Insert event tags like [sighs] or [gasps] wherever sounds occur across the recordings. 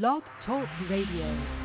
Blog Talk Radio.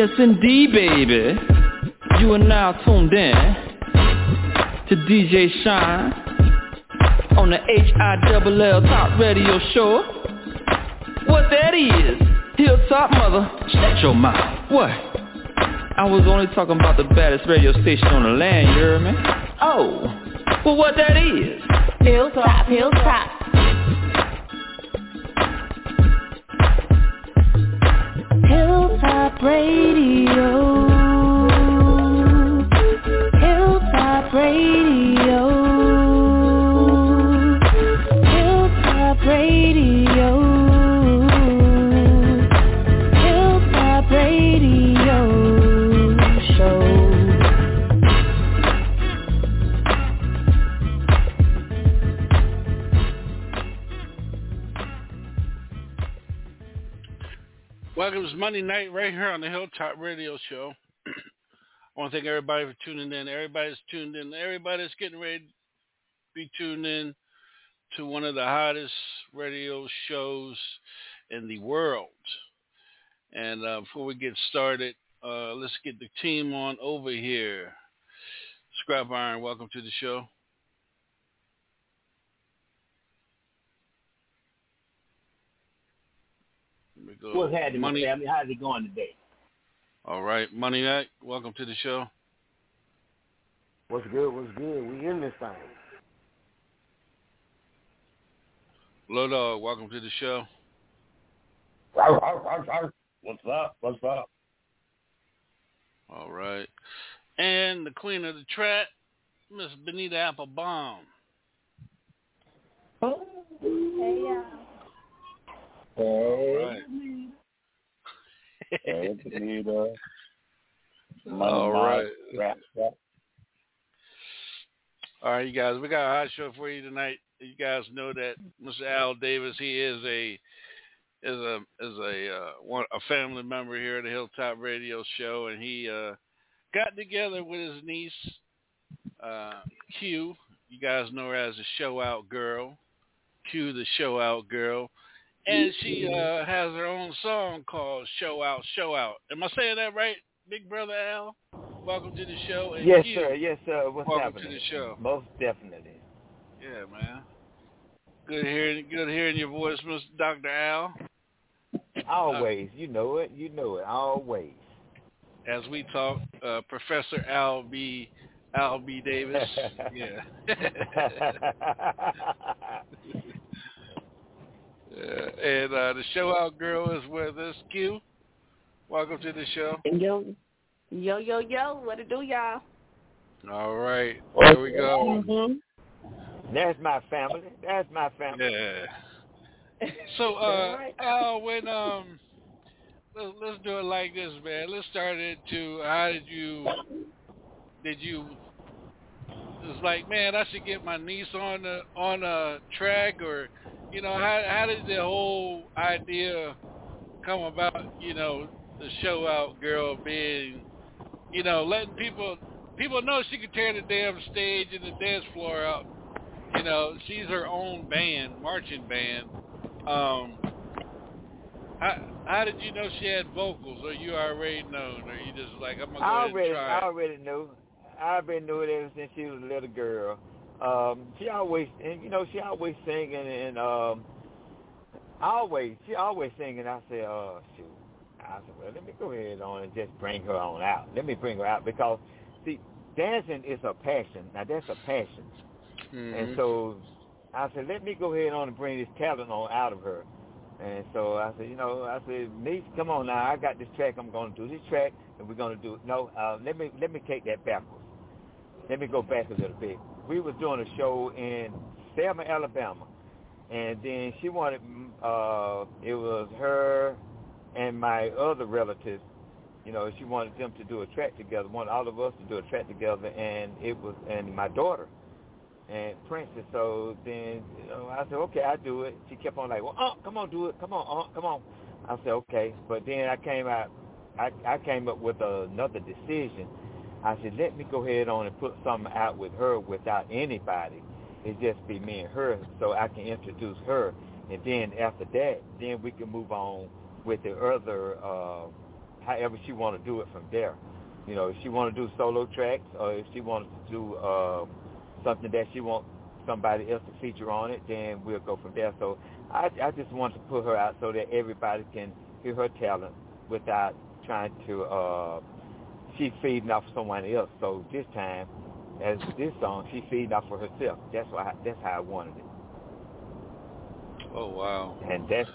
Yes, indeed, baby. You are now tuned in to DJ Shine on the H-I-double-L Top Radio Show. What that is? Hilltop Mother, shut your mouth. What? I was only talking about the baddest radio station on the land, you hear me? Oh, well what that is? Hilltop, hilltop. Hilltop here on the Hilltop Radio Show. [clears throat] I want to thank everybody for tuning in. Everybody's tuned in. Everybody's getting ready to be tuned in to one of the hottest radio shows in the world. And uh, before we get started, uh, let's get the team on over here. Scrap Iron, welcome to the show. Here we go. What's happening, Money. family? How's it going today? All right, Money Night, welcome to the show. What's good? What's good? We in this thing. Low Dog, welcome to the show. What's up? What's up? All right. And the queen of the track, Miss Benita Applebaum. Hey, y'all. All right. Hey, Benita. Money All right. Rap, rap. All right, you guys, we got a hot show for you tonight. You guys know that Mr. Al Davis, he is a is a is a uh, one a family member here at the Hilltop Radio Show, and he uh, got together with his niece uh, Q. You guys know her as the Show Out Girl, Q, the Show Out Girl, and she uh, has her own song called Show Out, Show Out. Am I saying that right, Big Brother Al? Welcome to the show. And yes, Q, sir. Yes, sir. What's happening? welcome happening? to the show. Most definitely. Yeah, man. Good hearing, good hearing your voice, Mr. Doctor Al. Always. you know it. You know it. Always. As we talk, uh, Professor Al B. Al B. Davis. [laughs] yeah. [laughs] [laughs] Yeah, [laughs] and uh, the show out girl is with us. Q, welcome to the show. Yo, yo, yo, yo. What it do, y'all? All right, there we go. Mm-hmm. That's my family. That's my family. Yeah. So, [laughs] uh, Al, when um, let's, let's do it like this, man. Let's start it to how did you did you? It's like, man, I should get my niece on the on a track, or you know, how how did the whole idea come about? You know, the show out girl being, you know, letting people people know she can tear the damn stage and the dance floor up. You know, she's her own band, marching band. Um, how how did you know she had vocals, or you already known, or you just like I'm gonna go I ahead already, and try? I already knew. I already knew it ever since she was a little girl. Um, she always, and you know, she always singing, and um, always, she always singing. I said, oh shoot. I said, well, let me go ahead on and just bring her on out. Let me bring her out because, see, dancing is a passion. Now that's a passion, Mhm. and so I said, let me go ahead on and bring this talent on out of her. And so I said, you know, I said, niece, come on now. I got this track. I'm going to do this track, and we're going to do. It. No, uh, let me let me take that backwards. Let me go back a little bit. We was doing a show in Selma, Alabama, and then she wanted. Uh, it was her and my other relatives. You know, she wanted them to do a track together. Wanted all of us to do a track together, and it was and my daughter and Princess. So then you know, I said, okay, I do it. She kept on like, well, oh, come on, do it. Come on, oh, come on. I said, okay. But then I came out, I, I came up with another decision. I said, let me go ahead on and put something out with her without anybody. It just be me and her, so I can introduce her. And then after that, then we can move on with the other, uh, however she want to do it from there. You know, if she want to do solo tracks, or if she wants to do uh, something that she wants somebody else to feature on it, then we'll go from there. So I, I just want to put her out so that everybody can hear her talent without trying to. Uh, she's feeding off someone else. So this time, as this song, she's feeding off for herself. That's why. That's how I wanted it, Oh wow. and that's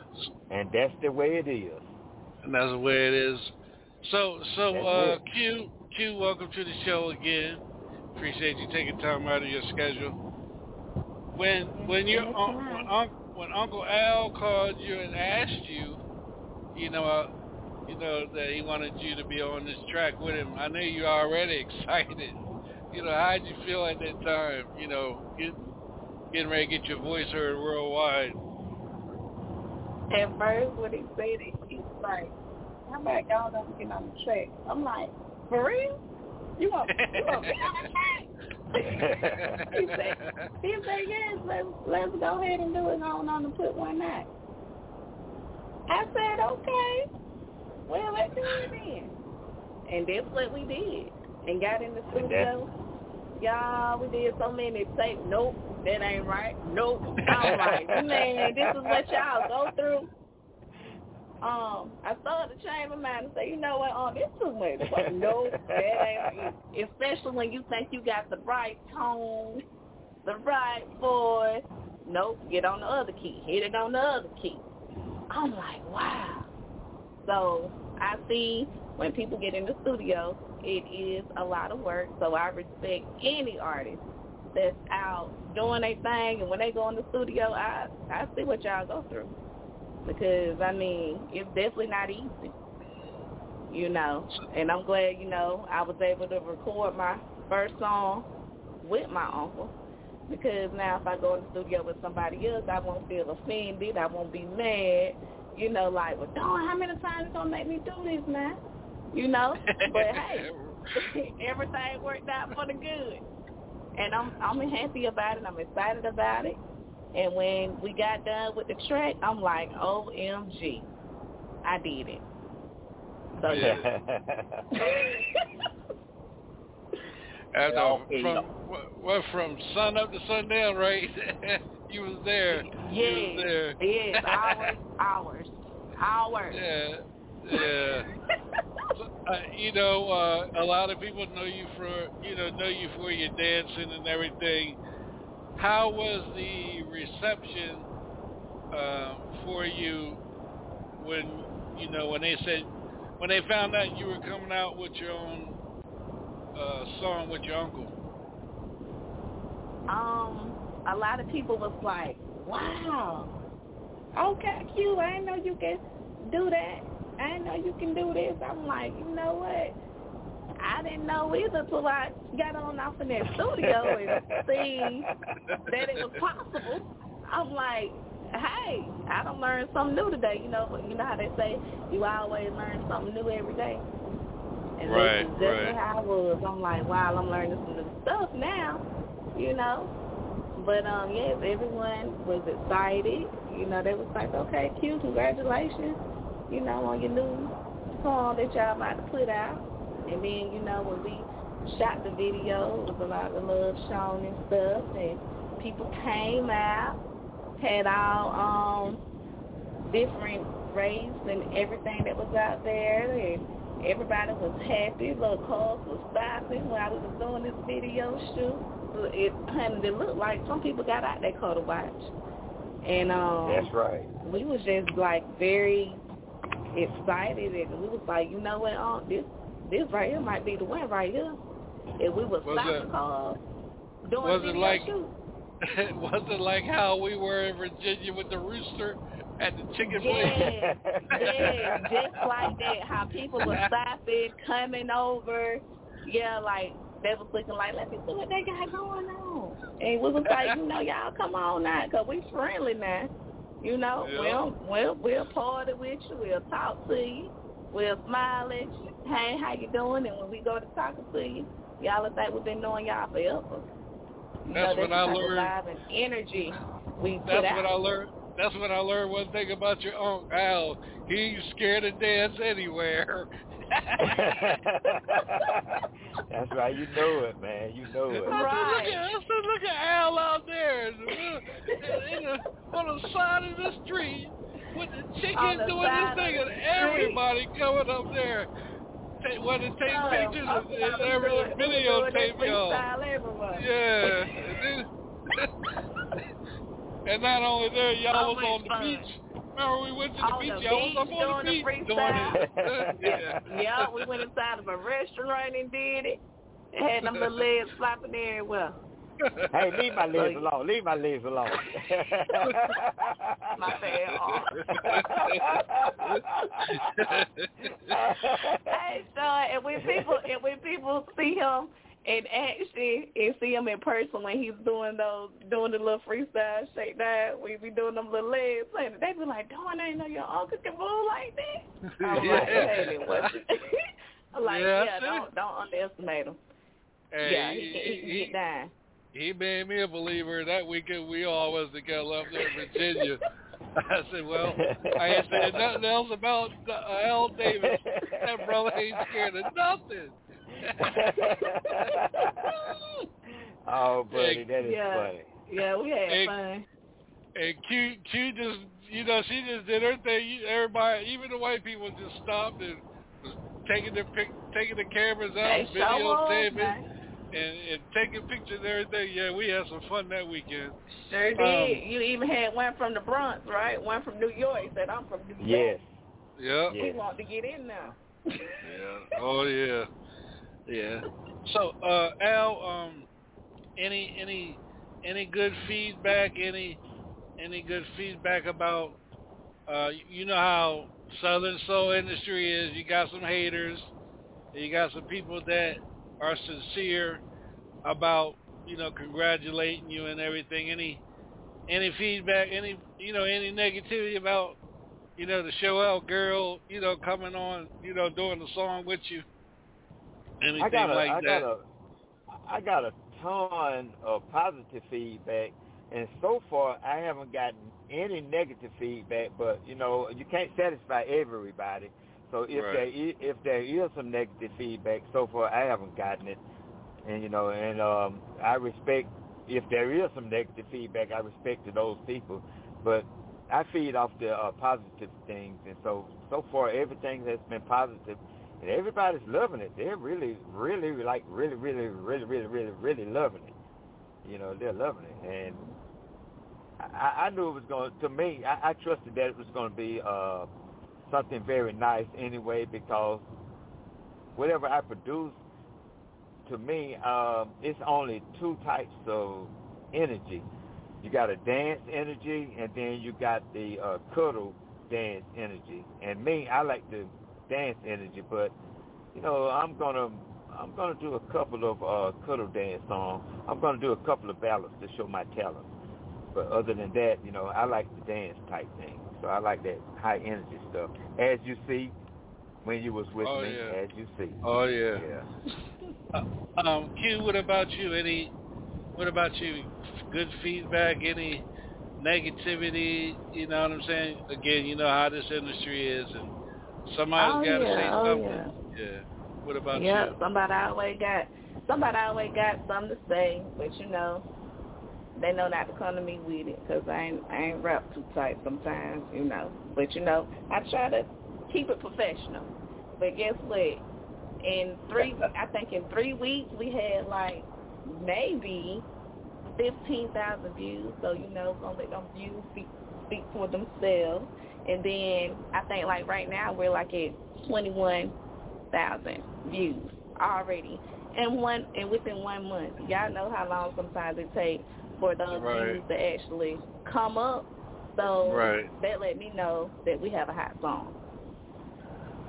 and that's the way it is. And that's the way it is. So so uh. Q Q welcome to the show again. Appreciate you taking time out of your schedule. When when your un- when, when Uncle Al called you and asked you, you know, uh, you know that he wanted you to be on this track with him, I know you're already [laughs] excited. You know, how'd you feel at that time? You know, get, getting ready to get your voice heard worldwide. At first, when he said it, he was like, "How about y'all don't get on the track?" I'm like, "For real? You want you want me on the [laughs] track?" [laughs] he said, "He said yes. Let's let's go ahead and do it on on and put one out." I said, "Okay. Well, let's do it then." And that's what we did, and got in the studio. Y'all, we did so many tapes. Nope, that ain't right. Nope. I'm like, [laughs] man, this is what y'all go through. Um, I started to change my mind and say, you know what, um, this too much. But nope, that ain't right. Especially when you think you got the right tone, the right voice. Nope, get on the other key. Hit it on the other key. I'm like, wow. So I see when people get in the studio, it is a lot of work. So I respect any artist that's out doing their thing, and when they go in the studio, I I see what y'all go through because I mean it's definitely not easy, you know. And I'm glad you know I was able to record my first song with my uncle because now if I go in the studio with somebody else, I won't feel offended. I won't be mad. You know, like, well, darn, how many times you gonna make me do this man? You know, but hey, [laughs] everything worked out for the good, and I'm I'm happy about it. I'm excited about it. And when we got done with the track, I'm like, OMG, I did it. So yeah. And uh, [laughs] from well, from sun up to sundown, right? [laughs] you was there. Yes, you was there. yes, hours, [laughs] hours, hours. Yeah, yeah. uh, you know, uh, a lot of people know you for you know know you for your dancing and everything. How was the reception um, for you when you know when they said when they found out you were coming out with your own uh, song with your uncle? Um, a lot of people was like, "Wow, okay, cute. I know you can do that. I know you can do this." I'm like, you know what? I didn't know either till I got on off in that studio and see that it was possible. I'm like, hey, I don't learn something new today. You know, you know how they say you always learn something new every day. And right, that's exactly right. how I was. I'm like, wow, I'm learning some new stuff now, you know. But um, yes, everyone was excited. You know, they was like, okay, cute, congratulations, you know, on your new song that y'all about to put out. And then, you know, when we shot the video, it was a lot of love shown and stuff, and people came out, had all um different race and everything that was out there, and everybody was happy. Little cars was stopping while we was doing this video shoot. It and it looked like some people got out their car to watch, and um, That's right. we was just like very excited, and we was like, you know what, um, this this right here might be the one right here. If we was Was stopping it- cars doing was it like- shoot. [laughs] was it like how we were in Virginia with the rooster at the chicken place? Yeah, yeah, just like that. How people were [laughs] stopping, coming over. Yeah, like they was looking like, let me see what they got going on. And we was like, you know, y'all come on now, cause we friendly now. You know, Yeah. we'll we'll we'll party with you. We'll talk to you. We'll smile at you. Hey, how you doing? And when we go to talking to you, y'all will think we've been knowing y'all forever. You That's know, what I the type of learned. vibe and energy we put That's out. what I learned. That's what I learned one thing about your uncle Al. He's scared to dance anywhere. [laughs] [laughs] That's right. You know it, man. You know it. I Right. look at, I said, look at Al out there in the, in the, on the side of the street with the On chickens the doing side this thing and everybody coming up there. Take, want to take Oh, pictures I'm and, and every doing that videotape y'all. Yeah. And, then, [laughs] and not only that, y'all So was on the fun. beach. Remember we went to the On beach? the Y'all was up on the doing beach the doing it. freestyle. [laughs] yeah, we went inside of a restaurant and did it. Had them little legs flopping everywhere. hey, leave my legs alone. Leave my legs alone. My bad. [laughs] hey, Sean, and when people and when people see him in action and see him in person when he's doing those doing the little freestyle shakedown, we be doing them little legs playing. They be like, "Darn, I didn't know your uncle can move like [laughs] that." [laughs] I'm like, Yeah. "Hey, what?" I'm like, Yeah, yeah, don't don't underestimate him. Hey, yeah, he, he, can, he can he, get down. he made me a believer. That weekend we all was together up there in Virginia. [laughs] I said, well, I ain't saying nothing else about uh, Al Davis. That brother ain't scared of nothing. [laughs] [laughs] oh, buddy, that is Yeah. funny. Yeah, we had Hey, fun. And Q, Q just, you know, she just did her thing. Everybody, even the white people, just stopped and was taking their pic, taking the cameras out, They videotaping, man. and, and taking pictures and everything. Yeah, we had some fun that weekend. Sure did. Um, you even had one from the Bronx, right? One from New York. He said, I'm from New Yes. York. Yeah. Yeah. We want to get in now. [laughs] Yeah. Oh yeah. Yeah. So, uh, Al, um, any any any good feedback? Any any good feedback about? Uh, you know how Southern soul industry is. You got some haters. You got some people that are sincere about you know, congratulating you and everything. Any any feedback, any you know, any negativity about you know the show out girl, you know, coming on, you know, doing the song with you. Anything I got a, like I that? got a, I got a ton of positive feedback, and so far I haven't gotten any negative feedback. But you know, you can't satisfy everybody. So if Right. there is, if there is some negative feedback, so far I haven't gotten it. And you know, and um, I respect if there is some negative feedback, I respect to those people. But I feed off the uh, positive things, and so so far everything has been positive, and everybody's loving it. They're really, really like really, really, really, really, really, really loving it. You know, they're loving it, and I, I knew it was going. to To me, I, I trusted that it was going to be uh, something very nice anyway, because whatever I produce, to me, um, it's only two types of energy. You got a dance energy, and then you got the uh, cuddle dance energy. And me, I like the dance energy, but you know, I'm gonna I'm gonna do a couple of uh, cuddle dance songs. I'm gonna do a couple of ballads to show my talent. But other than that, you know, I like the dance type thing. So I like that high energy stuff. As you see, when you was with Oh, me, yeah. as you see. Oh yeah. Yeah. [laughs] Um, Q, what about you? Any? What about you? Good feedback? Any negativity? You know what I'm saying? Again, you know how this industry is, and somebody's Oh, got to yeah, say oh, something. Yeah. What about Yep, you? somebody always got somebody always got something to say, but you know, they know not to come to me with it because I ain't I ain't rap too tight sometimes, you know. But you know, I try to keep it professional. But guess what? In three, [laughs] I think in three weeks we had like maybe fifteen thousand views. So you know, gonna let them views speak speak for themselves. And then I think like right now we're like at twenty one thousand views already And one and within one month. Y'all know how long sometimes it takes for those Right. views to actually come up. So Right. that let me know that we have a hot song.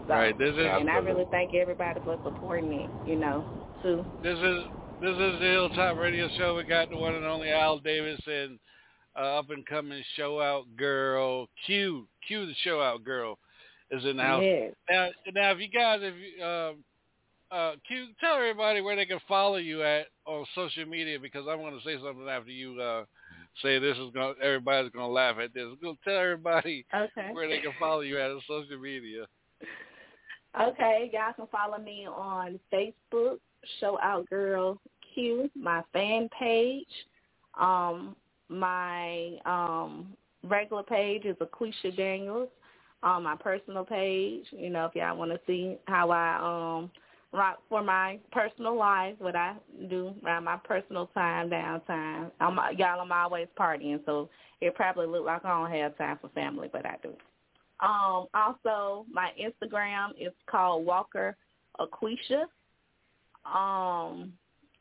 So, Right. This is and I really thank everybody for supporting it, you know, too. this is this is the Hilltop Radio Show. We got the one and only Al Davis and uh, up and coming show out girl Q Q the show out girl is in the house. Yes. Now, now, if you guys, if you, um, uh, Q, tell everybody where they can follow you at on social media because I'm going to say something after you uh, say this is going. Everybody's going to laugh at this. Go tell everybody Okay. where they can follow you at on social media. Okay, y'all can follow me on Facebook, Show Out Girl Q, my fan page. Um, my um, regular page is Aquisha Daniels. On my personal page, you know, if y'all want to see how I um rock for my personal life, what I do around my personal time, downtime. I'm y'all, I'm always partying, so it probably look like I don't have time for family, but I do. Um, also, my Instagram is called Walker Aquisha. Um,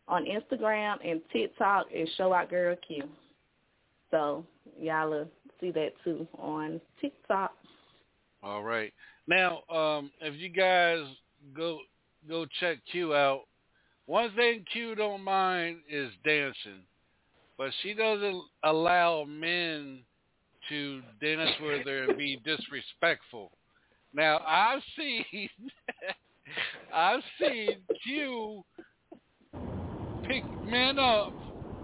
on Instagram and TikTok is Show Out Girl Q. So y'all see that too on TikTok. All right. Now, um, if you guys go go check Q out, one thing Q don't mind is dancing, but she doesn't allow men to dance with her and be disrespectful. Now, I've seen [laughs] I've seen Q pick men up.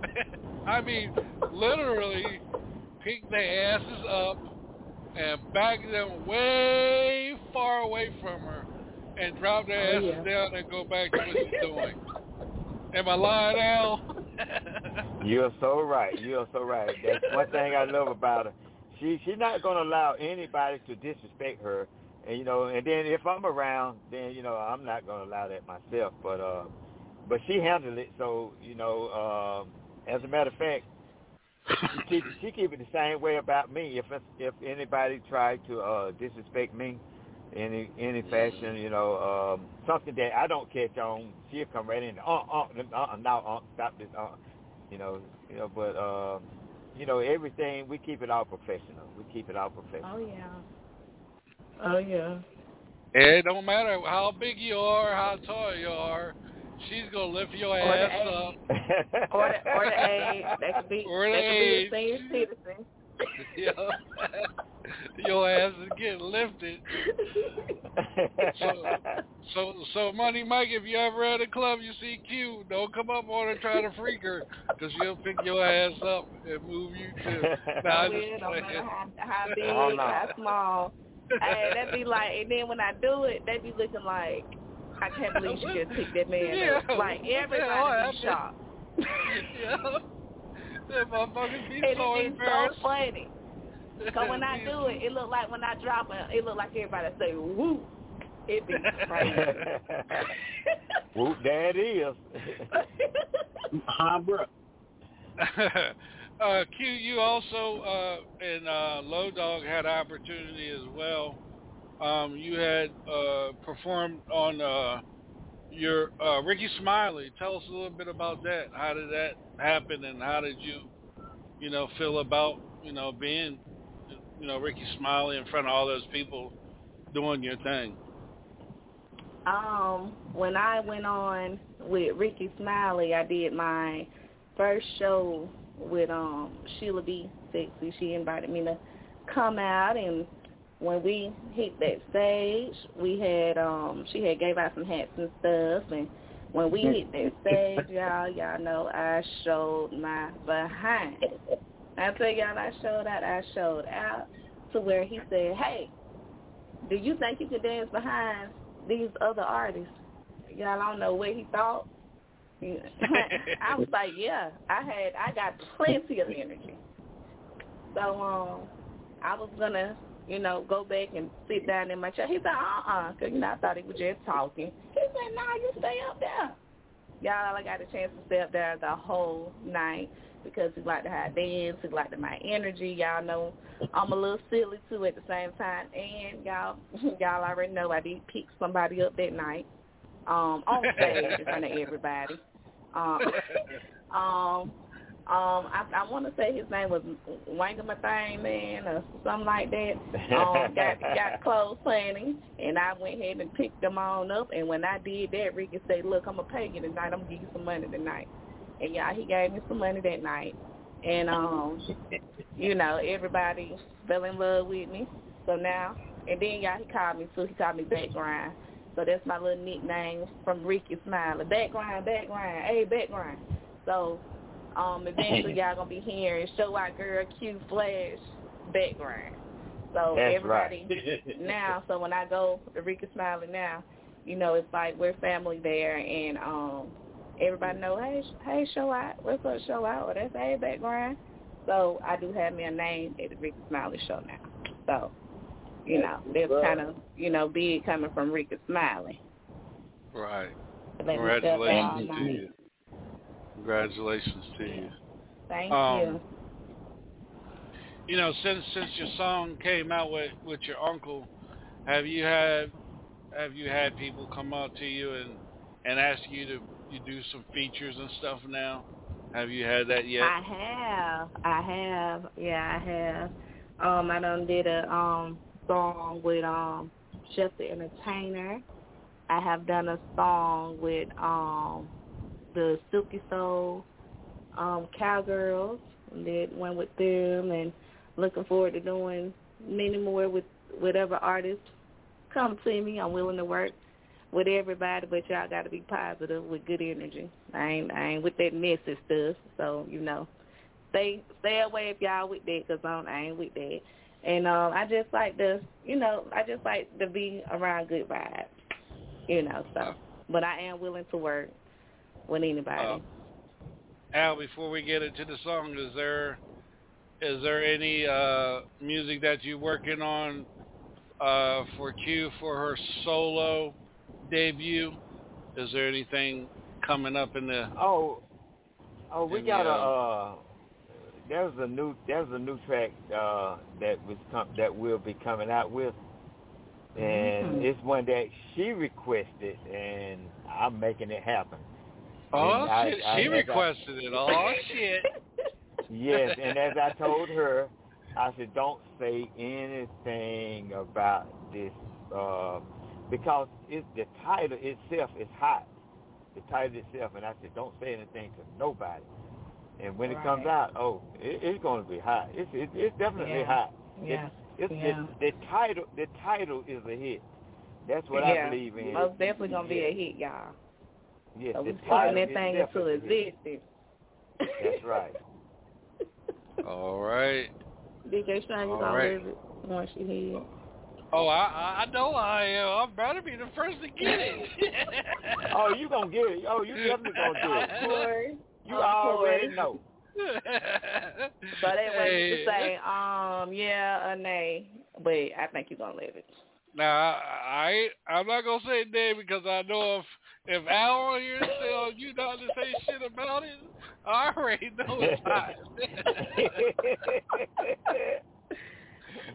[laughs] I mean, literally pick their asses up and back them way far away from her and drop their Oh, asses yeah. down and go back to what she's doing. Am I lying, Al? [laughs] You're so right. You're so right. That's one thing I love about her. She she's not gonna allow anybody to disrespect her. And you know, and then if I'm around, then you know I'm not gonna allow that myself. But uh, but she handled it. So you know, um, as a matter of fact, she [coughs] keep, she keep it the same way about me. If if anybody tried to uh, disrespect me, any any fashion, you know, um, something that I don't catch on, she'll come right in. Uh, uh, uh, uh now, uh, stop this. Uh, you know, you know, but um, you know, everything we keep it all professional. We keep it all professional. Oh yeah. Oh yeah. It don't matter how big you are, how tall you are. She's gonna lift your Or ass A. up. [laughs] or the or the age. That could be [laughs] Or the that could be age. a senior citizen. Yo, [laughs] your ass is getting lifted. So, so, so, Money Mike, if you ever at a club, you see Q, don't come up on her trying to freak her, because she'll pick your ass up and move you too. Nah, I I'm will, just no matter playing. how, how big, Oh, no. how small. hey, that'd be like, and then when I do it, they'd be looking like, I can't believe she just picked that man Yeah, up. Like what the everybody be happened? shocked. [laughs] Yeah. That motherfucker be And so it is so embarrassed. funny. [laughs] Cause when I do it, it look like when I drop it, it look like everybody say woo. It be crazy. [laughs] Whoop, there it is. Huh, bro? uh, Q, you also uh, and uh, Low Dog had opportunity as well. Um, you had uh, performed on uh, your uh, Rickey Smiley. Tell us a little bit about that. How did that happen, and how did you, you know, feel about you know being, you know, Rickey Smiley in front of all those people doing your thing? Um, when I went on with Rickey Smiley, I did my first show with um Sheila B. Sexy. She invited me to come out, and when we hit that stage, we had um she had gave out some hats and stuff, and when we hit that [laughs] stage, y'all, y'all know I showed my behind. I tell y'all, I showed out. I showed out to where he said, "Hey, do you think you can dance behind these other artists?" Y'all, I don't know what he thought. [laughs] I was [laughs] like, "Yeah, I had, I got plenty of energy." So, um, I was gonna, you know, go back and sit down in my chair. He said, "Uh-uh," because you know I thought he was just talking. He said, "No, you stay up there." Y'all, I got a chance to stay up there the whole night because he liked to have dance, he liked my energy. Y'all know I'm a little silly too at the same time. And y'all [laughs] y'all already know I did pick somebody up that night. Um, on stage in front of everybody. [laughs] Um um um I I wanna say his name was Wangamatang man or something like that. Um [laughs] got got close planning and I went ahead and picked them on up and when I did that Rickey said, Look, I'm gonna pay you tonight, I'm gonna give you some money tonight. And yeah, he gave me some money that night. And um, you know, everybody fell in love with me. So now and then y'all he called me too, he called me background. So that's my little nickname from Rickey Smiley. Background, background, hey background. So um eventually [laughs] y'all gonna be hearing show out girl Q flash background. So That's everybody right. [laughs] now, so when I go to Rickey Smiley now, you know, it's like we're family there and um everybody know, hey, hey, show out, what's up, show out, or that's hey background. So I do have me a name at the Rickey Smiley show now. So, you know, that's kind of, you know, big coming from Rickey Smiley. Right. Let me step there all Congratulations to you. Congratulations to you. Thank Um, you. You know, since since your song came out with with your uncle, have you had have you had people come up to you and and ask you to you do some features and stuff now? Have you had that yet? I have. I have. Yeah, I have. Um, I done did a um song with um Chef the Entertainer. I have done a song with um the Silky Soul um Cowgirls. Did one with them and looking forward to doing many more with whatever artists come to me. I'm willing to work with everybody, but y'all got to be positive with good energy. I ain't I ain't with that messy stuff, so you know, stay stay away if y'all with that, cause I'm, I ain't with that. And um, I just like to, you know, I just like to be around good vibes, you know. So, but I am willing to work with anybody. Uh, Al, before we get into the song, is there is there any uh, music that you're working on uh, for Q for her solo debut? Is there anything coming up in the? Oh, oh, we And, got a. Uh, there's a new there's a new track uh, that was com- that will be coming out with, and Mhm. it's one that she requested, and I'm making it happen. Oh And shit! I- she as I- requested it. Oh [laughs] shit! Yes, and as I [laughs] told her, I said, don't say anything about this uh, because it, the title itself is hot. the title itself, and I said, don't say anything to nobody. And when it comes out, oh, it, it's going to be hot. It's it, it's definitely Yeah. hot. Yeah. It's Yeah. the, the title. The title is a hit. That's what yeah. I believe in. Most definitely gonna be Yeah. a hit, y'all. Yes, So the we putting title thing into definitely a hit. existence. That's right. [laughs] All right. DJ Shine, you All gonna right. live it once you hear. Oh, I I I know I am. I'm about to be the first to get it. [laughs] Oh, you gonna get it? Oh, you definitely gonna get it. Boy, You Of already course. know. So that way you Hey. can say, um, yeah or nay, but I think you're gonna live it. Now I, I I'm not gonna say name because I know if if Al on here tell you not to say shit about it, I already know it's [laughs] hot.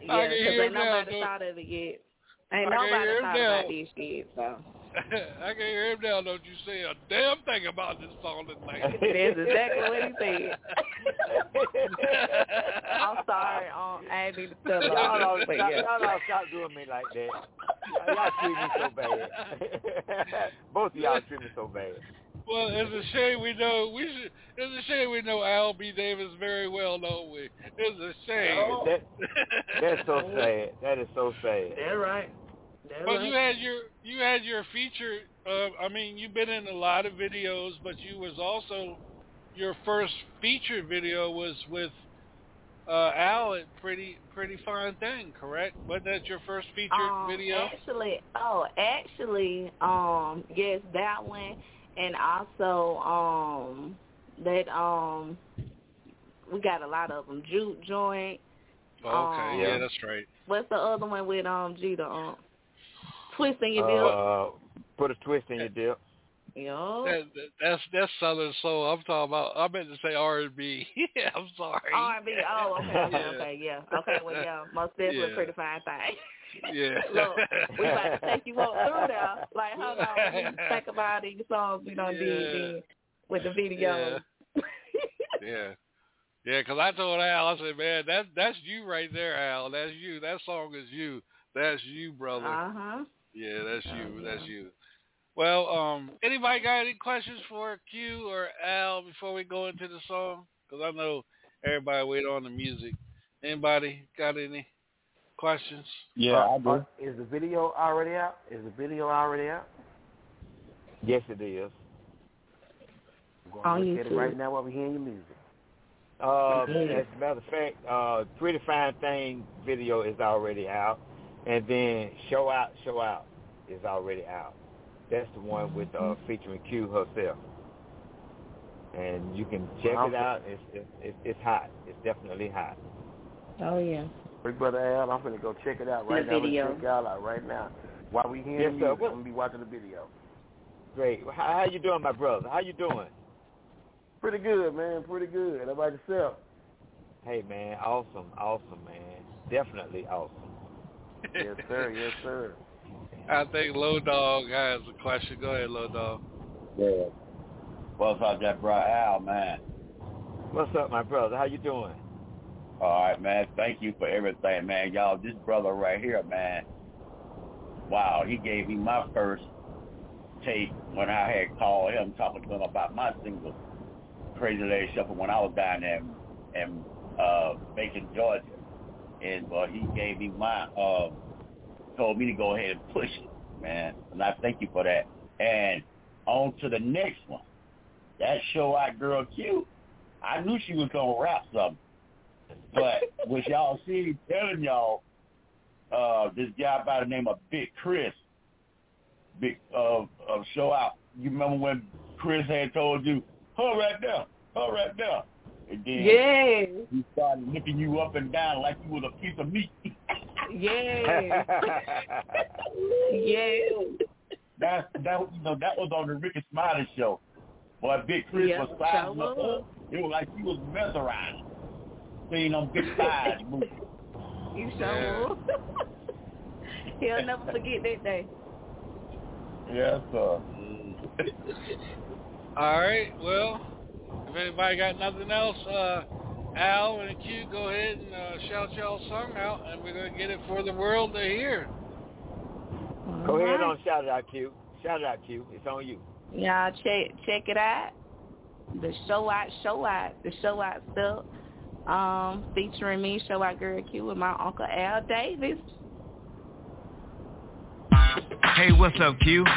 Yeah, I can because hear ain't now, nobody though. thought of it yet. Ain't I can nobody thought now. about this shit, so [laughs] I can't hear him now. Don't you say a damn thing about this song tonight. [laughs] that's exactly what he said. [laughs] I'm sorry, um, I ain't need to tell her, Y'all don't, but stop, yeah. y'all don't stop doing me like that. Y'all treat me so bad. Both of y'all treat me so bad. Well, it's a shame we know we should. It's a shame we know Al B. Davis very well, don't we? It's a shame. That, that's so sad. That is so sad. That's right. But right. you had your you had your feature. Uh, I mean, you've been in a lot of videos, but you was also your first feature video was with uh, Al at Pretty Pretty Fine Thing, correct? Wasn't that your first feature um, video? Actually, oh, actually, um, yes, that one, and also, um, that, um, we got a lot of them. Juke joint. Oh, okay, um, yeah, Yeah. that's right. What's the other one with um Jeter? Um, twisting your dip. Uh, put a twist in your dip. Yo. That, that, that's that's Southern Soul. I'm talking about. I meant to say R and B. [laughs] I'm sorry. R&B. Oh, okay, okay, okay, [laughs] yeah. Okay, well, yeah, most definitely Yeah. pretty fine thing. [laughs] Yeah. Look, we about to take you up through there. Like, hold on, let me think about these songs we done did Yeah. then with the video. Yeah. Yeah, 'cause I told Al, I said, man, that that's you right there, Al. That's you. That song is you. That's you, brother. uh huh. Yeah, that's you. oh, That's you. Well, um, anybody got any questions for Q or Al before we go into the song? Because I know everybody wait on the music. Anybody got any questions? Yeah, I do. Uh, is the video already out? Is the video already out? Yes, it is. I'm On going to look at it right now while we're hearing your music. Uh, as a matter of fact, uh, Pretty Fine Thing video is already out, and then Show Out, Show Out is already out. That's the one with uh, featuring Q herself, and you can check it out. It's, it's it's it's hot. It's definitely hot. Oh, yeah. Big Brother Al, I'm going to go check it out The right now. Video. check y'all out right now. While we hearing Yes, your sir. music, What- I'm going to be watching the video. Great. How, how you doing, my brother? How you doing? Pretty good, man. Pretty good. How about yourself? Hey, man. Awesome. Awesome, man. Definitely awesome. Yes, sir. Yes, sir. [laughs] I think Low Dog has a question. Go ahead, Low Dog. Yeah. What's up, that bro Al, man? What's up, my brother? How you doing? All right, man. Thank you for everything, man. Y'all, this brother right here, man. Wow, he gave me my first tape when I had called him talking to him about my single, Crazy Lady Shuffle, when I was down there in, in uh, Macon, Georgia. And uh, he gave me my, uh, told me to go ahead and push it, man. And I thank you for that. And on to the next one. That show out girl Q. I knew she was gonna rap something. But what y'all see telling y'all, uh, this guy by the name of Big Chris, Big uh, uh show out. You remember when Chris had told you, her right there, her right there. And then Yeah. he started looking you up and down like you was a piece of meat. Yeah. [laughs] yeah. that that you know that was on the Rickey Smiley show. Boy, Big Chris Yeah, was sizing sure up. It was like he was mesmerized. Seeing them big [laughs] thighs moving. You Yeah. sure [laughs] will. He'll never forget that day. Yes, sir. All right. Well, if anybody got nothing else, uh, Al and Q, go ahead and uh, shout y'all song out, and we're going to get it for the world to hear. All go right. ahead and shout it out, Q. Shout it out, Q. It's on you. Yeah, check check it out. The show out, show out, the show out stuff. Um, featuring me, show out girl Q, with my uncle Al Davis. Hey, what's up, Q? Show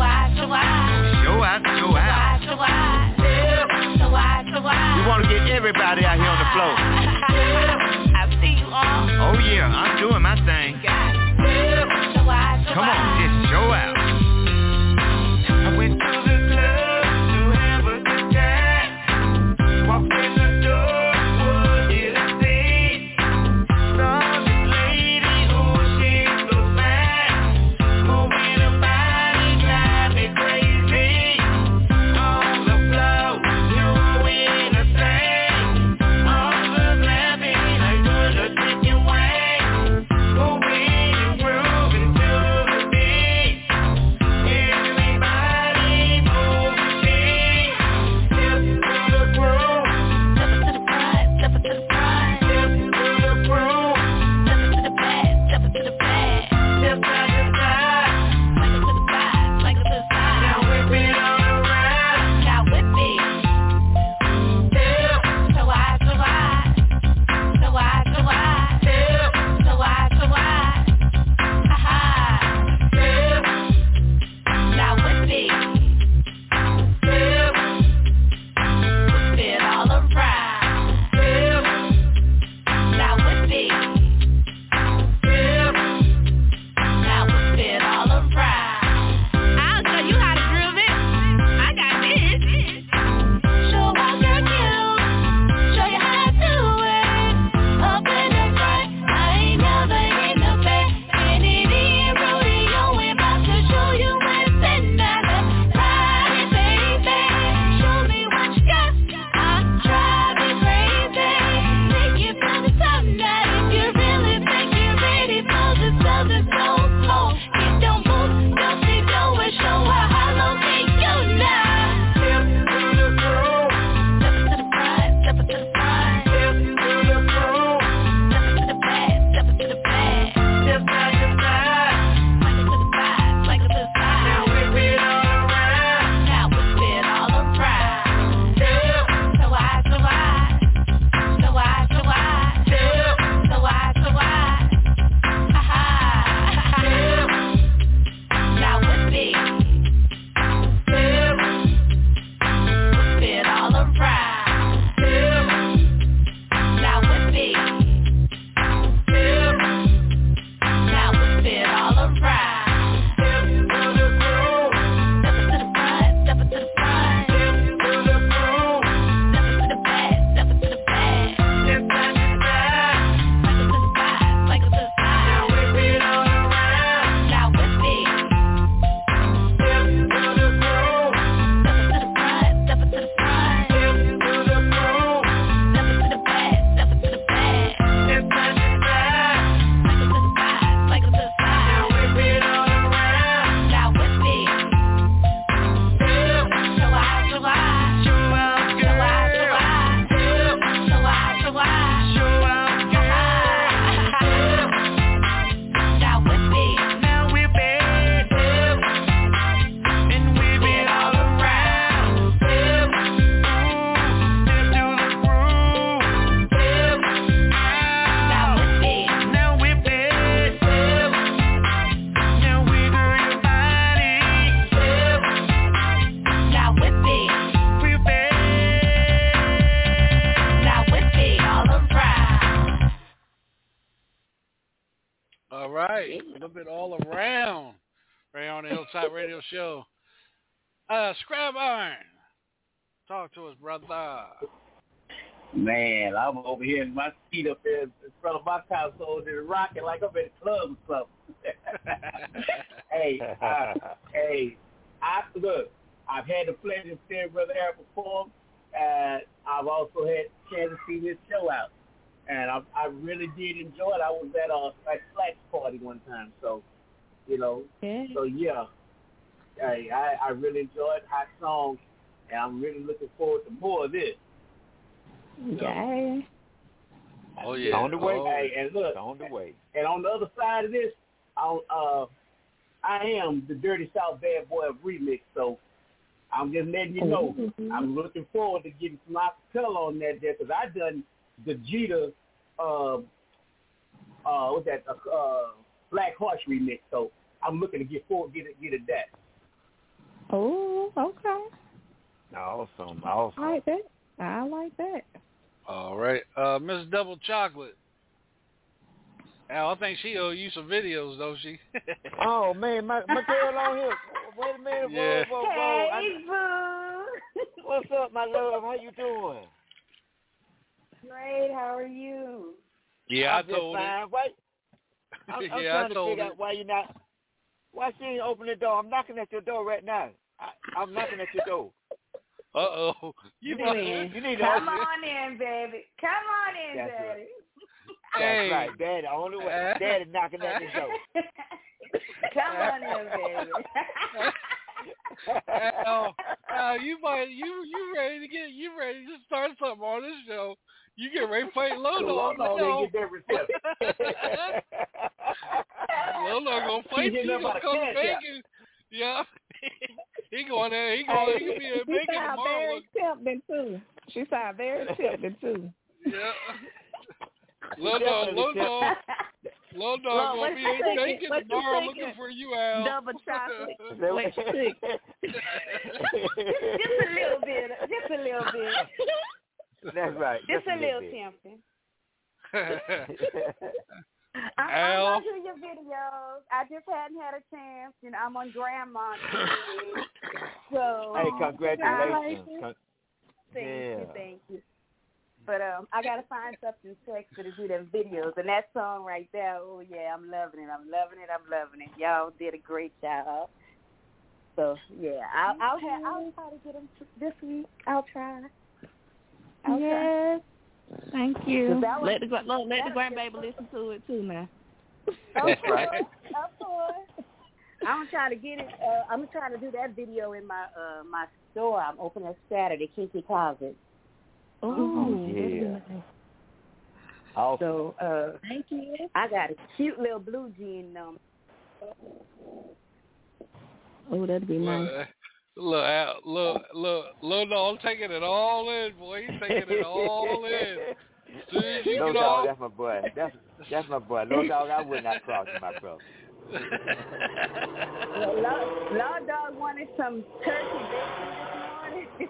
out! Show out! Show out! Show out! We want to get everybody out here on the floor. I see you all. Oh, yeah. I'm doing my thing. Come on, just show out. Radio Show. Uh, Scrap Iron, talk to us, brother. Man, I'm over here in my seat up there in front of my console and rocking like I'm in a club or something. [laughs] hey, hey, I look. I've had the pleasure of seeing Brother Eric perform. Uh, I've also had the chance to see his show out, and I, I really did enjoy it. I was at a, a party one time, so you know. Okay. So yeah, hey, I, I really enjoyed Hot song, and I'm really looking forward to more of this. Yeah. Oh yeah. On the way. Hey, and look. On the way. And on the other side of this, I uh, I am the Dirty South Bad Boy of Remix, so I'm just letting you know. Mm-hmm. I'm looking forward to getting some acapella on that there because I done the Jeter, uh, um, uh, what's that? Uh, uh, Black Horse remix. So I'm looking to get forward, get it, get it that. Oh, okay. Awesome, awesome. I awesome. like that. I like that. All right. Uh, Miss Double Chocolate. Al, I think she owe you some videos, don't she? [laughs] Oh man, my my girl on here. Wait a minute, whoa, Yeah. whoa, whoa. I- Hey, boo. [laughs] what's up, my love? How you doing? Great. How are you? yeah, I I'm just told her. fine. Why? [laughs] I'm, I'm Yeah, I trying to figure her. out why you're not. Why she ain't open the door? I'm knocking at your door right now. I, I'm knocking at your door. Uh oh. You You might- need, you need to Come open on in, baby. Come on in, That's right. daddy. That's Hey. right, Daddy. The only way, Daddy knocking at the door. [laughs] Come on in, baby. Al, Al, you might you you ready to get you ready to start something on this show. You get ready to fight Lodo on the Hold on, show. [laughs] [laughs] get that reception. Lodo gonna fight He you. getting He up gonna out of come to cash out. Bacon. Yeah. [laughs] he going there. He going. He gonna be in [laughs] she Bacon sound tomorrow. very tempting too. She sound very tempting too. [laughs] Yeah. Little dog, uh, Definitely dog, little dog Well, gonna what be you in thinking? bacon What you tomorrow looking for you, Al. Double chocolate. Wait, Just a little bit. Just a little bit. That's right. Just a little bit. tempting. I, I Al. want to hear your videos. I just hadn't had a chance. You know, I'm on Grandma [coughs] So hey, I like congratulations. Con- Thank you, thank you. But um, I gotta find something sexy to do them videos, and that song right there. Oh yeah, I'm loving it. I'm loving it. I'm loving it. Y'all did a great job. So yeah, I'll I'll have I'll try to get them this week. I'll try. I'll try. Yes. Thank you. was- let the gra- look, let the that was grandbaby listen to it too now. Of That's course, right. of course. I'm gonna try to get it. Uh, I'm gonna try to do that video in my uh my store. I'm opening Saturday, Kinky Closet. Oh, yeah. Awesome. So uh, Thank you. I got a cute little blue jean um Oh, that'd be nice. Look, look, Al, look, look, little dog taking it all in, boy. He's taking it all in. As soon as you No get dog, off, that's my boy. That's that's my boy. No dog, I would not cross my brother. [laughs] Well, Law, Law Dog wanted some turkey bacon this morning. [laughs]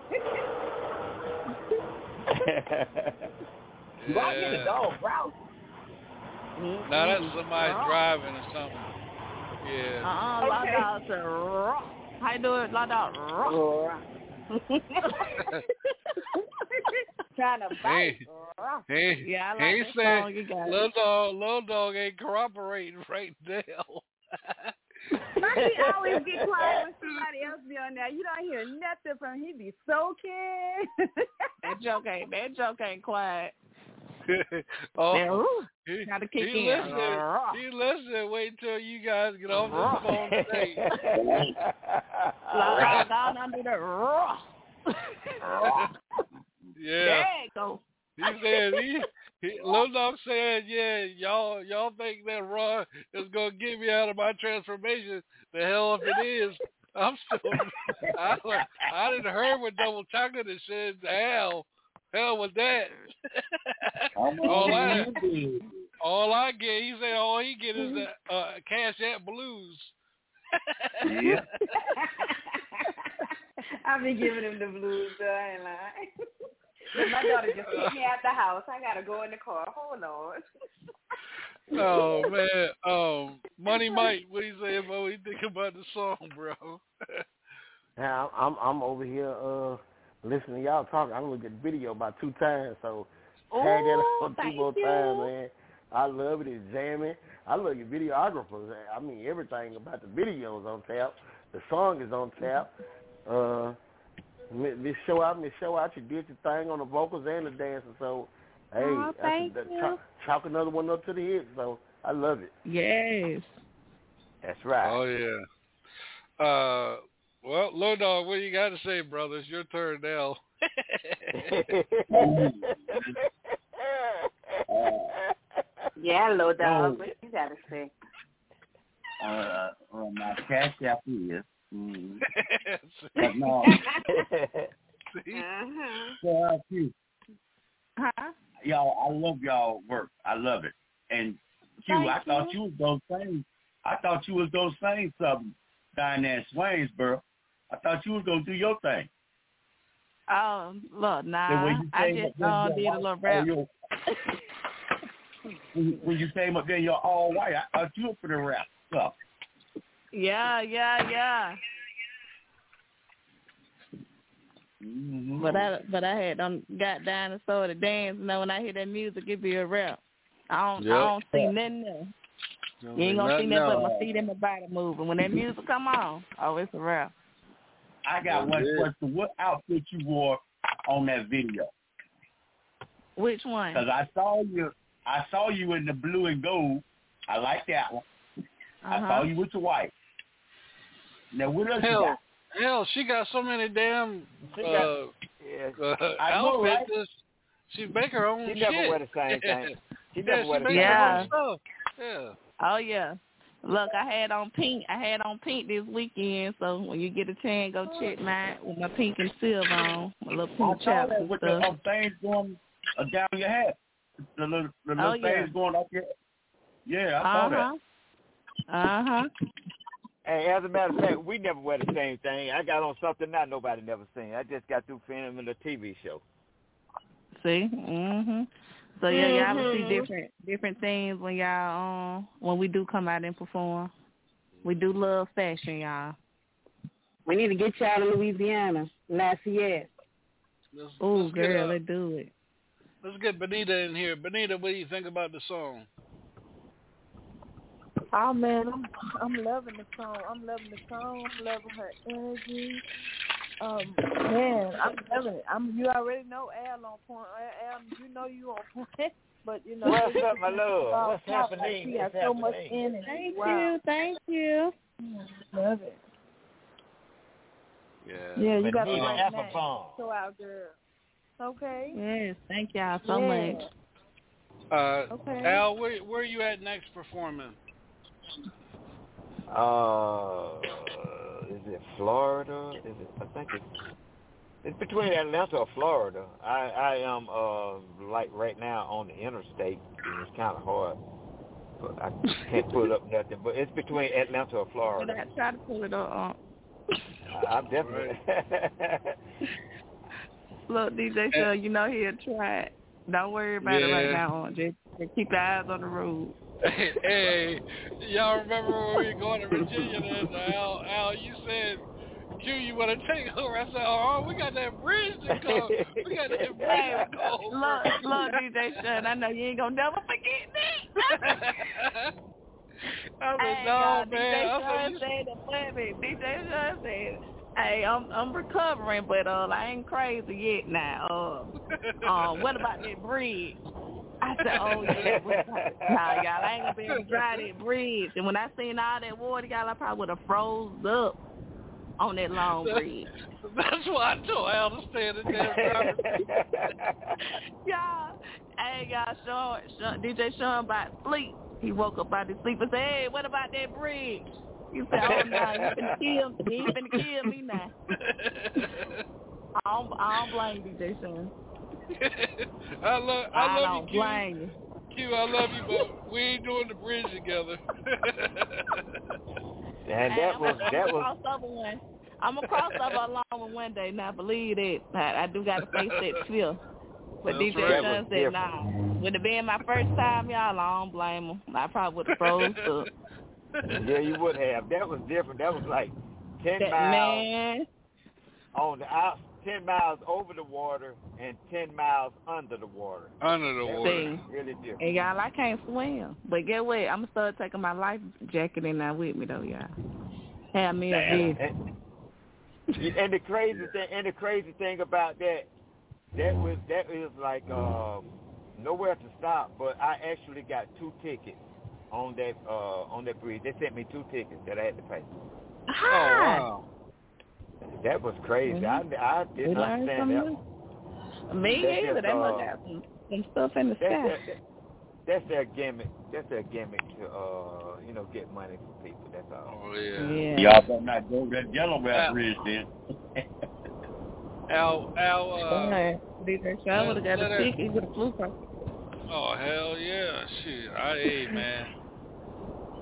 Do I get a dog route? Now that's mm-hmm. somebody uh-uh. driving or something. Yeah. Uh-uh, Law Okay. Dog said, raw. How you doing, Law Dog? Raw. Trying to bite. Hey. [laughs] He, Yeah, I like he that song you got. little dog, little dog ain't cooperating right now. [laughs] Mikey [laughs] always get quiet when somebody else be on there. You don't hear nothing from him. He be soaking. That joke ain't, that joke ain't quiet. [laughs] oh, ooh, he, gotta kick he in. listening. He listening. Wait until you guys get off this phone today. [laughs] Law down under the raw. [laughs] Yeah. There. He said he, he Lil Dog said, yeah, y'all y'all think that Raw is gonna get me out of my transformation. The hell if it is. I'm still I I didn't hear what double chocolate and said hell. Hell with that. [laughs] all I all I get he said all he get is a uh, cash at blues. Yeah. [laughs] I be giving him the blues, though, I ain't lying. [laughs] But my daughter just kicked me out the house. I gotta go in the car. Hold on. Oh man. Um Money Mike, what do you say about what you think about the song, bro? yeah, I'm I'm over here uh listening to y'all talk. I looked at the video about two times, so tag that Ooh, on two more times, man. I love it. It's jamming. I love your videographers. I mean everything about the videos on tap. The song is on tap. Uh, mi- Miss Show Out, Miss Show Out, you did your thing on the vocals and the dancing. So, hey, Aw, that's thank that, you. chalk, chalk another one up to the hit. So I love it. Yes. That's right. Oh yeah. Uh, well, Low Dog, what you got to say, brother? It's your turn now. [laughs] Yeah, low dog. What you gotta say? uh, uh, my cash app is. [laughs] Mm. But no, [laughs] Uh-huh. so, uh, Huh? y'all, I love y'all work. I love it. And Q, Thank I thought you. you was those same. I thought you was those same something down there in Swainsboro. I thought you was gonna do your thing. Oh, look, The way nah. you I just up uh, did a little rap. your- [laughs] when, you- came up there, you're all white. I thought you were for the rap stuff. Yeah, yeah, yeah. Mm-hmm. But I but I had done got down and started to dance. You know, when I hear that music, it be a rap. I don't Yep. I don't see nothing else. You ain't gonna see Nothing nothing but else. my feet and my body moving. When that music come on, oh, it's a rap. I got one question. What outfit you wore on that video? Which one? Because I saw you, I saw you in the blue and gold. I like that one. I Uh-huh. saw you with the white. Now what else you Hell, got? hell, she got so many damn She uh, got- Yeah. uh, I know, right? outfits. She make her own She shit. never wear the same thing. [laughs] She yeah, never she wear the make same her Yeah. own stuff. Yeah. Oh yeah. Look, I had on pink. I had on pink this weekend. So when you get a chance, go check mine with my pink and silver on, my little pink saw chaps that and with the stuff. um, things going uh, down your head. The little, the little Oh, yeah. things going up your Yeah, I saw Uh that. huh. Uh huh. Hey, as a matter of fact, we never wear the same thing. I got on something that nobody never seen. I just got through filming a TV show. See. Mhm. So yeah, y'all will see Mhm. different different things when y'all um when we do come out and perform. We do love fashion, y'all. We need to get y'all to Louisiana, Lafayette. Let's, Oh, let's get, girl, uh, let's do it. let's get Benita in here. Benita, what do you think about the song? Oh man, I'm I'm loving the song. I'm loving the song. I'm loving her energy. Um, man, I'm telling it. I'm you already know Al on point. Al, Al, you know you on point. [laughs] But you know, What's up, my love? about What's top. Like, happening? She has What's so much happening? energy. Thank wow. you, thank you. Love it. Yeah. Yeah, you got the Benita right name. Applebaum. So out girl. Okay. Yes, thank y'all so Yeah. much. Uh, Okay. Al, where where are you at next performing? Uh, is it Florida? Is it? I think it's it's between Atlanta or Florida. I I am uh like right now on the interstate. and It's kind of hard, but I can't pull up nothing. But it's between Atlanta or But Florida. I try to pull it up. I, I'm definitely. [laughs] Look, DJ Show, you know he'll try it. Don't worry about it right now. Just, just keep your eyes on the road. [laughs] hey, y'all remember when we were going to Virginia and Al, Al, you said, Q, you want to take over? I said, oh, we got that bridge to go. We got that bridge to go look, look, DJ Shun, I know you ain't gonna never forget me. [laughs] I said, hey, no, man. DJ I Shun said it for me. DJ Shun said, hey, I'm I'm recovering, but uh, I ain't crazy yet now. Uh, uh, what about that bridge? I said, oh yeah, [laughs] nah, y'all, I ain't gonna be able to drive that bridge. And when I seen all that water, y'all, I probably would have froze up on that long bridge. That's why I told Al to stay in the [laughs] y'all, hey, y'all, Sean, Sean, DJ Sean about sleep. He woke up out his sleep and said, hey, what about that bridge? He said, oh, no, you finna kill, me. you finna kill me now. [laughs] I don't, I don't blame DJ Sean. I love, I, I, love don't you, blame you. Q. Q, I love you, but we ain't doing the bridge together. and [laughs] that I'm was a, I'm that a was crossover one. I'm a crossover along with one day. Now, believe it, I, I do got to face that fear. But That's DJ right. Sean That was said, different. nah. With it being my first time, y'all, I don't blame him. I probably would have froze up. yeah you would have. That was different. That was like ten That miles man, on the out, ten miles over the water and ten miles under the water. Under the That water. was really different. and y'all, I can't swim. But get what? I'm gonna start taking my life jacket in there with me though, y'all. Have me a And, and, and the crazy thing, and the crazy thing about that, that was that is like um, nowhere to stop. But I actually got two tickets on that uh, on that bridge. They sent me two tickets that I had to pay. Oh, wow. That was crazy. I I didn't learned understand that. something new. Me That's either. just, They must uh, have some, some stuff in the That, sky. that, that's their gimmick. That's their gimmick to uh, you know, get money from people. That's all. Oh yeah. Yeah. Y'all better not go that yellow Yeah. Bridge then. Al, Al, uh, Alright. DJ Sean would have got a her- ticket with a flu card. oh hell yeah, shit, I, hey man.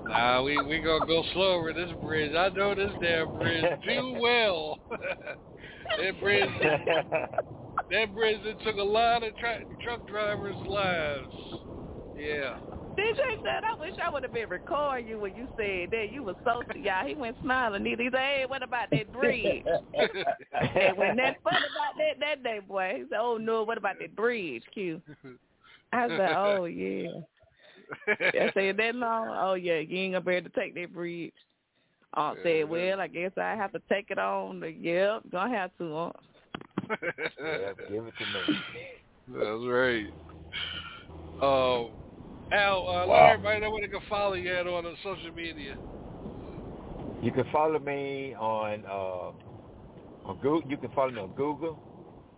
Nah, we we gonna go slow over this bridge. I know this damn bridge [laughs] too well. [laughs] that bridge, that bridge that took a lot of tra- truck drivers' lives. Yeah. DJ said, I wish I would have been recording you when you said that. You was so y'all. He went smiling. He said, hey, what about that bridge? [laughs] and when that fun about that that day, boy, he said, oh no, what about that bridge, Q? I said, oh yeah. I [laughs] said that long. Oh yeah, you ain't gonna be able to take that bridge. Aunt said, well, I guess I have to take it on. The, yep, gonna have to. Aunt. yeah, give it to me. That's right. Uh, Al, uh, let everybody know where they can follow you at on the social media. You can follow me on uh, on Google. You can follow me on Google,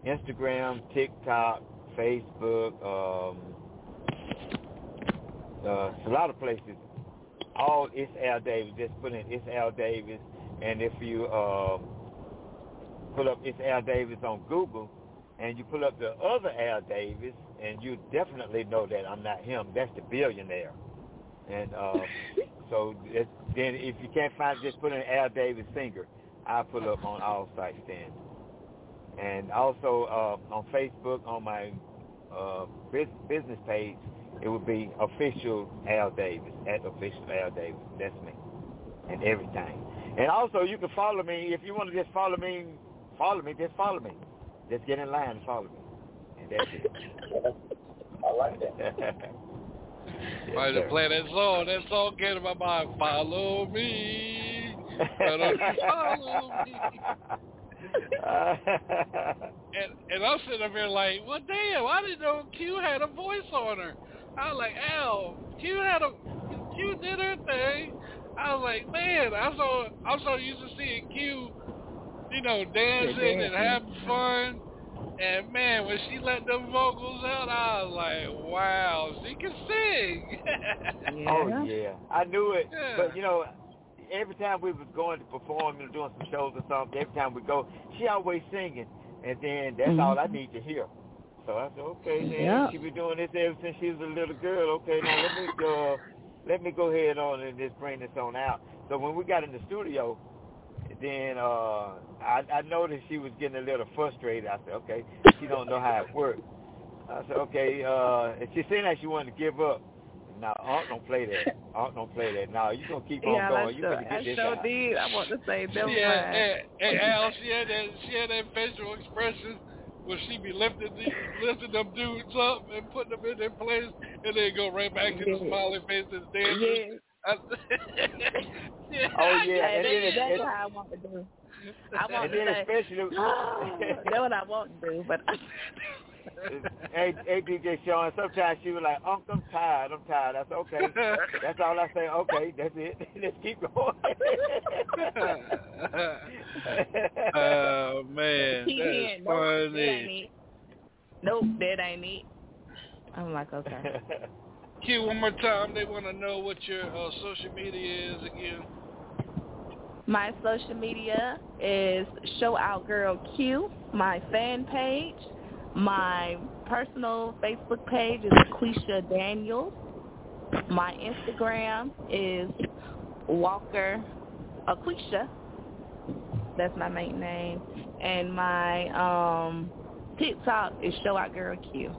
Instagram, TikTok, Facebook. Um, uh, a lot of places. All it's Al Davis. Just put in it's Al Davis, and if you um, put up it's Al Davis on Google, and you pull up the other Al Davis, and you definitely know that I'm not him. That's the billionaire. And um, [laughs] so it, then if you can't find, just put in Al Davis singer. I'll pull up on all sites then. And also uh, on Facebook, on my uh, business page, it would be official Al Davis at official Al Davis. That's me, and everything. And also, you can follow me if you want to just follow me. Follow me, just follow me. Just get in line and follow me, and that's it. [laughs] I like that. [laughs] Yes, Might have sir. play that song. That song came to my mind. Follow me. Follow me. [laughs] And and I'm sitting up here like, well, damn, I didn't know Q had a voice on her. I was like, Al, Q had a Q did her thing. I was like, man, I'm so I'm so used to seeing Q, you know, dancing and having fun. And man, when she let them vocals out, I was like, wow, she can sing. Oh yeah, I knew it. Yeah. But you know, every time we was going to perform and doing some shows or something, every time we go, she always singing, and then that's Mhm. all I need to hear. So I said, okay, then Yeah. she been doing this ever since she was a little girl. Okay, now let me uh, let me go ahead on and just bring this on out. So when we got in the studio, then uh, I, I noticed she was getting a little frustrated. I said, okay, she don't know how it works. I said, okay, uh, and she seemed like she wanted to give up. No, Aunt don't play that. Aunt don't play that. No, you gonna keep on Yeah, going. I You sure, better I get this sure out. did. I want to say She them had, and, and Al, she had that she had that facial expression where she be lifting the, lifting them dudes up and putting them in their place, and then go right back to the Yeah. smiling faces dancing. Yeah. [laughs] Oh, [laughs] yeah. Oh yeah, Hey, and that's then exactly it, how I want to do. I [laughs] want and to then say, especially [gasps] that's what I want to do, but hey, hey DJ Sean, sometimes she was like, Unc, I'm tired, I'm tired. I said, okay. [laughs] That's all I say, okay, that's it. [laughs] Let's keep going. [laughs] oh man, he that's ain't. Nope, that ain't funny. it. Nope, that ain't it. I'm like, okay. Q, one more time. They want to know what your uh, social media is again. My social media is Show Out Girl Q. My fan page, my personal Facebook page is Aquisha Daniels. My Instagram is Walker Aquisha. That's my main name, and my um, TikTok is Show Out Girl Q.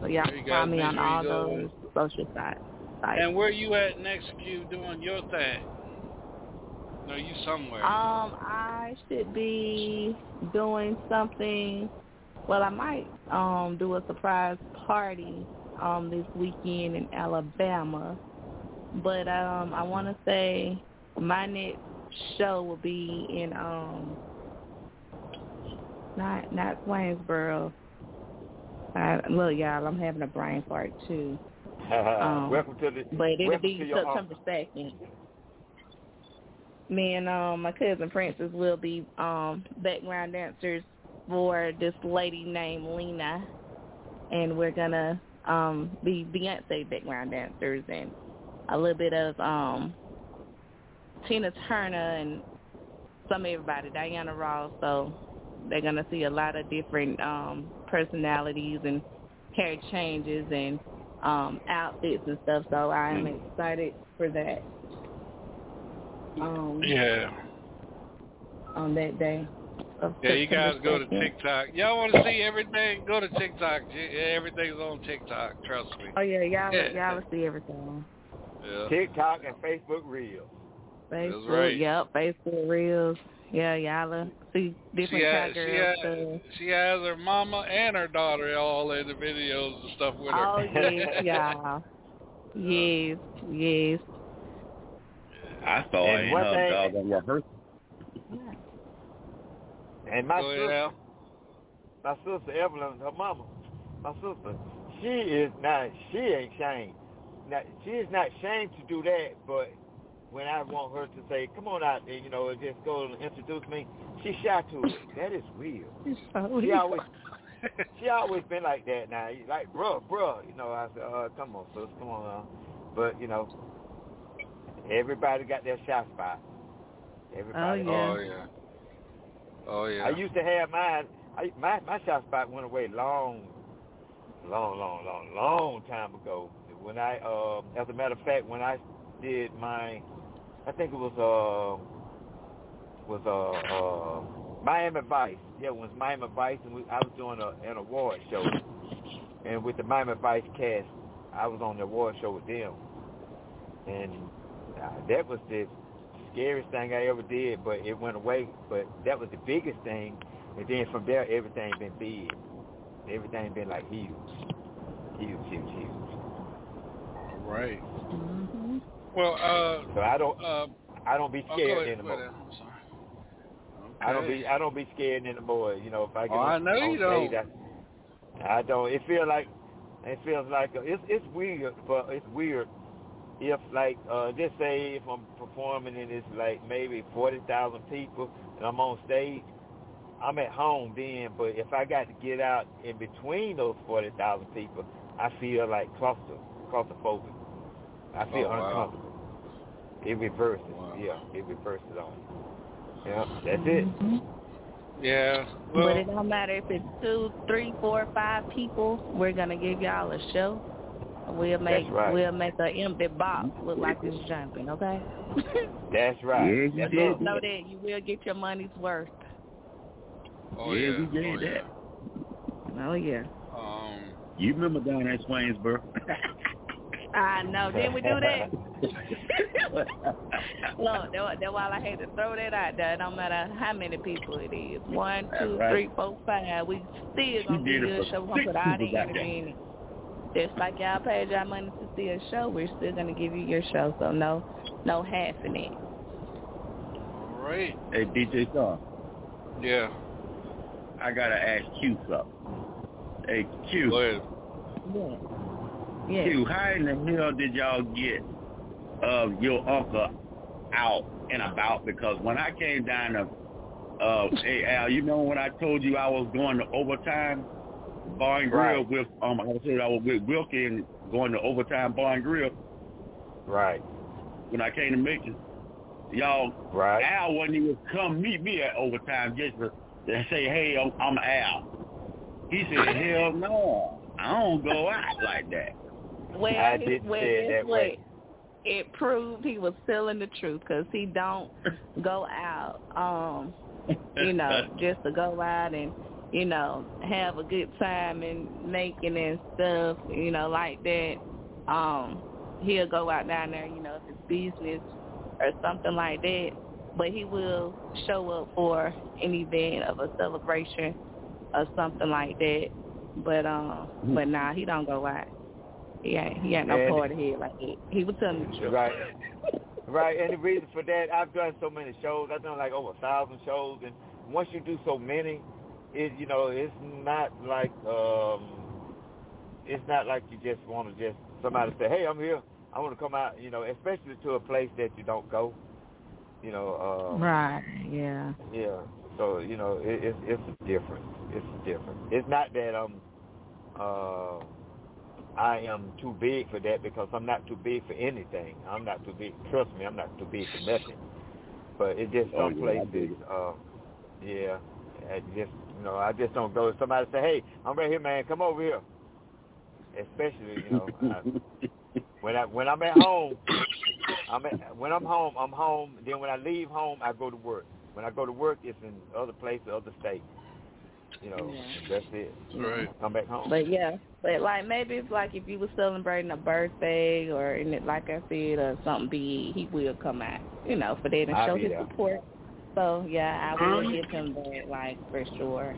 So y'all go. find me on all go. those social sites. sites. And where you at next, Q, doing your thing? No, you somewhere. Um, I should be doing something. Well, I might um do a surprise party um this weekend in Alabama, but um I want to say my next show will be in um not not Waynesboro. I, look, y'all, I'm having a brain fart too, Um, [laughs] welcome to the but it'll be September second. Me and um my cousin Princess will be um background dancers for this lady named Lena. and we're gonna um be Beyonce background dancers and a little bit of um Tina Turner and some everybody, Diana Ross. So they're gonna see a lot of different um personalities and hair changes and um outfits and stuff. So I am excited for that. Um Yeah. on that day. of Yeah, you guys go to TikTok. Y'all want to see everything? Go to TikTok. Yeah, Everything's on TikTok. Trust me. Oh yeah, y'all Yeah. [laughs] y'all will see everything. Yeah. TikTok and Facebook Reels. Facebook, right. yep, Facebook Reels. Yeah, y'all will see different She has, kind she, has, she has her mama and her daughter all in the videos and stuff with her. Oh [laughs] yes, y'all. Yes, yes. I saw her And in one her thing- doggone rehearsal. And my Go sister, Al. my sister Evelyn, her mama, my sister, she is not, she ain't shamed. Now, she is not shamed to do that, but when I want her to say, come on out there, you know, and just go and introduce me, she shy to it. That is weird. [laughs] She always, she always been like that now. Like, bruh, bruh, you know, I said, uh, come on, sis, come on. Uh. But, you know, everybody got their shy spot. Everybody. yeah. Oh yeah. Oh yeah. I used to have mine. I, my my shot spot went away long, long, long, long, long time ago. When I, uh, as a matter of fact, when I did my, I think it was uh, was uh, uh, Miami Vice. Yeah, it was Miami Vice, and we, I was doing a, an award show, and with the Miami Vice cast, I was on the award show with them, and that was the scariest thing I ever did, but it went away. But that was the biggest thing, and then from there, everything been big. Everything been like huge, huge, huge, huge. All right. hmm Well, uh, So I don't, uh, I don't be oh, scared ahead, anymore. ahead. I'm sorry. I don't be, I don't be scared anymore. You know, if I get Oh, I on, know on you don't. stage, I, I don't. It feel like, it feels like uh, it's it's weird, but it's weird if like uh just say if I'm performing and it's like maybe forty thousand people and I'm on stage, I'm at home then. But if I got to get out in between those forty thousand people, I feel like claustro claustrophobic. I feel Oh, wow. uncomfortable. It reverses. Wow. Yeah, it reverses on. Yeah, that's it. Mhm. Yeah. but it don't matter if it's two, three, four, five people. We're gonna give y'all a show. We'll make right. we'll make an empty box look like it's jumping. Okay. [laughs] That's right. Yeah, you That's did. know that you will get your money's worth. oh yeah, yeah. we did oh, that. Oh yeah. Yeah. Um. You remember down at Swainsboro? [laughs] I know. Didn't we do that? [laughs] Look, that, that's why I hate to throw that out there. No matter how many people it is. One, That's two, right. three, four, five. We still gonna did give it you a for show. We're six gonna put all the energy in it. Just like y'all paid y'all money to see a show, we're still gonna give you your show. So no, no half in it. All right. hey, DJ Sean, Yeah. I gotta ask Q something. Hey, Q. Go ahead. Yeah. Yeah. Q, how in the hell did y'all get uh, your uncle out and about? Because when I came down to, uh, hey Al, you know when I told you I was going to overtime bar and grill Right. with, um, I said I was with Wilkie and going to overtime bar and grill Right. when I came to Macon. Y'all, Right. Al wasn't even come meet me at overtime just to, to say, hey, I'm, I'm Al. He said, hell [laughs] no, I don't go out like that. Well, I did well, say it that what? way. It proved he was telling the truth because he don't go out, um, you know, [laughs] just to go out and, you know, have a good time and making and stuff, you know, like that. Um, he'll go out down there, you know, if it's business or something like that. But he will show up for an event of a celebration or something like that. But um, but nah, he don't go out. He ain't he ain't no And- party head like that. He was telling the truth. Right. Right, and the reason for that, I've done so many shows. I've done like over a thousand shows, and once you do so many, it you know it's not like um, it's not like you just want to just somebody say, hey, I'm here, I want to come out, you know, especially to a place that you don't go, you know. Um, Right. Yeah. Yeah. So you know, it, it's it's different. It's different. It's not that I'm uh, I am too big for that because I'm not too big for anything. I'm not too big. Trust me, I'm not too big for nothing. But it just Oh, some yeah, I dig places, uh, yeah, I just you know, I just don't go. Somebody say, "Hey, I'm right here, man. Come over here." Especially, you know, I, when I when I'm at home, I'm at, when I'm home, I'm home. Then when I leave home, I go to work. When I go to work, it's in other places, other states. You know, Yeah. that's it. Right. Come back home. But yeah, but like maybe it's like if you were celebrating a birthday or in it, like I said, or something big, he will come out, you know, for that and I'll show his there. support. So yeah, I will give him that, like for sure.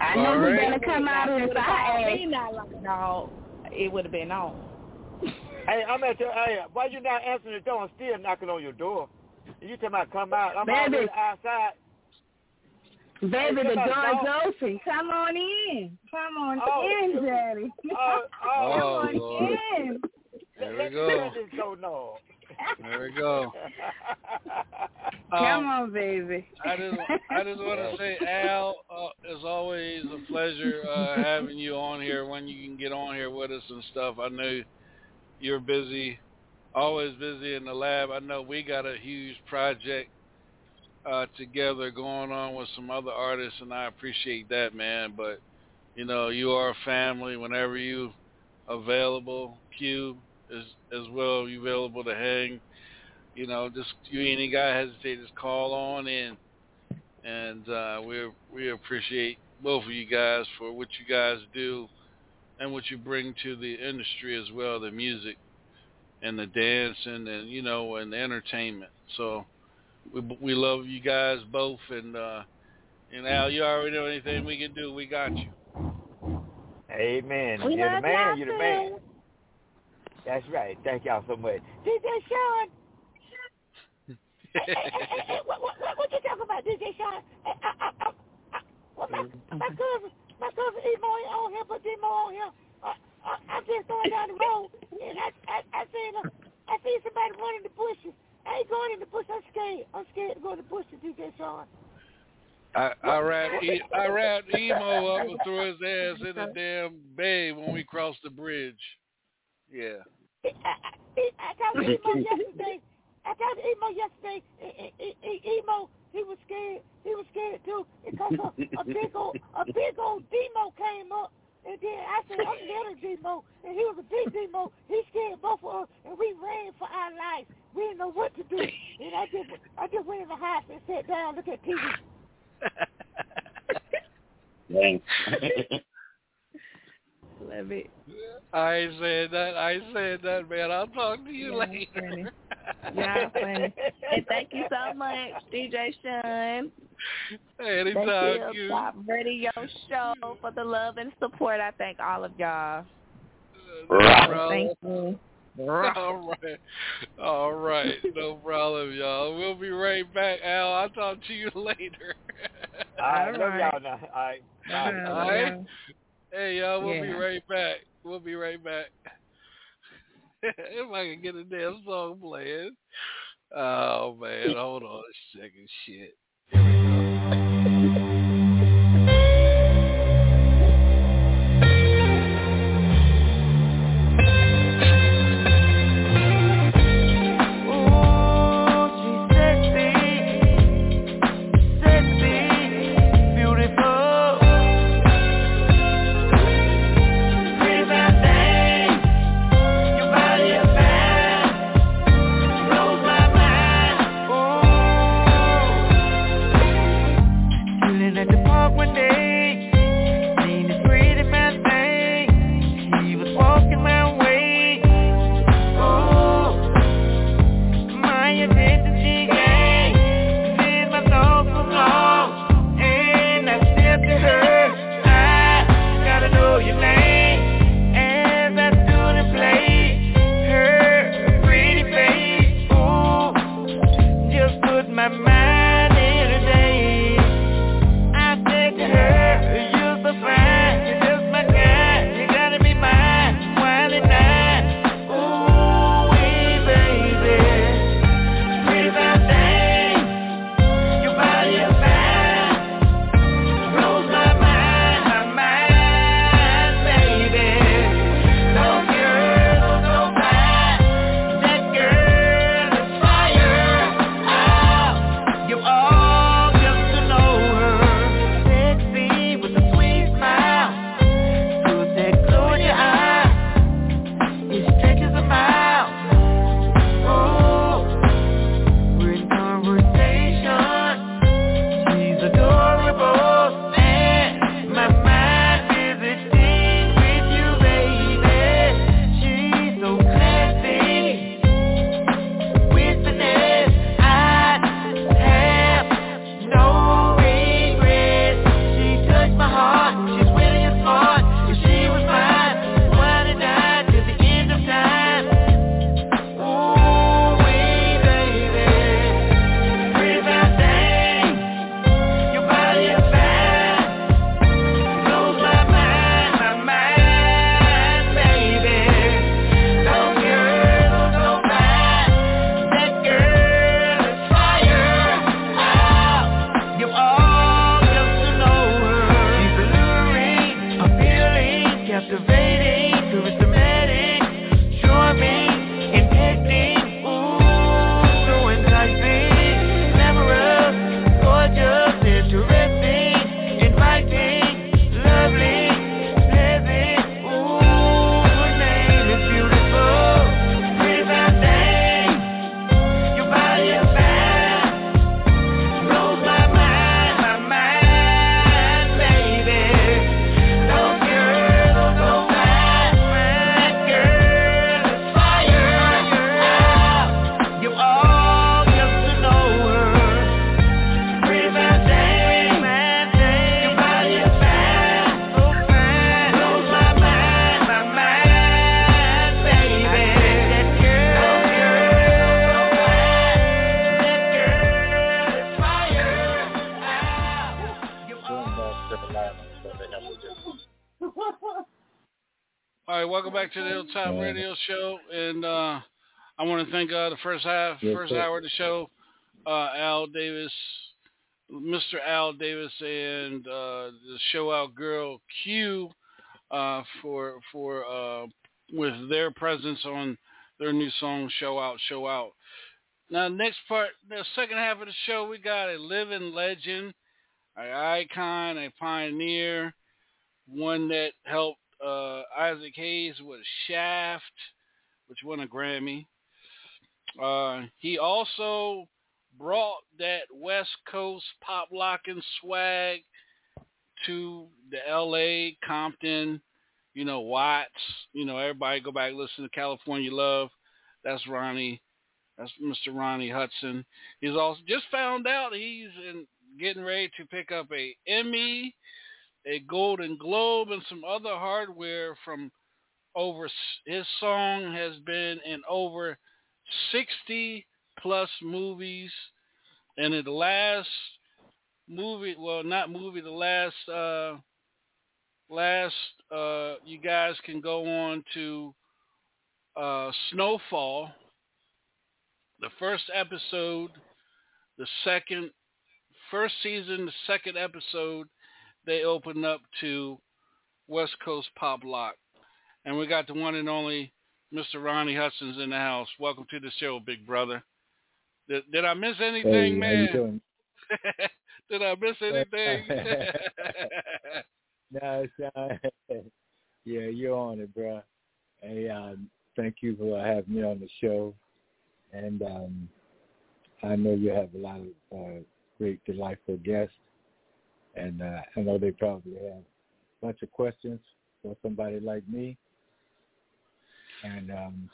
I know All he's right. gonna come out and Would've called say, me not like dog, it would have been on. Hey, I'm at your. Hey, why you not answering the door I'm still knocking on your door? You tell me about come out? I'm Baby. already outside. Baby, the somebody door's open. Come on in. Come on Oh, in. Daddy. Oh, oh, [laughs] Come Oh, on Lord. in. There we let me go. Turn this door knob. There we go. Come Um, on, baby. I just I just want to say, Al, uh, it's always a pleasure uh, having you on here when you can get on here with us and stuff. I know you're busy, always busy in the lab. I know we got a huge project uh, together going on with some other artists, and I appreciate that, man. But you know, you are a family. Whenever you available, Q is as well. You available to hang. You know, just you any guy hesitate, just call on in and uh, we we appreciate both of you guys for what you guys do and what you bring to the industry as well, the music and the dancing and you know and the entertainment. So we we love you guys both and uh, and Al, you already know anything we can do, we got you. Amen. We you're the man. y'all You're the man. That's right. Thank y'all so much. DJ Sean. Hey, hey, hey, hey, what, what, what, what you talking about, DJ Sean? Hey, I, I, I, I, well, my, my cousin, my cousin Emo on here, but Demo on here. I, I, I'm just going down the road, and I, I, I seen, uh, I seen somebody running the bushes. I ain't going in the bush. I'm scared. I'm scared to go in the bush to DJ Sean. I, I wrapped e- I wrapped emo up and threw his ass in the [laughs] damn bay when we crossed the bridge. Yeah. I, I, I talked to Emo yesterday. I talked to Emo yesterday. E- E- E- Emo, he was scared. He was scared too because a, a big old, a big old demo came up, and then I said, "I'm little demo," and he was a big demo. He scared both of us, and we ran for our lives. We didn't know what to do, and I just, I just went in the house and sat down, look at TV. Dang. [laughs] [laughs] Love it. I ain't saying that. I ain't saying that, man. I'll talk to you Yeah, later. funny. [laughs] Yeah, funny. And thank you so much, DJ Sean. Hey, Thank you, Q. Top Radio Show, for the love and support. I thank all of y'all. Right. Thank you. [laughs] All right. All right. No problem, y'all. We'll be right back, Al. I'll talk to you [laughs] later. I All love right. y'all now. All right. Bye. Uh, All right. Hey, y'all, we'll be right back. We'll be right back. [laughs] if I can get a damn song playing. Oh, man. Hold on a second. Shit. Hilltop Uh, Radio Show, and uh, I want to thank uh, the first half, Yes, first sir. hour of the show, uh, Al Davis, Mr. Al Davis, and uh, the show out girl Q uh, for for uh, with their presence on their new song "Show Out, Show Out." Now, next part, the second half of the show, we got a living legend, an icon, a pioneer, one that helped uh, Isaac Hayes with Shaft, which won a Grammy. Uh, he also brought that West Coast pop locking swag to the L.A., Compton, you know, Watts. You know, everybody go back listen to California Love. That's Ronnie. That's Mr. Ronnie Hudson. He's also just found out he's in, getting ready to pick up a Emmy, a Golden Globe, and some other hardware from over. His song has been in over 60 plus movies, and in the last movie, well, not movie, the last uh, last uh, you guys can go on to uh, Snowfall. The first episode, the second, first season, the second episode, they open up to West Coast Pop Lock. And we got the one and only Mr. Ronnie Hudson's in the house. Welcome to the show, big brother. Did, did I miss anything, Hey, how you man? doing? [laughs] did I miss anything? [laughs] no, it's not. yeah, you're on it, bro. Hey, um, thank you for having me on the show. And um, I know you have a lot of uh, great, delightful guests. And uh, I know they probably have a bunch of questions for somebody like me. And um,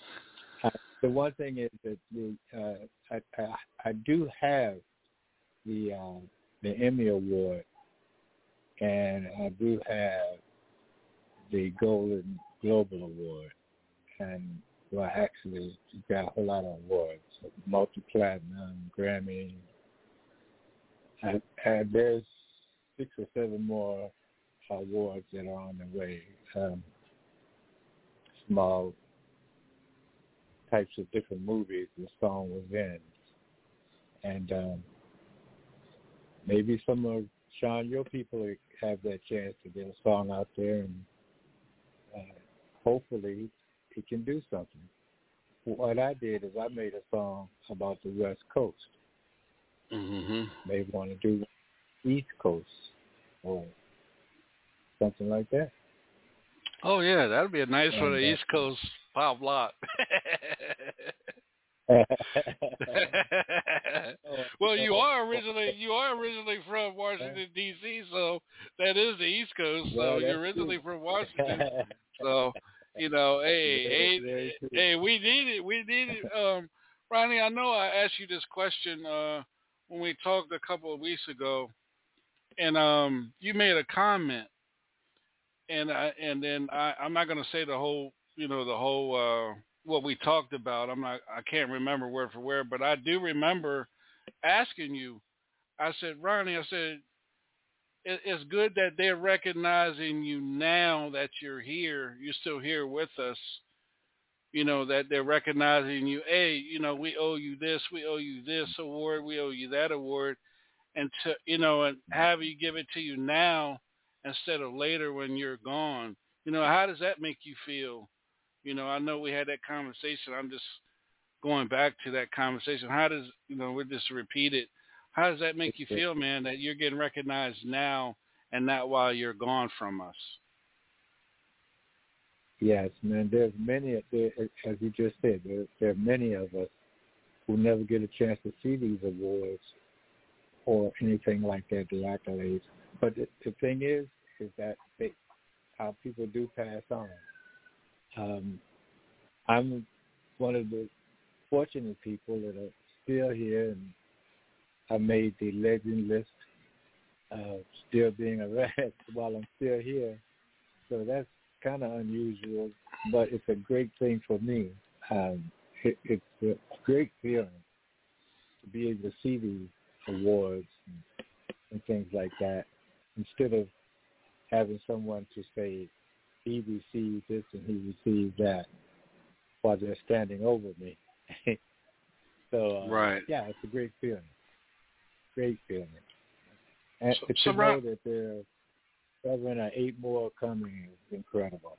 I, the one thing is that the, uh, I, I, I do have the uh, the Emmy Award, and I do have the Golden Global Award, and well, actually got a whole lot of awards, multi-platinum, Grammy. And, and there's six or seven more awards that are on the way. Um, small types of different movies the song was in, and um, maybe some of Sean, your people have that chance to get a song out there, and uh, hopefully it can do something. What I did is I made a song about the West Coast. mm-hmm. Maybe want to do East Coast or something like that. Oh yeah, that'd be a nice one. The uh, East Coast pop lock. [laughs] well, you are originally [laughs] you are originally from Washington D.C., so that is the East Coast. So Well, you're originally true. from Washington. [laughs] So you know, hey, hey, hey, we need it. We need it. Um, Ronnie, I know I asked you this question uh, when we talked a couple of weeks ago, and um, you made a comment, and I and then I, I'm not going to say the whole, you know, the whole uh, what we talked about. I'm not. I can't remember word for word, but I do remember asking you. I said, Ronnie, I said, it, it's good that they're recognizing you now that you're here. You're still here with us. You know that they're recognizing you. Hey, you know we owe you this. We owe you this award. We owe you that award. And to you know, and have you give it to you now instead of later when you're gone. You know, how does that make you feel? You know, I know we had that conversation. I'm just going back to that conversation. How does you know? We'll just repeat it. How does that make you feel, man? That you're getting recognized now and not while you're gone from us. Yes, man. There's many, there, as you just said, there, there are many of us who never get a chance to see these awards or anything like that, the accolades. But the, the thing is, is that they, how people do pass on. Um, I'm one of the fortunate people that are still here, and I made the legend list, still being a [laughs] rat while I'm still here. So that's kind of unusual, but it's a great thing for me. Um, it, it's a great feeling to be able to see these awards and, and things like that instead of having someone to say, he receives this and he receives that while they're standing over me. [laughs] so uh, Right. yeah, it's a great feeling. Great feeling. And So- to so know Rob- that there are seven or eight more coming is incredible.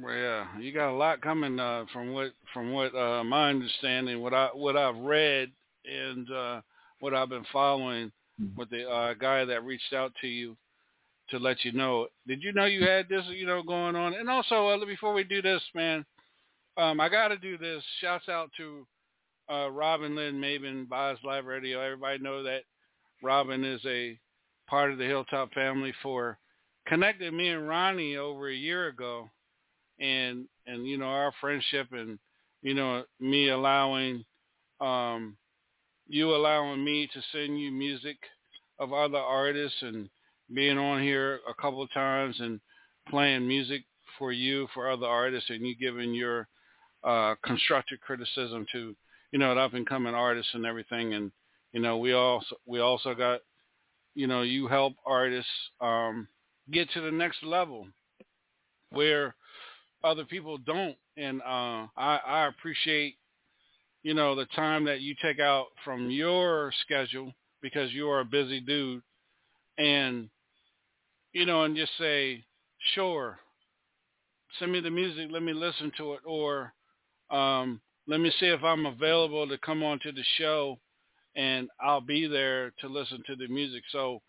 Well, yeah, you got a lot coming uh, from what from what uh, my understanding, what I what I've read, and uh, what I've been following with the uh, guy that reached out to you to let you know. Did you know you had this, you know, going on? And also, uh, before we do this, man, um, I got to do this. Shouts out to uh, Robin Lynn Maven, Boz Live Radio. Everybody know that Robin is a part of the Hilltop family for connected me and Ronnie over a year ago and and you know our friendship and you know me allowing um you allowing me to send you music of other artists and being on here a couple of times and playing music for you for other artists and you giving your uh constructive criticism to you know the up and coming artists and everything. And you know we also we also got you know you help artists um get to the next level where other people don't. And uh I, I appreciate you know the time that you take out from your schedule because you are a busy dude and you know and just say sure send me the music let me listen to it or um let me see if I'm available to come on to the show and I'll be there to listen to the music. So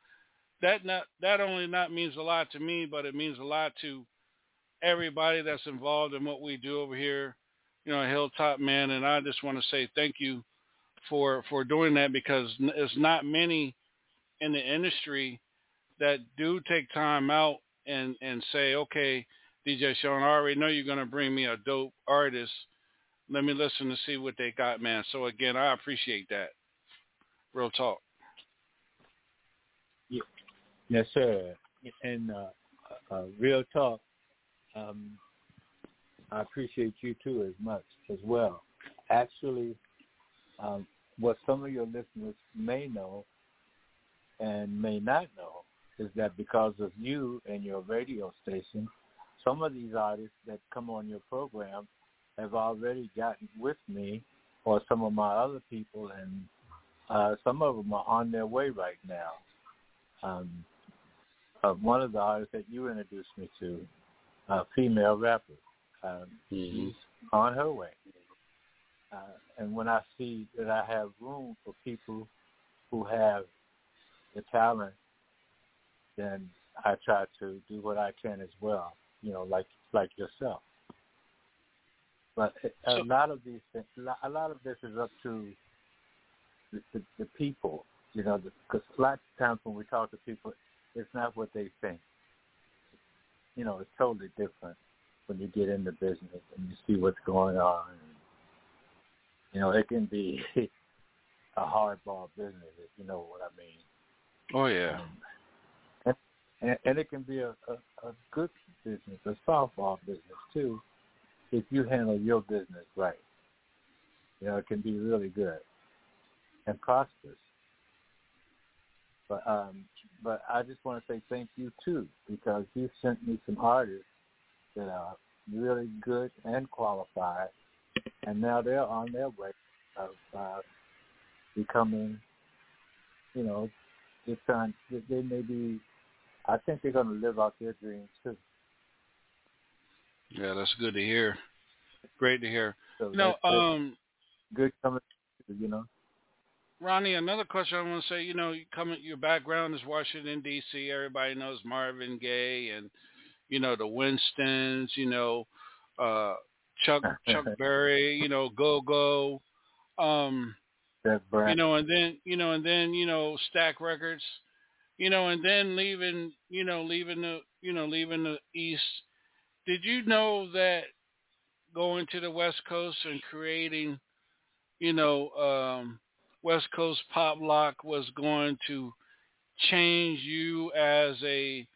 that not that only not means a lot to me but it means a lot to everybody that's involved in what we do over here, you know, Hilltop Man, and I just want to say thank you for for doing that because it's not many in the industry that do take time out and and say, okay, DJ Sean, I already know you're gonna bring me a dope artist. Let me listen to see what they got, man. So again, I appreciate that. Real talk. Yes, sir. And uh, uh, real talk, um, I appreciate you too as much as well. Actually, um, what some of your listeners may know and may not know is that because of you and your radio station, some of these artists that come on your program have already gotten with me or some of my other people, and uh, some of them are on their way right now. Um, uh, one of the artists that you introduced me to, a female rapper, um, she's on her way. Uh, and when I see that I have room for people who have the talent, then I try to do what I can as well. You know, like like yourself. But a lot of these things, a lot of this is up to the, the, the people. You know, because a lot of times when we talk to people, it's not what they think. You know, it's totally different when you get into business and you see what's going on. You know, it can be [laughs] a hardball business, if you know what I mean. Oh yeah. And, and, and it can be a, a, a good business, a softball business too, if you handle your business right. You know, it can be really good and prosperous. But um, but I just want to say thank you too because you sent me some artists that are really good and qualified, and now they're on their way of uh, becoming, you know, they're trying. They they may be. I think they're going to live out their dreams too. Yeah, that's good to hear. Great to hear. So You know, that's- that's um, good coming. You know. Ronnie, another question I want to say, you know, you come your background is Washington D.C. Everybody knows Marvin Gaye and you know the Winstons, you know, uh, Chuck Chuck Berry, you know, Go Go, um, you know, and then you know, and then you know, Stax Records, you know, and then leaving, you know, leaving the, you know, leaving the East. Did you know that going to the West Coast and creating, you know, um, West Coast pop lock was going to change you as a,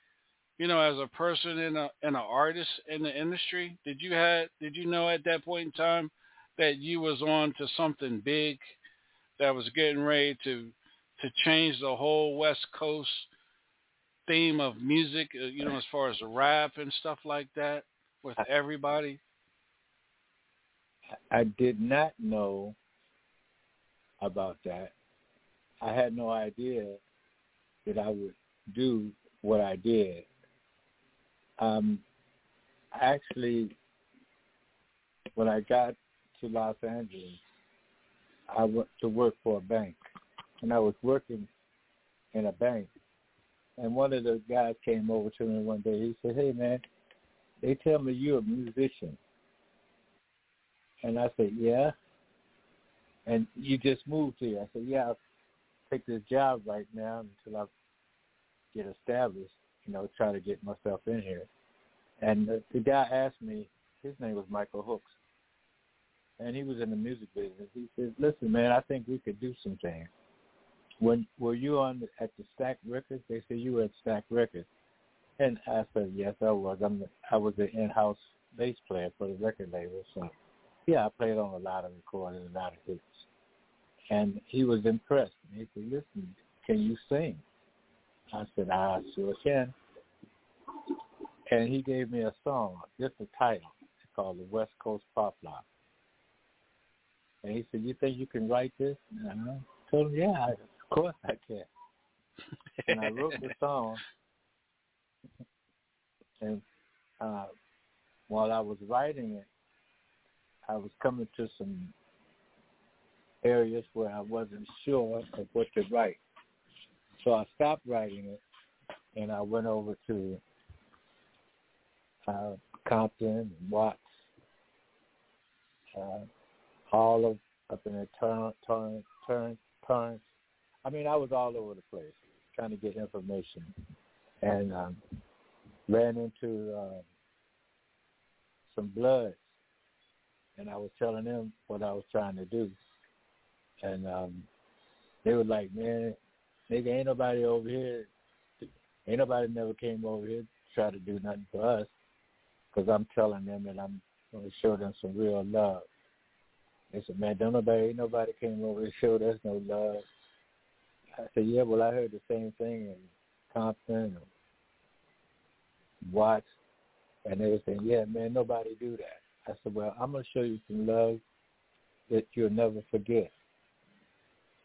you know, as a person and a and an artist in the industry? Did you had did you know at that point in time that you was on to something big that was getting ready to to change the whole West Coast theme of music, uh, you know, as far as rap and stuff like that with everybody? I did not know about that. I had no idea that I would do what I did. Um, actually, when I got to Los Angeles, I went to work for a bank, and I was working in a bank. And one of the guys came over to me one day. He said, "Hey, man, they tell me you're a musician." And I said, "Yeah." And you just moved here. I said, "Yeah, I'll take this job right now until I get established. You know, try to get myself in here." And the, the guy asked me, his name was Michael Hooks, and he was in the music business. He said, "Listen, man, I think we could do some things." When were you on the, at the Stax Records? They said you were at Stax Records, and I said, "Yes, I was. I'm the, I was the in-house bass player for the record label, so yeah, I played on a lot of recordings, a lot of hits." And he was impressed. And he said, "Listen, can you sing?" I said, "I sure can." And he gave me a song, just a title. It's called the West Coast Pop Lock. And he said, "You think you can write this?" And I told him, "Yeah, of course I can." and I wrote the song. [laughs] And uh, while I was writing it, I was coming to some areas where I wasn't sure of what to write. So I stopped writing it, and I went over to uh, Compton and Watts, uh, all of up in the Torrance, Torrance, Torrance, Torrance. I mean, I was all over the place trying to get information, and um, ran into uh, some Bloods, and I was telling them what I was trying to do, and um, they were like, "Man, nigga, ain't nobody over here. Ain't nobody never came over here to try to do nothing for us." Because I'm telling them that I'm going to show them some real love. They said, "Man, don't nobody, ain't nobody came over and showed us no love." I said, "Yeah, well, I heard the same thing in Compton and Watts, and they were saying, "Yeah, man, nobody do that." I said, "Well, I'm gonna show you some love that you'll never forget."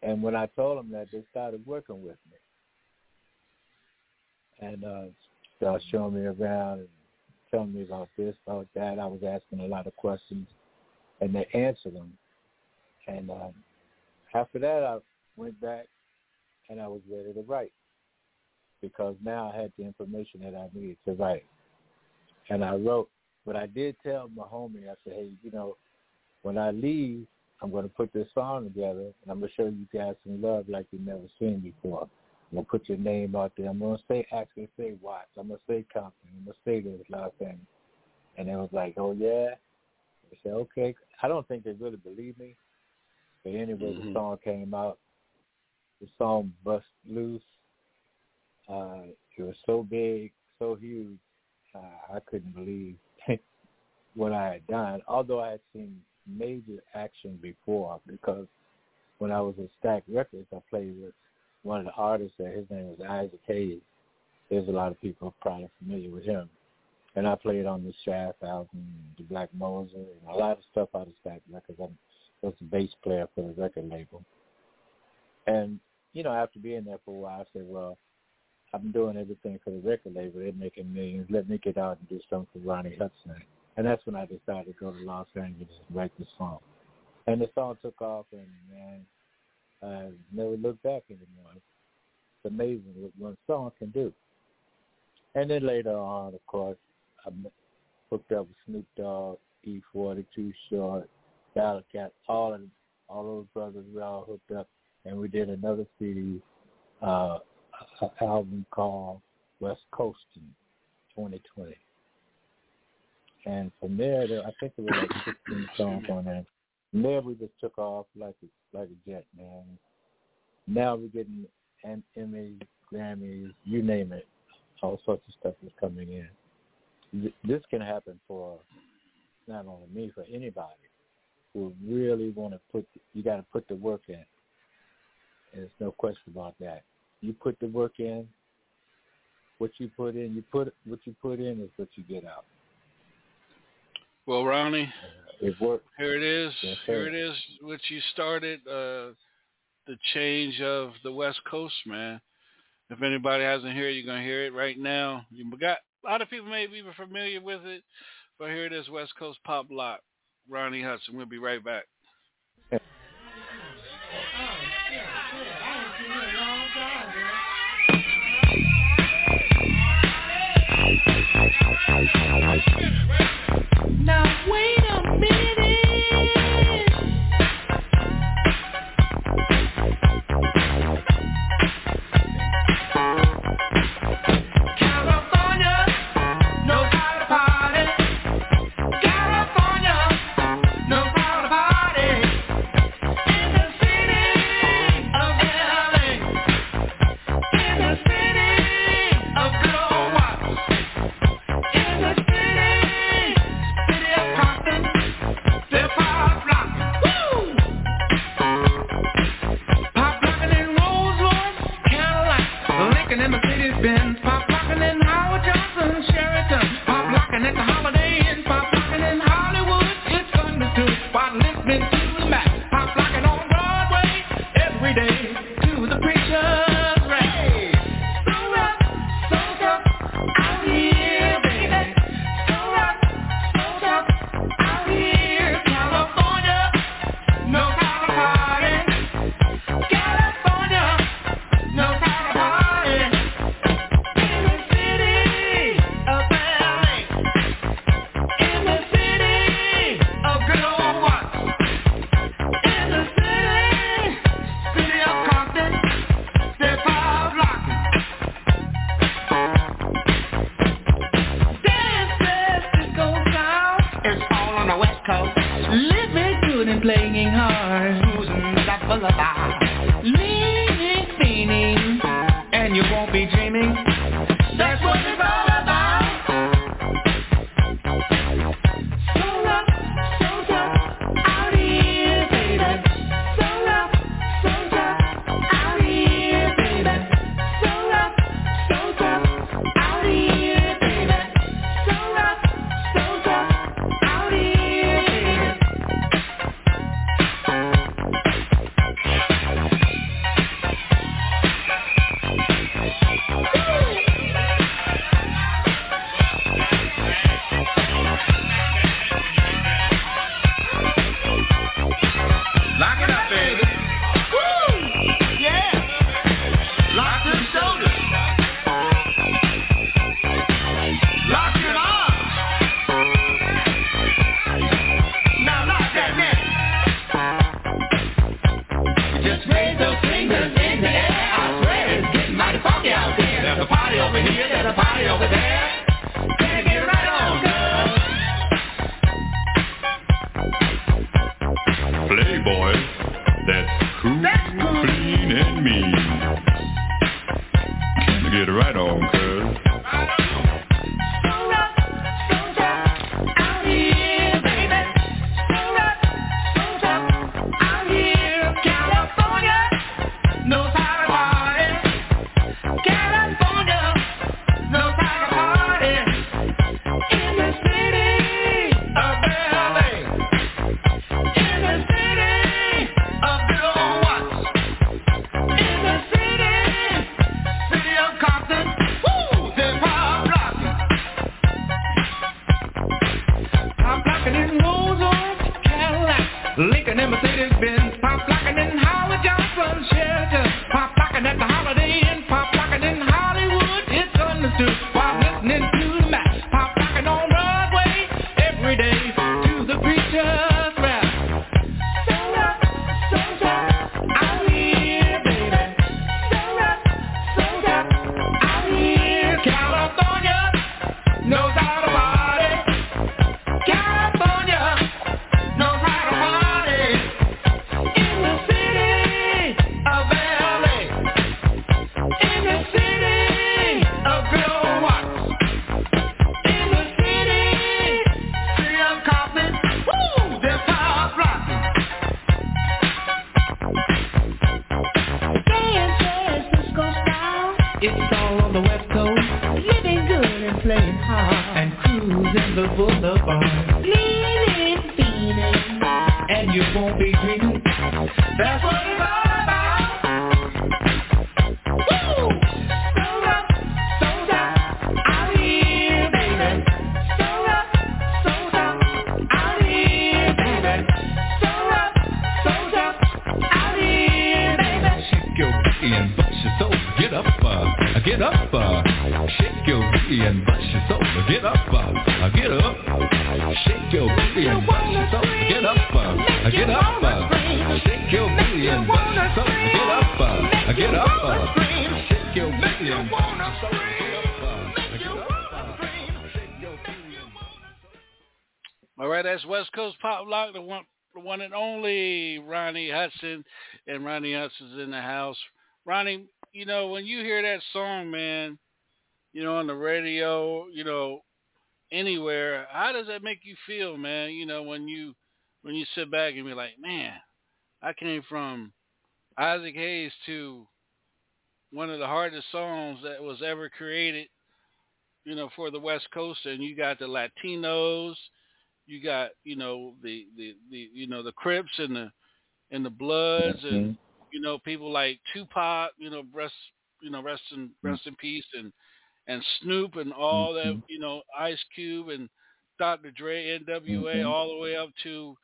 And when I told them that, they started working with me and uh, started showing me around and telling me about this, about that. I was asking a lot of questions, and they answered them. And um, after that, I went back and I was ready to write because now I had the information that I needed to write. And I wrote, but I did tell my homie, I said, hey, you know, when I leave, I'm going to put this song together and I'm going to show you guys some love like you've never seen before. I'm going to put your name out there. I'm going to say, actually say Watts. I'm going to say Compton. I'm going to say this last thing. And it was like, oh, yeah? I said, okay. I don't think they really believe me. But anyway, Mhm. the song came out. The song Bust Loose. Uh, it was so big, so huge, uh, I couldn't believe [laughs] what I had done. Although I had seen major action before, because when I was at Stax Records, I played with one of the artists there. His name was Isaac Hayes. There's a lot of people probably familiar with him. And I played on the Shaft album, the Black Moses, and a lot of stuff out of Stax Records. I was the bass player for the record label. And, you know, after being there for a while, I said, well, I'm doing everything for the record label. They're making millions. Let me get out and do something for Ronnie Hudson. And that's when I decided to go to Los Angeles and write the song. And the song took off, and man, I never looked back anymore. It's amazing what one song can do. And then later on, of course, I hooked up with Snoop Dogg, E40, Too Short, Battle Cat, all of all those brothers. We all hooked up, and we did another CD, uh, album called West Coastin' 2020. And from there, there I think there were like 16 [laughs] songs on there. From there, we just took off like a, like a jet, man. Now we're getting an Emmy, Grammys, you name it. All sorts of stuff is coming in. This can happen for not only me, for anybody who really want to put. You got to put the work in. There's no question about that. You put the work in. What you put in, you put what you put in is what you get out. Well, Ronnie, uh, it worked. Here it is. Yes, here it is. which you started, uh, the change of the West Coast, man. If anybody hasn't heard, it, you're gonna hear it right now. You got a lot of people may be familiar with it, but here it is, West Coast Pop Lock. Ronnie Hudson. We'll be right back. Now wait a minute. That's who. That's boulevard. Ronnie Hudson's in the house. Ronnie, you know when you hear that song, man, you know on the radio, you know anywhere, how does that make you feel, man? You know when you when you sit back and be like, man, I came from Isaac Hayes to one of the hardest songs that was ever created, you know, for the West Coast, and you got the Latinos, you got you know the the, the you know the Crips and the and the Bloods and mm-hmm. You know people like Tupac, you know rest you know rest in mm. rest in peace and and Snoop and all that mm-hmm. you know Ice Cube and Dr. Dre, NWA, mm-hmm. all the way up to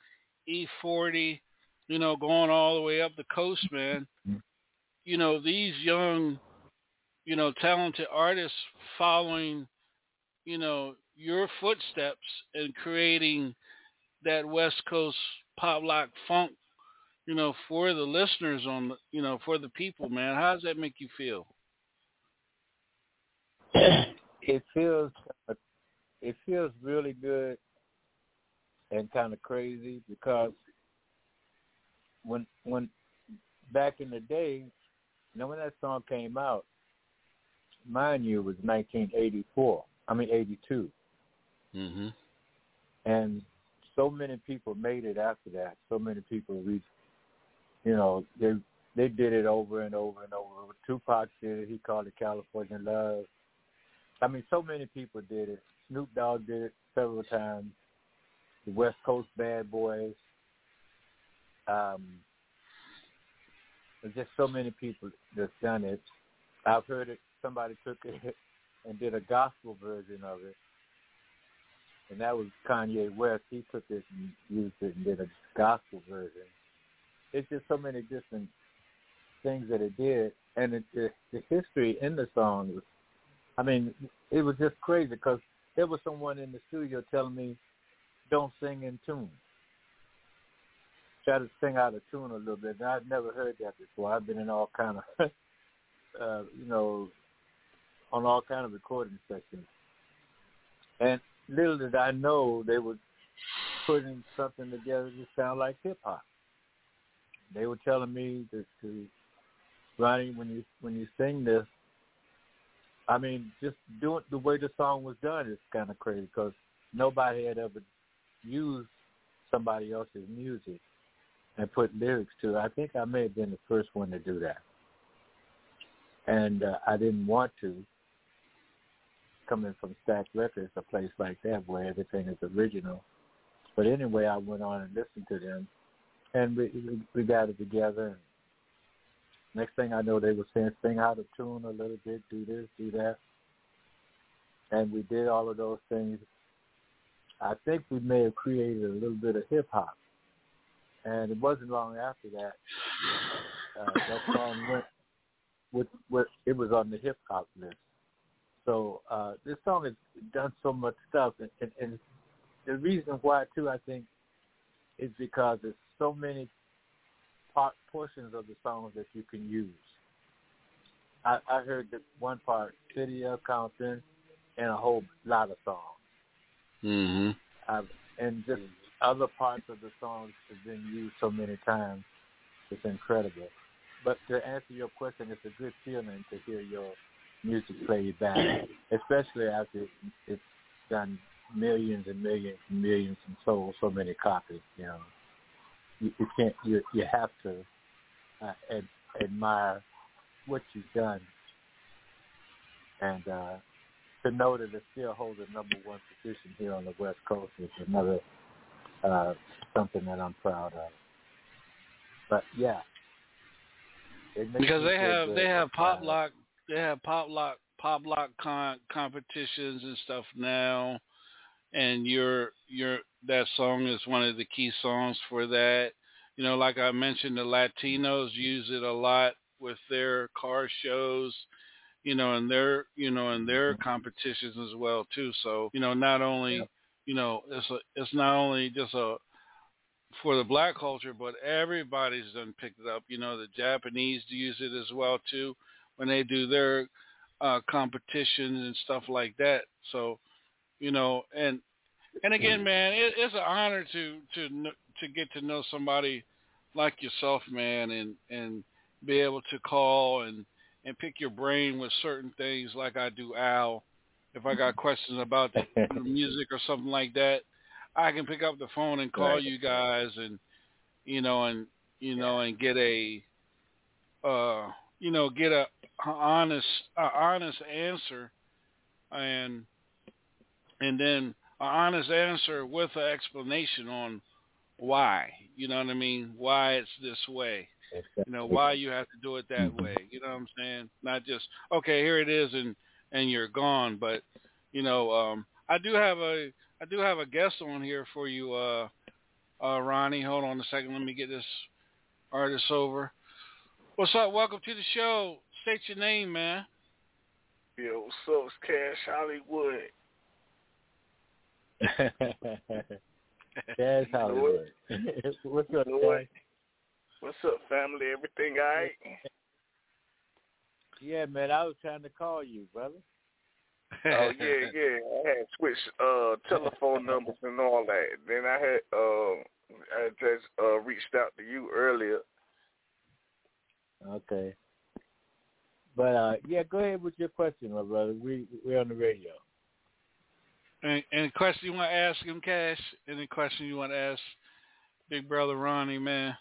E40, you know going all the way up the coast, man. Mm-hmm. You know these young, you know talented artists following, you know your footsteps and creating that West Coast pop lock funk, you know, for the listeners on, the, you know, for the people, man. How does that make you feel? it feels it feels really good and kind of crazy because when when back in the day, you know when that song came out, mind you, it was 1984. I mean 82, Mm-hmm. and so many people made it after that. So many people reached, you know, they they did it over and over and over. Tupac did it. He called it California Love. I mean, so many people did it. Snoop Dogg did it several times. The West Coast Bad Boys. Um, there's just so many people that's done it. I've heard it. Somebody took it [laughs] and did a gospel version of it, and that was Kanye West. He took it and used it and did a gospel version. It's just so many different things that it did, and it, it, the history in the song was. I mean, it was just crazy because there was someone in the studio telling me, "Don't sing in tune." Try to sing out of tune a little bit. And I've never heard that before. I've been in all kind of, [laughs] uh, you know, on all kind of recording sessions, and little did I know they were putting something together to sound like hip hop. They were telling me that to Ronnie, when you when you sing this, I mean, just doing the way the song was done is kind of crazy because nobody had ever used somebody else's music and put lyrics to it. I think I may have been the first one to do that, and uh, I didn't want to. Coming from Stax Records, a place like that where everything is original. But anyway, I went on and listened to them, and we we, got it together. Next thing I know, they were saying sing out of tune a little bit, do this, do that, and we did all of those things. I think we may have created a little bit of hip hop, and it wasn't long after that uh, that song went with, with it was on the hip hop list. So uh, this song has done so much stuff, and, and, and the reason why too, I think, is because there's so many part, portions of the songs that you can use. I, I heard that one part, City of Compton, and a whole lot of songs. Mm-hmm. I've, and just other parts of the songs have been used so many times. It's incredible. But to answer your question, it's a good feeling to hear your music played back, [clears throat] especially after it's done millions and millions and millions and sold so many copies. You know, you, you can't. You you have to uh, ad, admire what you've done, and uh, to know that it still holds the number one position here on the West Coast is another uh, something that I'm proud of. But yeah, because they have good. they have pop lock they have pop lock pop lock con- competitions and stuff now and your your that song is one of the key songs for that you know like i mentioned the latinos use it a lot with their car shows you know and their you know and their competitions as well too so you know not only you know it's a, it's not only just a for the black culture, but everybody's done picked it up. You know, the Japanese use it as well too when they do their uh, competitions and stuff like that. So, you know, and and again, man, it, it's an honor to to to get to know somebody like yourself, man, and and be able to call and and pick your brain with certain things like I do, Al. If I got questions about the, the [laughs] music or something like that, I can pick up the phone and call Right. you guys and you know and you know and get a uh you know get a, a honest a honest answer and and then an honest answer with an explanation on why you know what I mean? Why it's this way you know why you have to do it that way you know what I'm saying? Not just okay here it is and and you're gone but you know um I do have a I do have a guest on here for you uh uh Ronnie. Hold on a second. Let me get this artist over. What's up? Welcome to the show. State your name man. Yo, what's up? It's Cash Hollywood. [laughs] That's [laughs] You know Hollywood. [laughs] What's up, You know what? Cash? What's up, family? Everything all right? Yeah, man, I was trying to call you, brother. oh yeah, yeah. I had switched uh telephone numbers and all that. Then I had uh I just uh reached out to you earlier. Okay. But uh yeah, go ahead with your question, my brother. We we're on the radio. Any, any question you want to ask him, Cash? Any question you want to ask Big Brother Ronnie, man?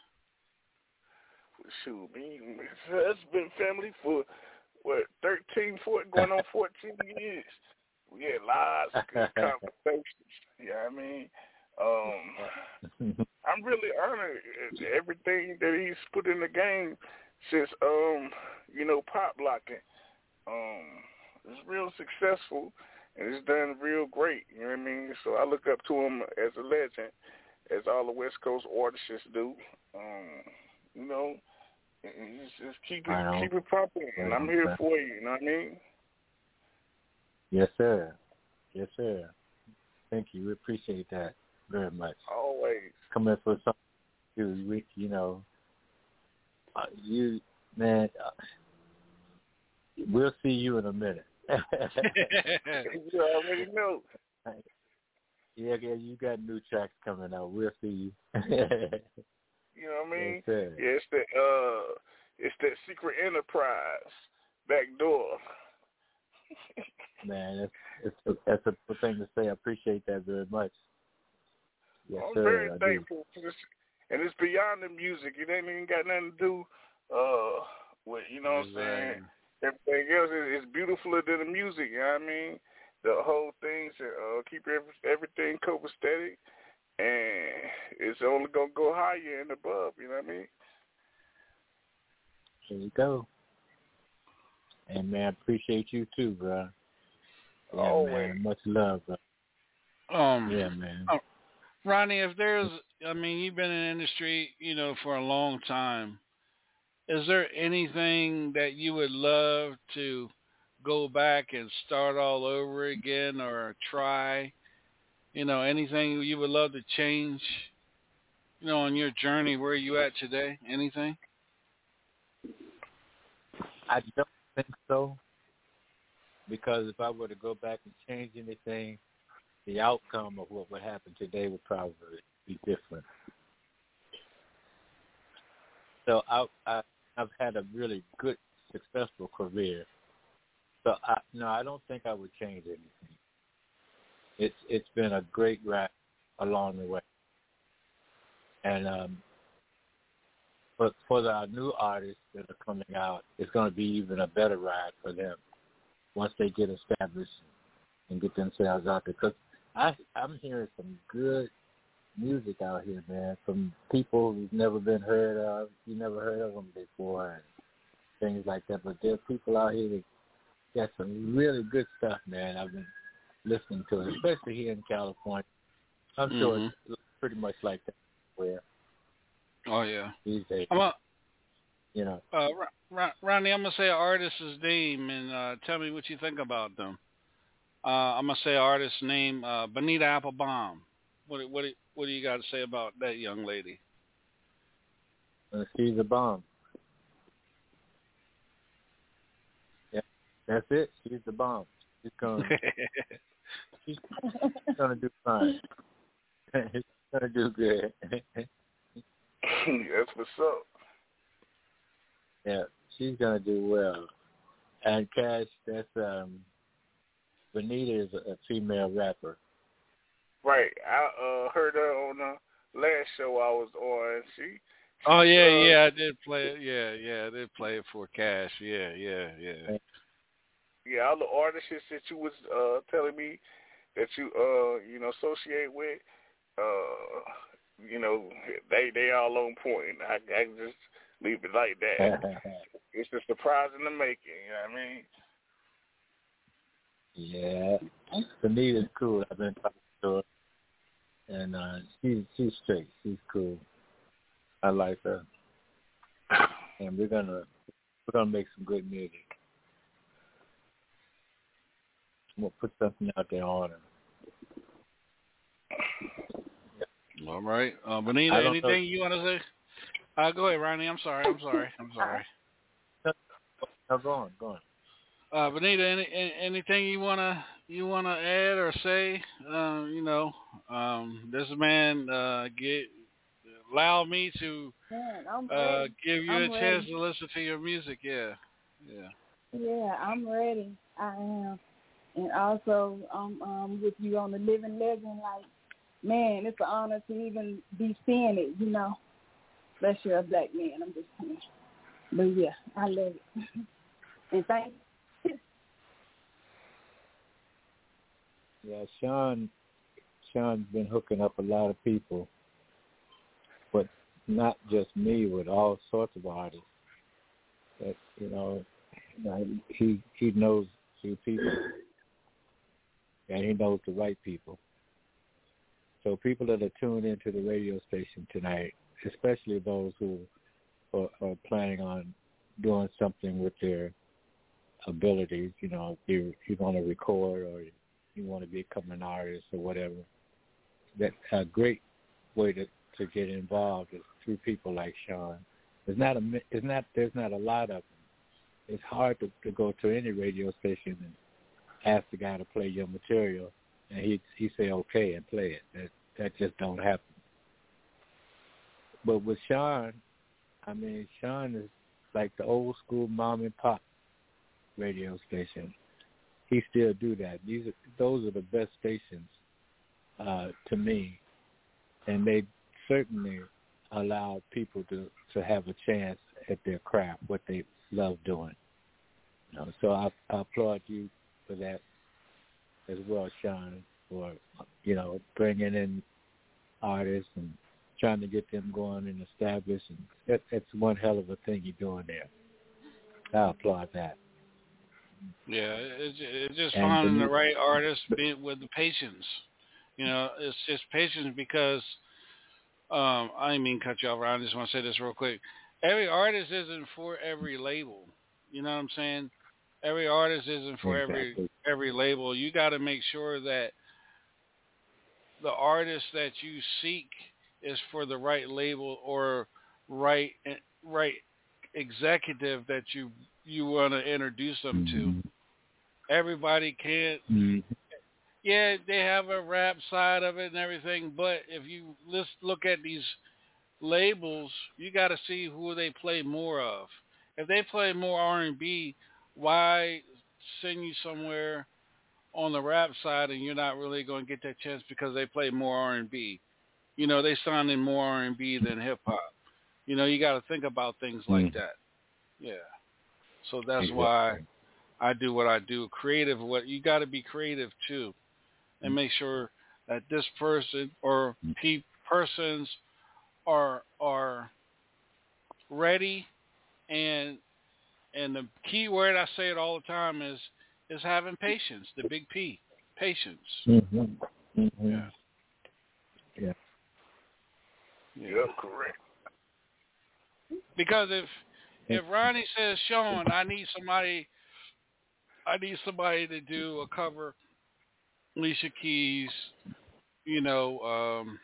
Shoot, me, it's been family for what thirteen, 14, going on fourteen [laughs] years. We had lots of good [laughs] conversations. Yeah, I mean, um, I'm really honored at everything that he's put in the game since um, you know, pop locking. Um, it's real successful and it's done real great. You know what I mean? So I look up to him as a legend, as all the West Coast artists do. Um, you know, just, just keep it keep it popping, and I'm here for you. You know what I mean? Yes, sir. Yes, sir. Thank you. We appreciate that very much. Always. Coming for something, you, we, you know, uh, you, man, uh, we'll see you in a minute. [laughs] you already know. [laughs] Yeah, yeah, you got new tracks coming out. We'll see you. [laughs] You know what I mean? Yes. Yeah, it's that uh, it's that secret enterprise back door. Man, that's it's a, that's a good thing to say. I appreciate that very much. Yes, I'm sir. very I do. thankful for this, and it's beyond the music. It ain't even got nothing to do uh with you know what I'm saying. Everything else is, is beautifuler than the music. You know what I mean? The whole thing to uh, keep every, everything copacetic, and it's only gonna go higher and above. You know what I mean? There you go. And man, I appreciate you too, bro. Yeah, Always. man. Much love, bro. Um, Yeah, man. oh, Ronnie, if there's, I mean, you've been in the industry, you know, for a long time. Is there anything that you would love to go back and start all over again or try? You know, anything you would love to change? You know, on your journey, where are you at today? Anything? I don't think so. Because if I were to go back and change anything, the outcome of what would happen today would probably be different. So I, I I've had a really good, successful career. So I no, I don't think I would change anything. It's it's been a great ride along the way. And um but for the new artists that are coming out, it's going to be even a better ride for them once they get established and get themselves out there. Cause I I'm hearing some good music out here, man, from people who've never been heard of. You never heard of them before, and things like that. But there's people out here that got some really good stuff, man. I've been listening to it, especially here in California. I'm sure Mhm. it's pretty much like that where Oh yeah. these days. I'm a, You know, uh, Ro- Ro- Ronnie, I'm gonna say an artist's name and uh, tell me what you think about them. Uh, I'm gonna say artist's name, uh, Bonita Applebaum. What do- what do- what do you got to say about that young lady? uh, she's a bomb. Yeah, that's it. She's the bomb. She's gonna [laughs] she's gonna do fine. [laughs] she's gonna do good. That's what's up. yeah, she's gonna do well. And Cash, that's um, Benita is a, a female rapper. Right. I uh heard her on the last show I was on. She Oh yeah, uh, yeah, I did play it. Yeah, yeah, I did play it for Cash. Yeah, yeah, yeah. yeah, all the artists that you was uh telling me that you uh you know associate with, uh you know, they they all on point. I I just leave it like that. [laughs] it's a surprise in the making, you know what I mean? Yeah, Benita's cool. I've been talking to her, and uh, she's she's straight. She's cool. I like her, and we're gonna we're gonna make some good music. We'll put something out there on her. All right, uh, Bonita, I don't know- anything you want to say? Uh, go ahead, Ronnie. I'm sorry. I'm sorry. I'm [laughs] sorry. Now go on, go on. Uh, Benita, any, any anything you wanna you wanna add or say? Um, you know, um, this man uh, get allow me to Man, uh, give you I'm a chance ready. to listen to your music. Yeah, yeah. Yeah, I'm ready. I am. And also, um, um, with you on the Living Legend, like, man, it's an honor to even be seeing it, you know. Unless you're a black man, I'm just saying. But yeah, I love it. [laughs] and thank Yeah, Sean Sean's been hooking up a lot of people, but not just me, with all sorts of artists. That you know, he he knows few people, and he knows the right people. So people that are tuned into the radio station tonight, especially those who are, are planning on doing something with their abilities, you know, if you you want to record or you want to become an artist or whatever, that a great way to to get involved is through people like Sean. There's not a it's not there's not a lot of them. It's hard to, to go to any radio station and ask the guy to play your material, and he he say okay and play it. That that just don't happen. But with Sean, I mean Sean is like the old school mom and pop radio station. He still do that. These are those are the best stations uh, to me, and they certainly allow people to to have a chance at their craft, what they love doing. You know, so I, I applaud you for that as well, Sean, for you know bringing in artists and trying to get them going and established. And that, that's one hell of a thing you're doing there. I applaud that. Yeah, it's it's just And finding the Benita- right artist being with the patience. You know, it's just patience because um I didn't mean cut you off. I just want to say this real quick. Every artist isn't for every label. You know what I'm saying? Every artist isn't for every every label. You got to make sure that the artist that you seek is for the right label or right right executive that you you want to introduce them to. Everybody can't. Mhm. Yeah, they have a rap side of it and everything, but if you let's look at these labels, you got to see who they play more of. If they play more R and B, why send you somewhere on the rap side and you're not really going to get that chance because they play more R and B? You know, they sound in more R and B than hip hop. You know, you got to think about things like Mm. that. Yeah. So that's why I do what I do. Creative, what you got to be creative too, and make sure that this person or pe- persons are are ready, and and the key word I say it all the time is is having patience. The big P, patience. Mm-hmm. Mm-hmm. Yeah. Yeah. Yeah, correct. Because if if Ronnie says, Sean, I need somebody, I need somebody to do a cover, Alicia Keys, you know, um,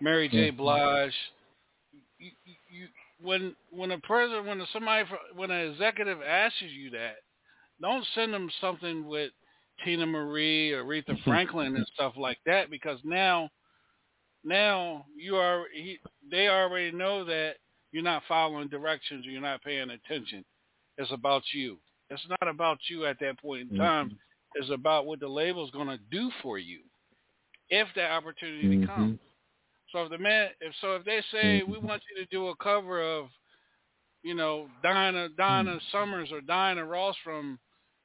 Mary J. Blige. You, you, when when a president, when a, somebody, when an executive asks you that, don't send them something with Teena Marie or Aretha [laughs] Franklin and stuff like that because now, now you are he, they already know that you're not following directions or you're not paying attention. It's about you. It's not about you at that point in time. Mm-hmm. It's about what the label's going to do for you if that opportunity mm-hmm. comes. So if the man, if so, if they say mm-hmm. we want you to do a cover of, you know, Dinah Dinah Summers or Dinah Ross from,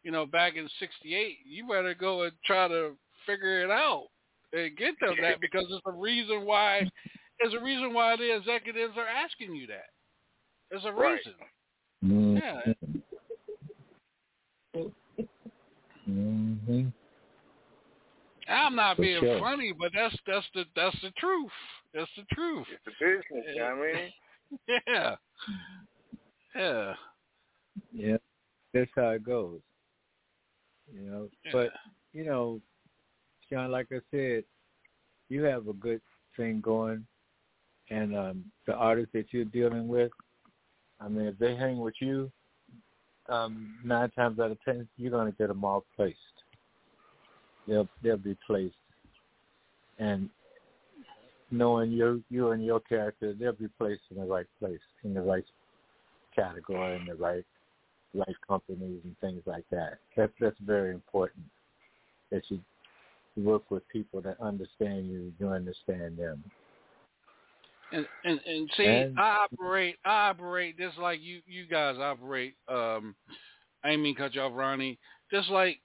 you know, back in '68, you better go and try to figure it out and get them [laughs] that because it's a reason why. There's a reason why the executives are asking you that. There's a Right. reason. Yeah. Mm-hmm. I'm not For being sure. funny, but that's that's the that's the truth. That's the truth. It's the business, you know what I mean? [laughs] Yeah. Yeah. Yeah, that's how it goes. You know, but you know, Sean, like I said, you have a good thing going, and um, the artists that you're dealing with, I mean, if they hang with you, um, nine times out of ten, you're going to get them all placed. They'll they'll be placed, and knowing you you and your character, they'll be placed in the right place, in the right category, in the right right companies and things like that. That's that's very important that you work with people that understand you, you understand them. And and and see, And- I operate I operate just like you you guys operate. Um, I ain't mean cut you off, Ronnie. Just like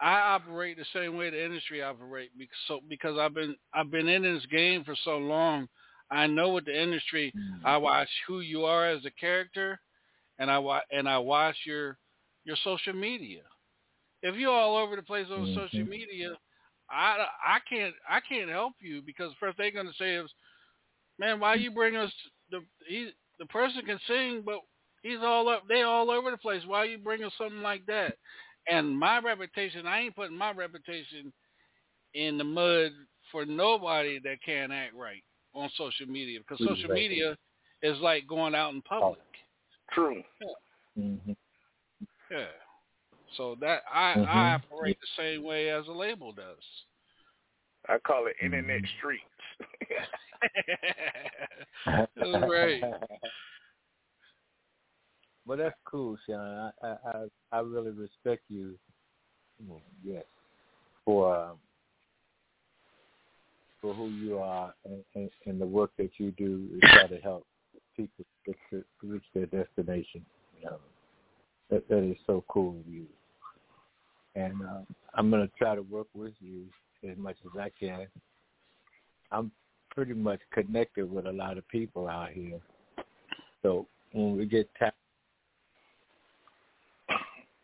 I operate the same way the industry operate because so because I've been I've been in this game for so long. I know what the industry. I watch who you are as a character, and I wa- and I watch your your social media. If you're all over the place on social media, I, I can't I can't help you because first they're gonna say is, man, why you bring us the he the person can sing, but he's all up they all over the place. Why you bring us something like that? And my reputation, I ain't putting my reputation in the mud for nobody that can't act right on social media because social media is like going out in public. True. Mm-hmm. Yeah. So that I Mhm. I operate the same way as a label does. I call it internet streets. [laughs] [laughs] That's right. Well, that's cool, Sean. I I I, really respect you. Yes, for um, for who you are and, and, and the work that you do to try to help people get to reach their destination. You know, that that is so cool of you. And uh, I'm gonna try to work with you as much as I can. I'm pretty much connected with a lot of people out here, so when we get tapped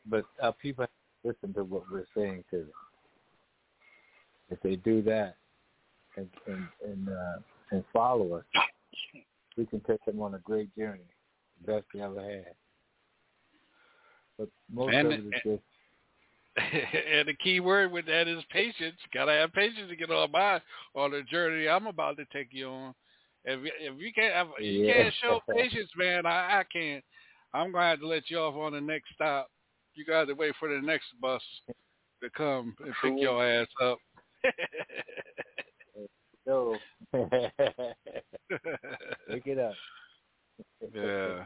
but our people listen to what we're saying to them. If they do that and and and, uh, and follow us, we can take them on a great journey, the best they ever had. But most And- of it is just [laughs] and the key word with that is patience. Gotta have patience to get on my on the journey I'm about to take you on. If you- if you can't if you Yeah. can't show [laughs] patience, man, I, I can't. I'm gonna have to let you off on the next stop. You got to wait for the next bus to come and pick your ass up. no, [laughs] pick it up. yeah.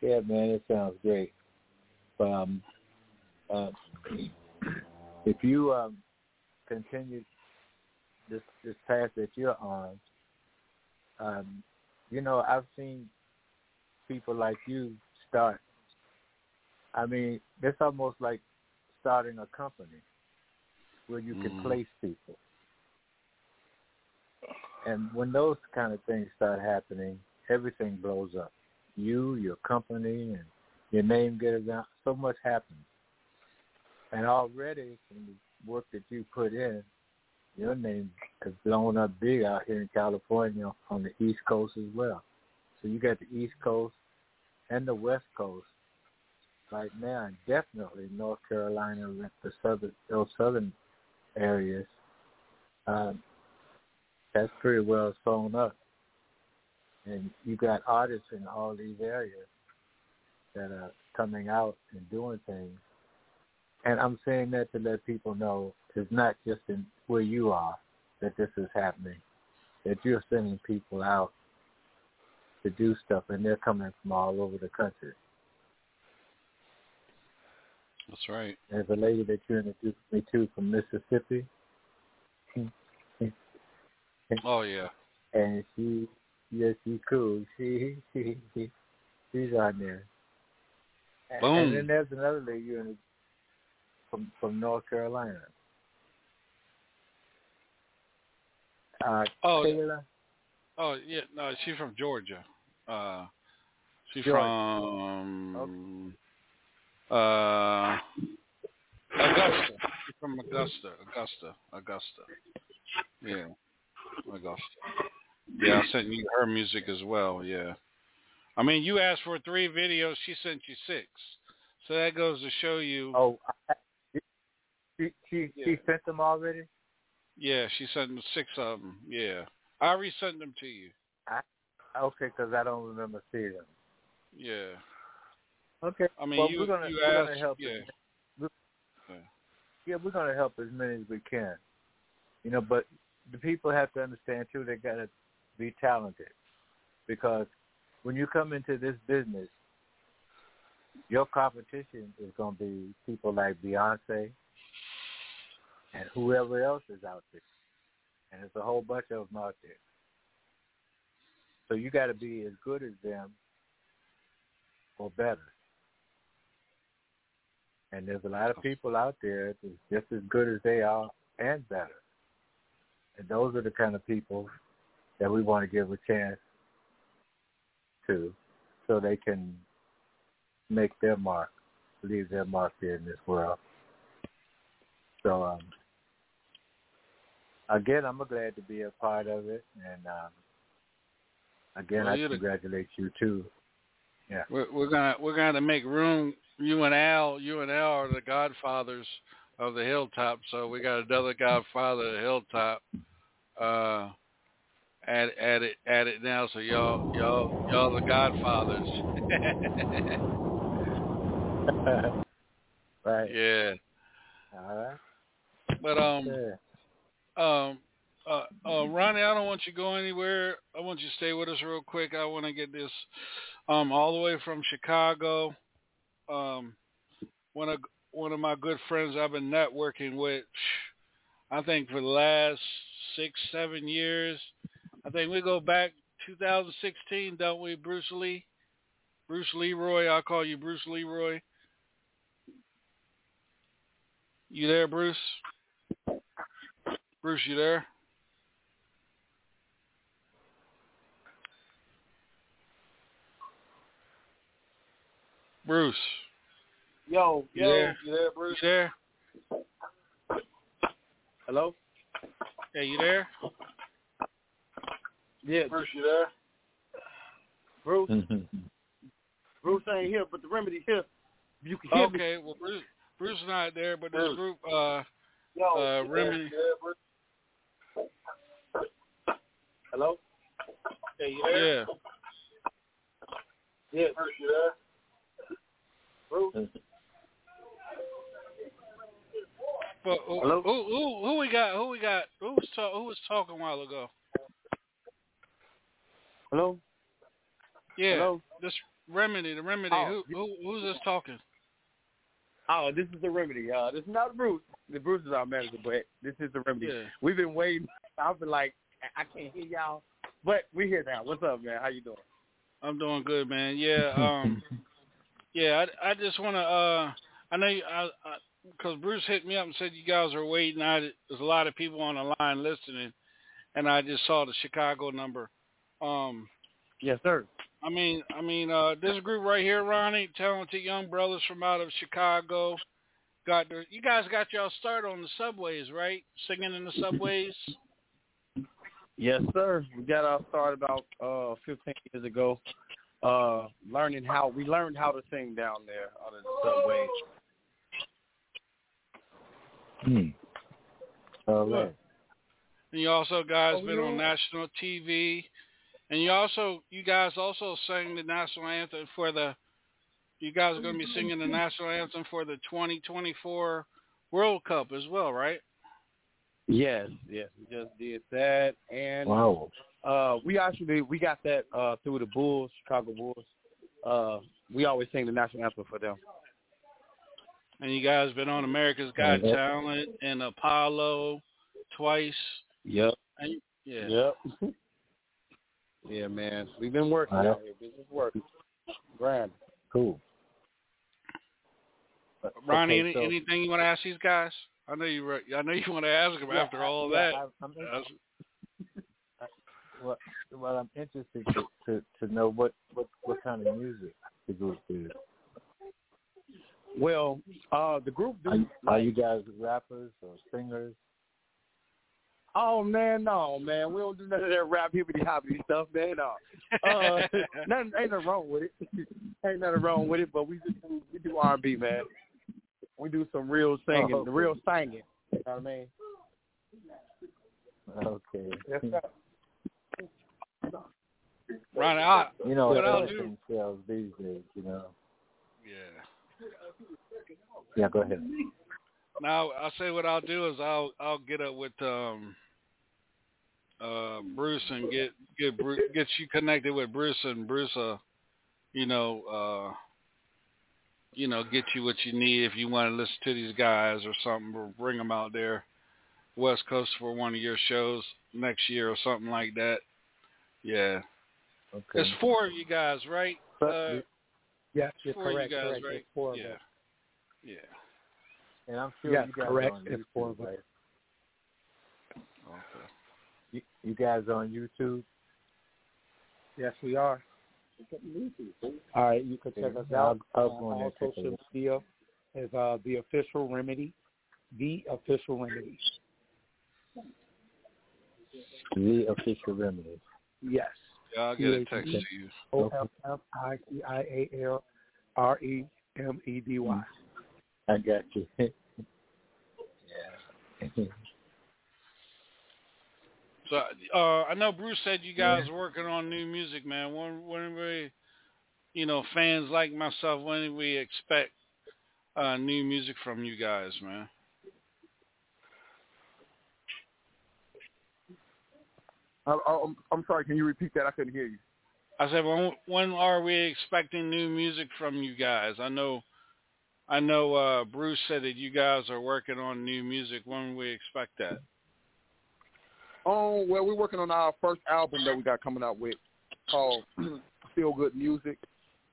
Yeah, man, it sounds great. Um, uh, if you um, continue this this path that you're on, um, you know, I've seen people like you start I mean, it's almost like starting a company where you can Mhm. place people. And when those kind of things start happening, everything blows up. You, your company, and your name gets around. So much happens. And already, from the work that you put in, your name has blown up big out here in California on the East Coast as well. So you got the East Coast and the West Coast right now, and definitely North Carolina, the southern, those southern areas. Um, that's pretty well sewn up, and you got artists in all these areas that are coming out and doing things. And I'm saying that to let people know it's not just in where you are that this is happening. That you're sending people out to do stuff, and they're coming from all over the country. That's right. There's a lady that you introduced me to from Mississippi, Oh yeah. and she, yes, she's cool. She, she, she she's on there. And- Boom. And then there's another lady you introduced from from North Carolina. Uh, Oh, Taylor. Oh yeah, no, she's from Georgia. Uh, she's Georgia. from uh Augusta. She's from Augusta, Augusta, Augusta. Yeah, Augusta. Yeah, I sent you her music as well. Yeah, I mean, you asked for three videos, she sent you six. So that goes to show you. Oh, I, she she Yeah. she sent them already. Yeah, she sent me six of them. Yeah, I resent them to you. I, Okay, because I don't remember seeing them. Yeah. Okay. I mean, well, you we're gonna you we're asked. gonna help. yeah. as- Yeah. Yeah, we're gonna help as many as we can. You know, but the people have to understand too. They gotta be talented because when you come into this business, your competition is gonna be people like Beyonce and whoever else is out there, and there's a whole bunch of them out there. So you got to be as good as them or better. And there's a lot of people out there that's just as good as they are and better. And those are the kind of people that we want to give a chance to so they can make their mark, leave their mark here in this world. So um again I'm glad to be a part of it and um again Well, I you're the- congratulate you too. Yeah. We're, we're gonna we're gonna make room. You and Al, you and Al are the godfathers of the hilltop. So we got another godfather of the hilltop. Uh, add add it add it now. So y'all y'all y'all the godfathers. [laughs] right. [laughs] yeah. All right. But um Yeah. Um uh uh Ronnie, I don't want you to go anywhere. I want you to stay with us real quick. I want to get this um all the way from Chicago. Um one of one of my good friends I've been networking with I think for the last 6 7 years. I think we go back 2016, don't we, Bruce Lee? Bruce Leroy, I'll call you Bruce Leroy. You there, Bruce? Bruce, you there? Bruce, Yo, You yo, there? you there, you Bruce? there? Hello? Hey, you there? Yeah, Bruce, you there? Bruce. [laughs] Bruce ain't here, but the remedy's here. You can hear me. Okay, well, Bruce, Bruce is not there, but this Bruce. group, uh, Yo, uh. Remedy. You there, Bruce? Hello? Hey, you there? Yeah. Yeah. Bruce, you there? Bruce? But who, Hello? who, who, who we got? Who we got? Who was talk, Who was talking a while ago? Hello? Yeah, Hello? this remedy, the remedy. Oh, who, who, who's this talking? Oh, this is the remedy. Uh, this is not Bruce. The Bruce is our manager, but this is the remedy. Yeah. We've been waiting. I've been like, I can't hear y'all, but we here now. What's up, man? How you doing? I'm doing good, man. Yeah. [laughs] Um, Yeah, I, I just want to. Uh, I know you, I, I, because Bruce hit me up and said you guys are waiting. I, there's a lot of people on the line listening, and I just saw the Chicago number. Um, yes, sir. I mean, I mean, uh, this group right here, Ronnie, talented young brothers from out of Chicago, got their, you guys got y'all start on the subways, right? Singing in the [laughs] subways. Yes, sir. We got our start about uh 15 years ago. Uh, learning how we learned how to sing down there on the subway. Hmm. All right. And you also guys Oh, been yeah. on national TV, and you also you guys also sang the national anthem for the. You guys are going to be singing the national anthem for the 2024 World Cup as well, right? Yes, yes, we just did that, and Wow. uh, we actually we got that uh through the Bulls, Chicago Bulls. Uh, we always sing the national anthem for them. And you guys been on America's Got Mhm. Talent and Apollo twice. Yep. And, yeah. Yep. [laughs] yeah, man, we've been working All right. out here. Business work. Grand. Cool. Ronnie, Okay, any, so- anything you want to ask these guys? I know you. re- I know you want to ask them Yeah, after I- all yeah, that. I- I'm That's- [laughs] Well, well, I'm interested to, to, to know what, what, what kind of music the group is. Well, uh, the group do. Are, you- are you guys rappers or singers? Oh man, no man, we don't do none of that rap hippity hoppity stuff, man. No, uh, [laughs] nothing, ain't nothing wrong with it. [laughs] ain't nothing wrong with it, but we just do, we do R and B, man. We do some real singing, Oh, the real singing. You know what I mean? Okay. Yes, sir. Ronnie, I, You know, what I'll do. everything sells these days, you know. Yeah. Yeah, go ahead. Now I'll say what I'll do is I'll I'll get up with um uh Bruce and get get Bruce, get you connected with Bruce and Bruce uh you know uh you know get you what you need if you want to listen to these guys or something or bring them out there West Coast for one of your shows next year or something like that. Yeah. Okay. There's four of you guys, right? Uh, yes, you're four of correct. you guys, correct. right? It's four of yeah. us. Yeah. And I'm sure Yes, you guys correct. are on It's four of us. right? Okay. You, you guys on YouTube? Yes, we are. All right, you can check us out. I'll, I'll go in there on all and take a social media is uh, the official remedy. The official remedy. The official remedy. Yes. Yeah, I'll get a text to you. O F F I C I A L R E M E D Y. I got you. [laughs] yeah. [laughs] So uh, I know Bruce said you guys are working on new music, man. When when we, you know, fans like myself, when do we expect uh, new music from you guys, man? I, I'm, I'm sorry. Can you repeat that? I couldn't hear you. I said, when when are we expecting new music from you guys? I know, I know. Uh, Bruce said that you guys are working on new music. When we expect that? Oh well, we're working on our first album that we got coming out with called [clears throat] "Feel Good Music,"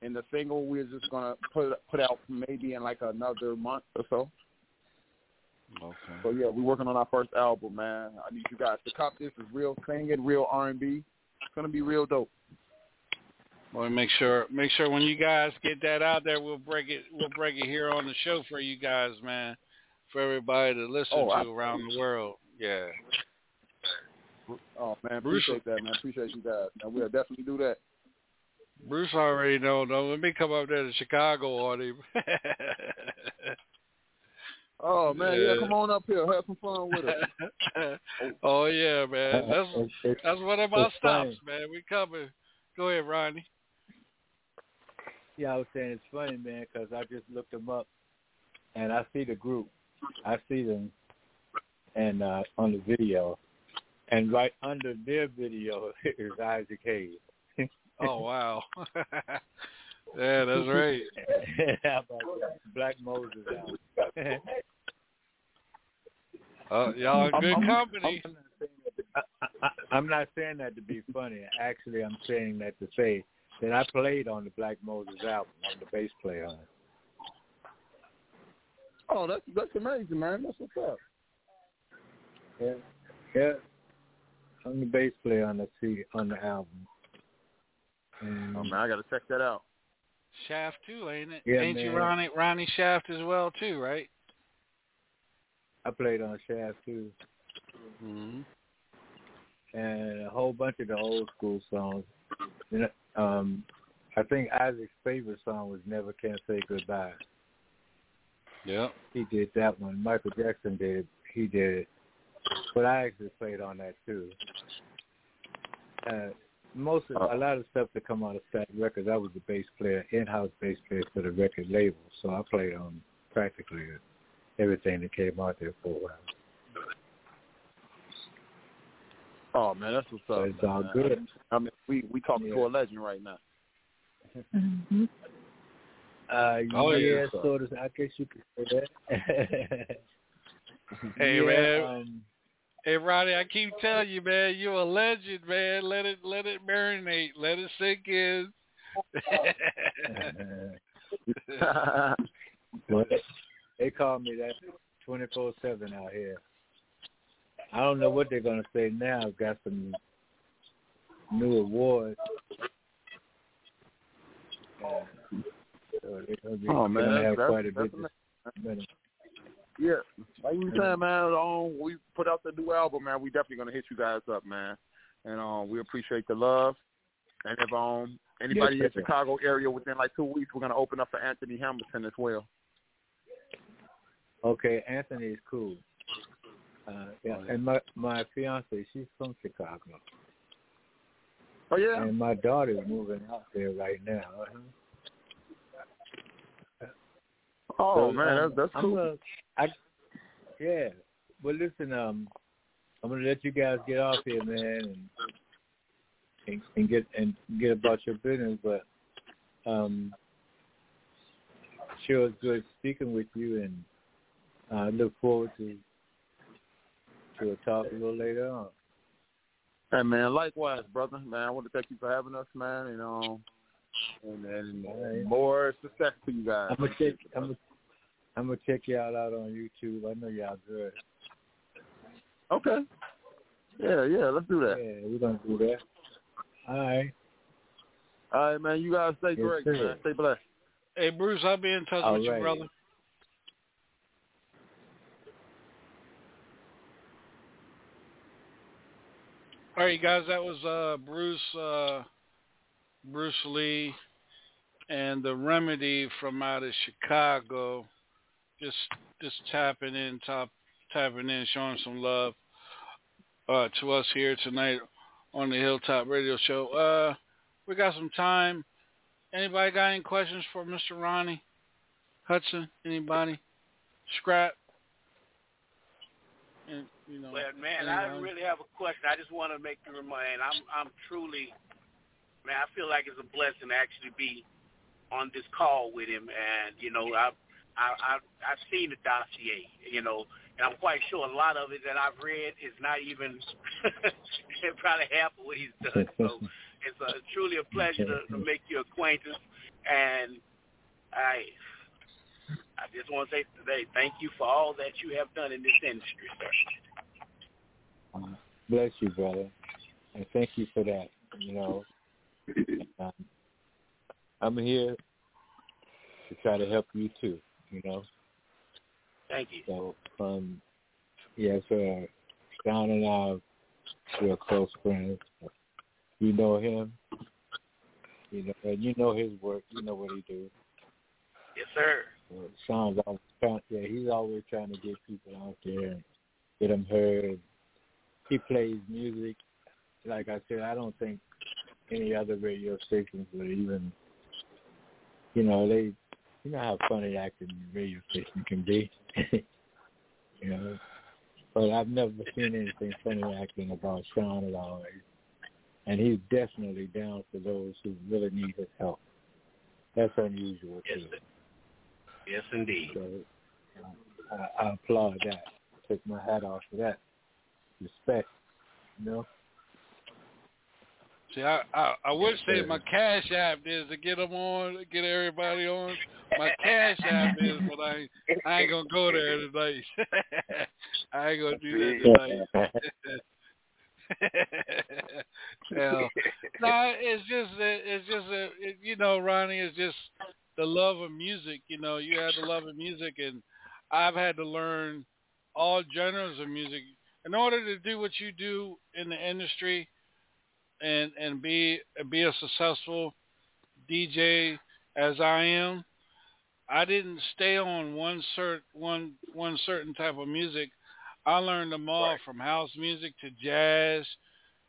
and the single we're just gonna put put out maybe in like another month or so. Okay. So yeah, we're working on our first album, man. I need you guys to cop this. It's real singing, real R and B. It's gonna be real dope. Well, make sure make sure when you guys get that out there, we'll break it we'll break it here on the show for you guys, man, for everybody to listen Oh, to I- around the world. Yeah. Oh man, Bruce- appreciate that, man. Appreciate you guys. Man, we'll definitely do that. Bruce already know though. Let me come up there to Chicago on him. [laughs] Oh man, yeah, Yeah. come on up here, have some fun with us. [laughs] oh yeah, man. That's It's- it's- that's one of my it's stops, funny. man. We coming. Go ahead, Ronnie. Yeah, I was saying it's funny, man, because I just looked them up, and I see the group. I see them, and uh, on the video, and right under their video is Isaac Hayes. Oh wow. [laughs] yeah, that's right. [laughs] How about that? Black Moses out. [laughs] Uh, y'all in good I'm- I'm- company. I, I, I'm not saying that to be funny. Actually, I'm saying that to say that I played on the Black Moses album. I'm the bass player on it. Oh, that's that's amazing, man. That's what's up. Yeah, yeah. I'm the bass player on the C on the album. And, Oh man, I gotta check that out. Shaft too, ain't it? Yeah, ain't you. Ronnie Ronnie Shaft as well too, right? I played on Shaft too, Mm-hmm. and a whole bunch of the old school songs. You know, um, I think Isaac's favorite song was "Never Can Say Goodbye." Yeah, He did that one. Michael Jackson did. He did it, but I actually played on that too. Uh, most of, a lot of stuff that come out of Stax Records, I was the bass player, in-house bass player for the record label, so I played on practically everything that came out there for a while. Oh man, that's what's up. it's all good. I mean, we we talking to a legend right now. Uh, Oh, yeah. yeah, sort of. I guess you could say that. [laughs] [laughs] Hey yeah, man, um, hey Ronnie, I keep telling you, man, you're a legend, man. Let it let it marinate, let it sink in. [laughs] They- they call me that twenty four seven out here. I don't know what they're gonna say now. I've got some new awards. Uh, so they're gonna be, Oh man, that's, that's, quite a that's bit. amazing. to- Yeah, like you saying, man. Um, we put out the new album, man. We definitely gonna hit you guys up, man. And um, we appreciate the love. And if um anybody Yes, in. Chicago area within like two weeks, we're gonna open up for Anthony Hamilton as well. Okay, Anthony is cool. Uh, yeah, and my my fiance, she's from Chicago. Oh yeah. And my daughter's moving out there right now. Oh So, man, um, that's that's I'm cool. gonna- I, yeah. Well, listen, um, I'm gonna let you guys get off here, man, and and, and get and get about your business. But um, sure, it's good speaking with you, and I look forward to to a talk a little later on. Hey man, likewise, brother. Man, I want to thank you for having us, man, and um, and, and right. more success to you guys. I'm gonna check. I'm gonna, I'm gonna check y'all out on YouTube. I know y'all good. Okay. Yeah, yeah, let's do that. Yeah, we're gonna do that. All right. All right, man. You guys stay Yes, great, sir. man. Stay blessed. Hey Bruce, I'll be in touch All with you, brother. All right, guys, that was uh, Bruce uh, Bruce Lee and the Remedy from out of Chicago. Just just tapping in, top tapping in, showing some love uh, to us here tonight on the Hilltop Radio Show. Uh, we got some time. Anybody got any questions for Mr. Ronnie Hudson? Anybody? Scrap. And, you know, Well, man, I anyone? really have a question. I just want to make you remind. I'm, I'm truly, man. I feel like it's a blessing to actually be on this call with him, and you know, I, I, I, I've seen the dossier, you know, and I'm quite sure a lot of it that I've read is not even [laughs] probably half of what he's done. So [laughs] it's a, truly a pleasure to, to make your acquaintance, and I. I just want to say today, thank you for all that you have done in this industry, sir. Bless you, brother, and thank you for that. You know, um, I'm here to try to help you too. You know, Thank you. so um, yes, sir. Sean and I we're close friends. You know him. You know, and you know his work. You know what he do. Yes, sir. Uh, Sean's always trying. Yeah, he's always trying to get people out there and get them heard. He plays music. Like I said, I don't think any other radio stations would even. You know, they. You know how funny acting radio station can be. [laughs] you know, but I've never seen anything funny acting about Sean at all. And he's definitely down for those who really need his help. That's unusual Yes, too. Yes, indeed. So I, I applaud that. Take my hat off for that. Respect. You know? See, I, I I would say my cash app is to get them on, get everybody on. My cash app is, but I I ain't gonna go there tonight. [laughs] I ain't gonna do that tonight. [laughs] Hell, no, it's just it's just a it, you know, Ronnie, it's just the love of music. You know, you have the love of music, and I've had to learn all genres of music in order to do what you do in the industry and and be be a successful DJ as I am. I didn't stay on one cert one one certain type of music. I learned them all Right. from house music to jazz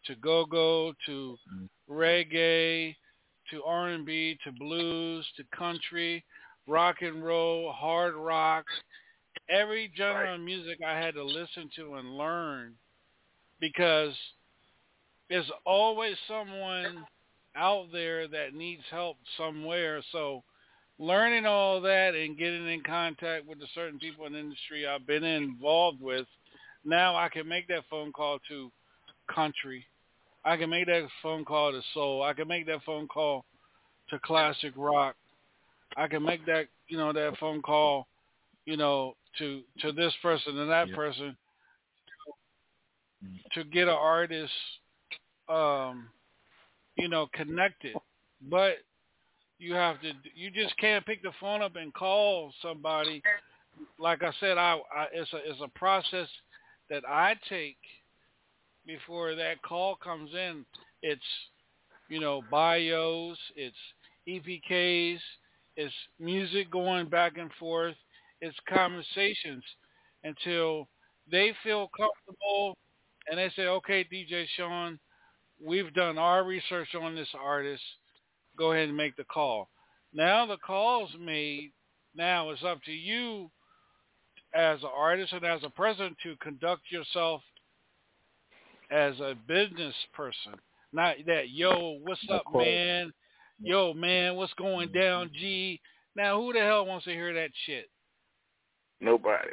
to go-go to mm-hmm. reggae to R&B to blues to country, rock and roll, hard rock. Every genre of music I had to listen to and learn because there's always someone out there that needs help somewhere. So learning all that and getting in contact with the certain people in the industry I've been involved with, now I can make that phone call to country. I can make that phone call to soul. I can make that phone call to classic rock. I can make that, you know, that phone call, you know, to to this person and that person mm. to get an artist um you know connected. But you have to you just can't pick the phone up and call somebody. Like i said i, I it's a it's a process that i take before that call comes in. It's you know bios it's epks it's music going back and forth it's conversations until they feel comfortable and they say, okay, DJ Sean, we've done our research on this artist. Go ahead and make the call. Now the call's made. Now it's up to you as an artist and as a president to conduct yourself as a business person. Not that, yo, what's up, man? Yo, man, what's going down, G? Now, who the hell wants to hear that shit? Nobody.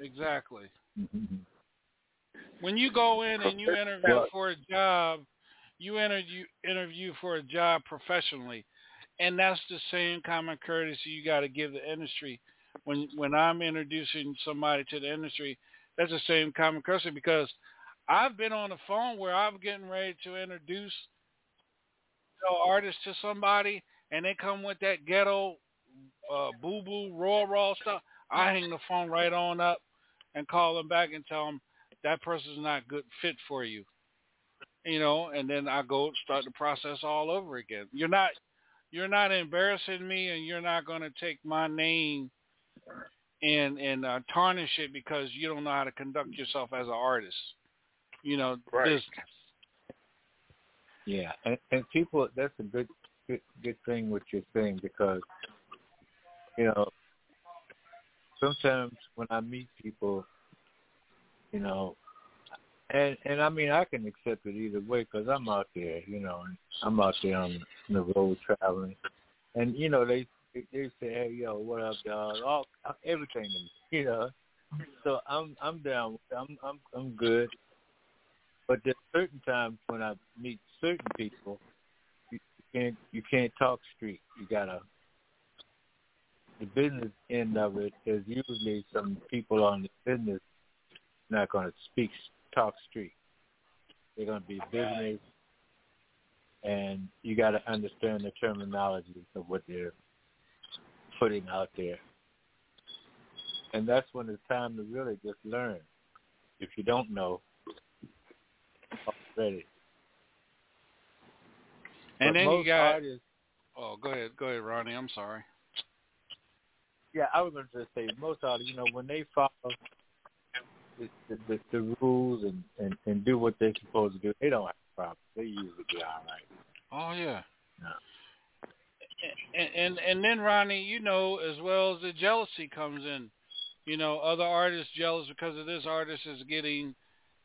Exactly. Mm-hmm. When you go in and you interview for a job, you interview interview for a job professionally, and that's the same common courtesy you got to give the industry. When when I'm introducing somebody to the industry, that's the same common courtesy because I've been on the phone where I'm getting ready to introduce you know, artist to somebody, and they come with that ghetto uh, boo boo raw raw stuff. I hang the phone right on up and call them back and tell them that person's not good fit for you. You know, and then I go start the process all over again. You're not you're not embarrassing me and you're not going to take my name and and uh, tarnish it because you don't know how to conduct yourself as an artist. You know, Right. business. Yeah, and, and people, that's a good, good, good thing what you're saying because, you know, sometimes when I meet people, you know, and and I mean I can accept it either way because I'm out there, you know, and I'm out there on the road traveling, and you know they they say, hey yo, what up, dog? All everything [laughs] you know. So I'm I'm down. I'm I'm I'm good. But there's certain times when I meet certain people, you can't you can't talk street. You gotta. The business end of it is usually some people on the business not going to speak talk street. They're going to be business, and you got to understand the terminology of what they're putting out there. And that's when it's time to really just learn. If you don't know already. And But then you got artists, Oh, go ahead. Go ahead, Ronnie. I'm sorry. yeah, I was going to just say most artists, you know, when they follow the, the, the, rules and, and, and do what they're supposed to do, they don't have problems. They usually be all right. Oh yeah. Yeah. And, and and then Ronnie, you know as well as the jealousy comes in. You know, other artists jealous because of this artist is getting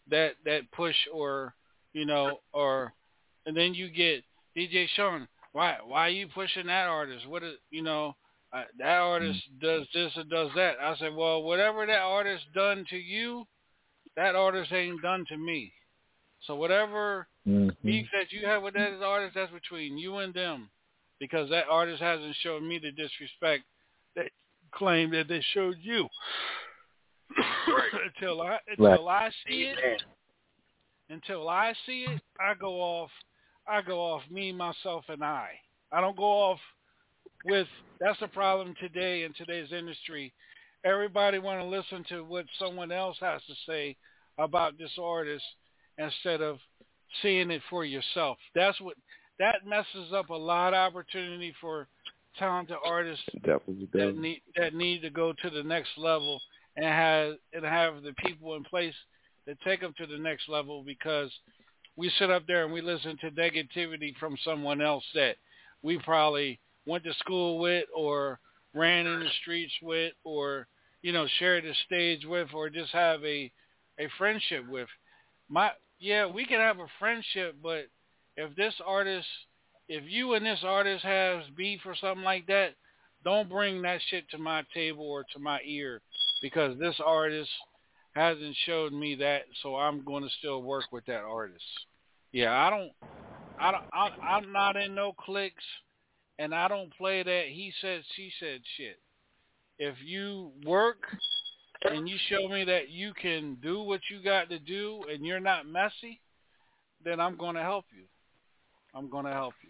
that that push or you know or and then you get DJ Sean. Why why are you pushing that artist? What is you know uh, that artist does this or does that? I said, well, whatever that artist done to you, that artist ain't done to me. So whatever Mhm. Beef that you have with that artist, that's between you and them, because that artist hasn't shown me the disrespect that claim that they showed you. [coughs] until I until I see it, until I see it, I go off. I go off me, myself, and I. I don't go off with. That's the problem today in today's industry. Everybody want to listen to what someone else has to say about this artist instead of seeing it for yourself. That's what that messes up a lot of opportunity for talented artists Definitely that need that need to go to the next level and have and have the people in place that take them to the next level because we sit up there and we listen to negativity from someone else that we probably went to school with or ran in the streets with or you know shared a stage with or just have a a friendship with. My yeah we can have a friendship but if this artist if you and this artist has beef or something like that don't bring that shit to my table or to my ear because this artist hasn't showed me that so i'm going to still work with that artist. Yeah i don't i don't I, i'm not in no cliques and i don't play that he said she said shit if you work and you show me that you can do what you got to do and you're not messy, then I'm going to help you. I'm going to help you.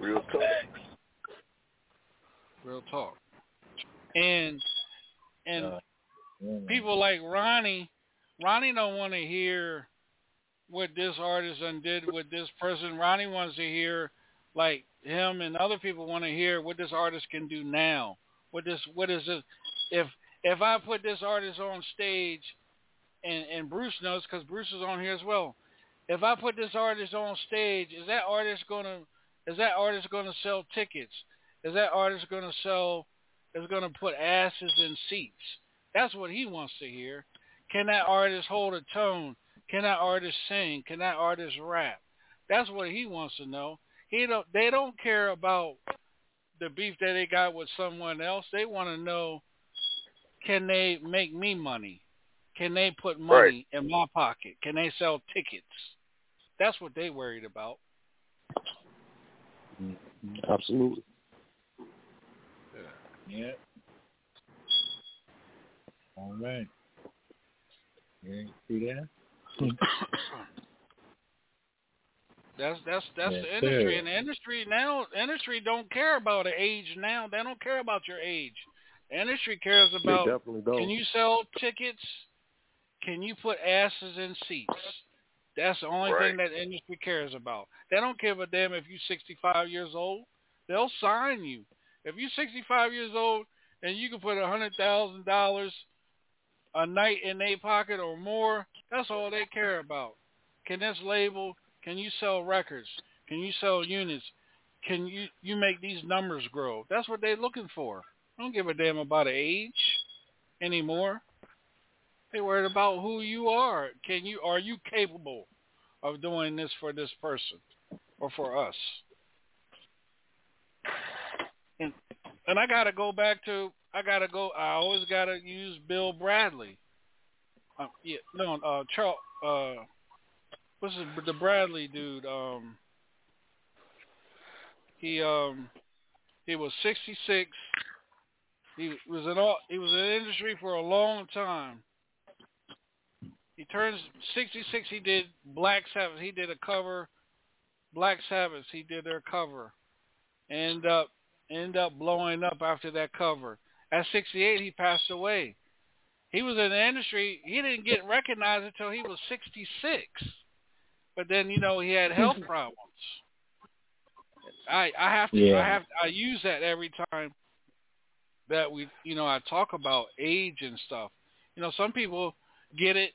Real talk. Real talk. And and Uh, people like Ronnie, Ronnie don't want to hear what this artist undid with this person. Ronnie wants to hear like him and other people want to hear what this artist can do now. What this what is it if if I put this artist on stage and and Bruce knows because Bruce is on here as well. If I put this artist on stage, is that artist gonna is that artist gonna sell tickets? Is that artist gonna sell? Is gonna put asses in seats? That's what he wants to hear. Can that artist hold a tone? Can that artist sing? Can that artist rap? That's what he wants to know. He don't. They don't care about the beef that they got with someone else. They want to know, can they make me money? Can they put money in my pocket? Can they sell tickets? That's what they worried about. Absolutely. Yeah. All right. You see that? [coughs] [coughs] [coughs] That's that's that's Yes, the industry, sir. and the industry now, industry don't care about age now. They don't care about your age. The industry cares about can you sell tickets? Can you put asses in seats? That's the only thing that industry cares about. They don't give a damn if you're 65 years old. They'll sign you. If you're 65 years old and you can put a hundred thousand dollars a night in their pocket or more, that's all they care about. Can this label? Can you sell records? Can you sell units? Can you you make these numbers grow? That's what they're looking for. I don't give a damn about age anymore. They worried about who you are. Can you are you capable of doing this for this person or for us? And and I gotta go back to I gotta go. I always gotta use Bill Bradley. Uh, yeah, no, uh, Charles. Uh, what's his, the Bradley dude? Um, he um, he was 66. He was in all, he was in the industry for a long time. He turns 66. He did Black Sabbath. He did a cover. Black Sabbath. He did their cover. End up end up blowing up after that cover. At 68, he passed away. He was in the industry. He didn't get recognized until he was 66. But then, you know, he had [laughs] health problems. I I have to Yeah. I have I use that every time that we you know I talk about age and stuff. You know, some people get it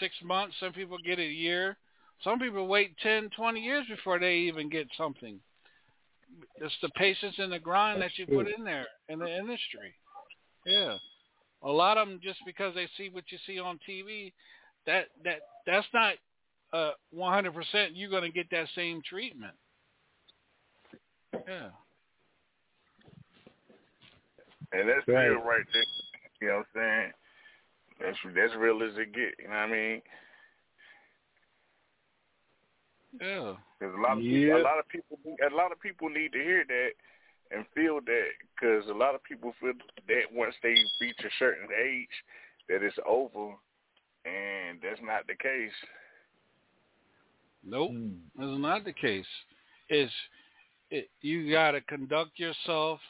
six months, some people get it a year, some people wait ten, twenty years before they even get something. It's the patience and the grind that you put in there in the industry. Yeah, a lot of them just because they see what you see on TV, that that that's not uh 100% you're going to get that same treatment. Yeah. And that's Right. real right there. You know what I'm saying? That's that's real as it get. You know what I mean? Yeah. Because a lot of Yeah. people, a lot of people, a lot of people need to hear that and feel that. Because a lot of people feel that once they reach a certain age, that it's over, and that's not the case. Nope, Hmm. that's not the case. It's it, you got to conduct yourself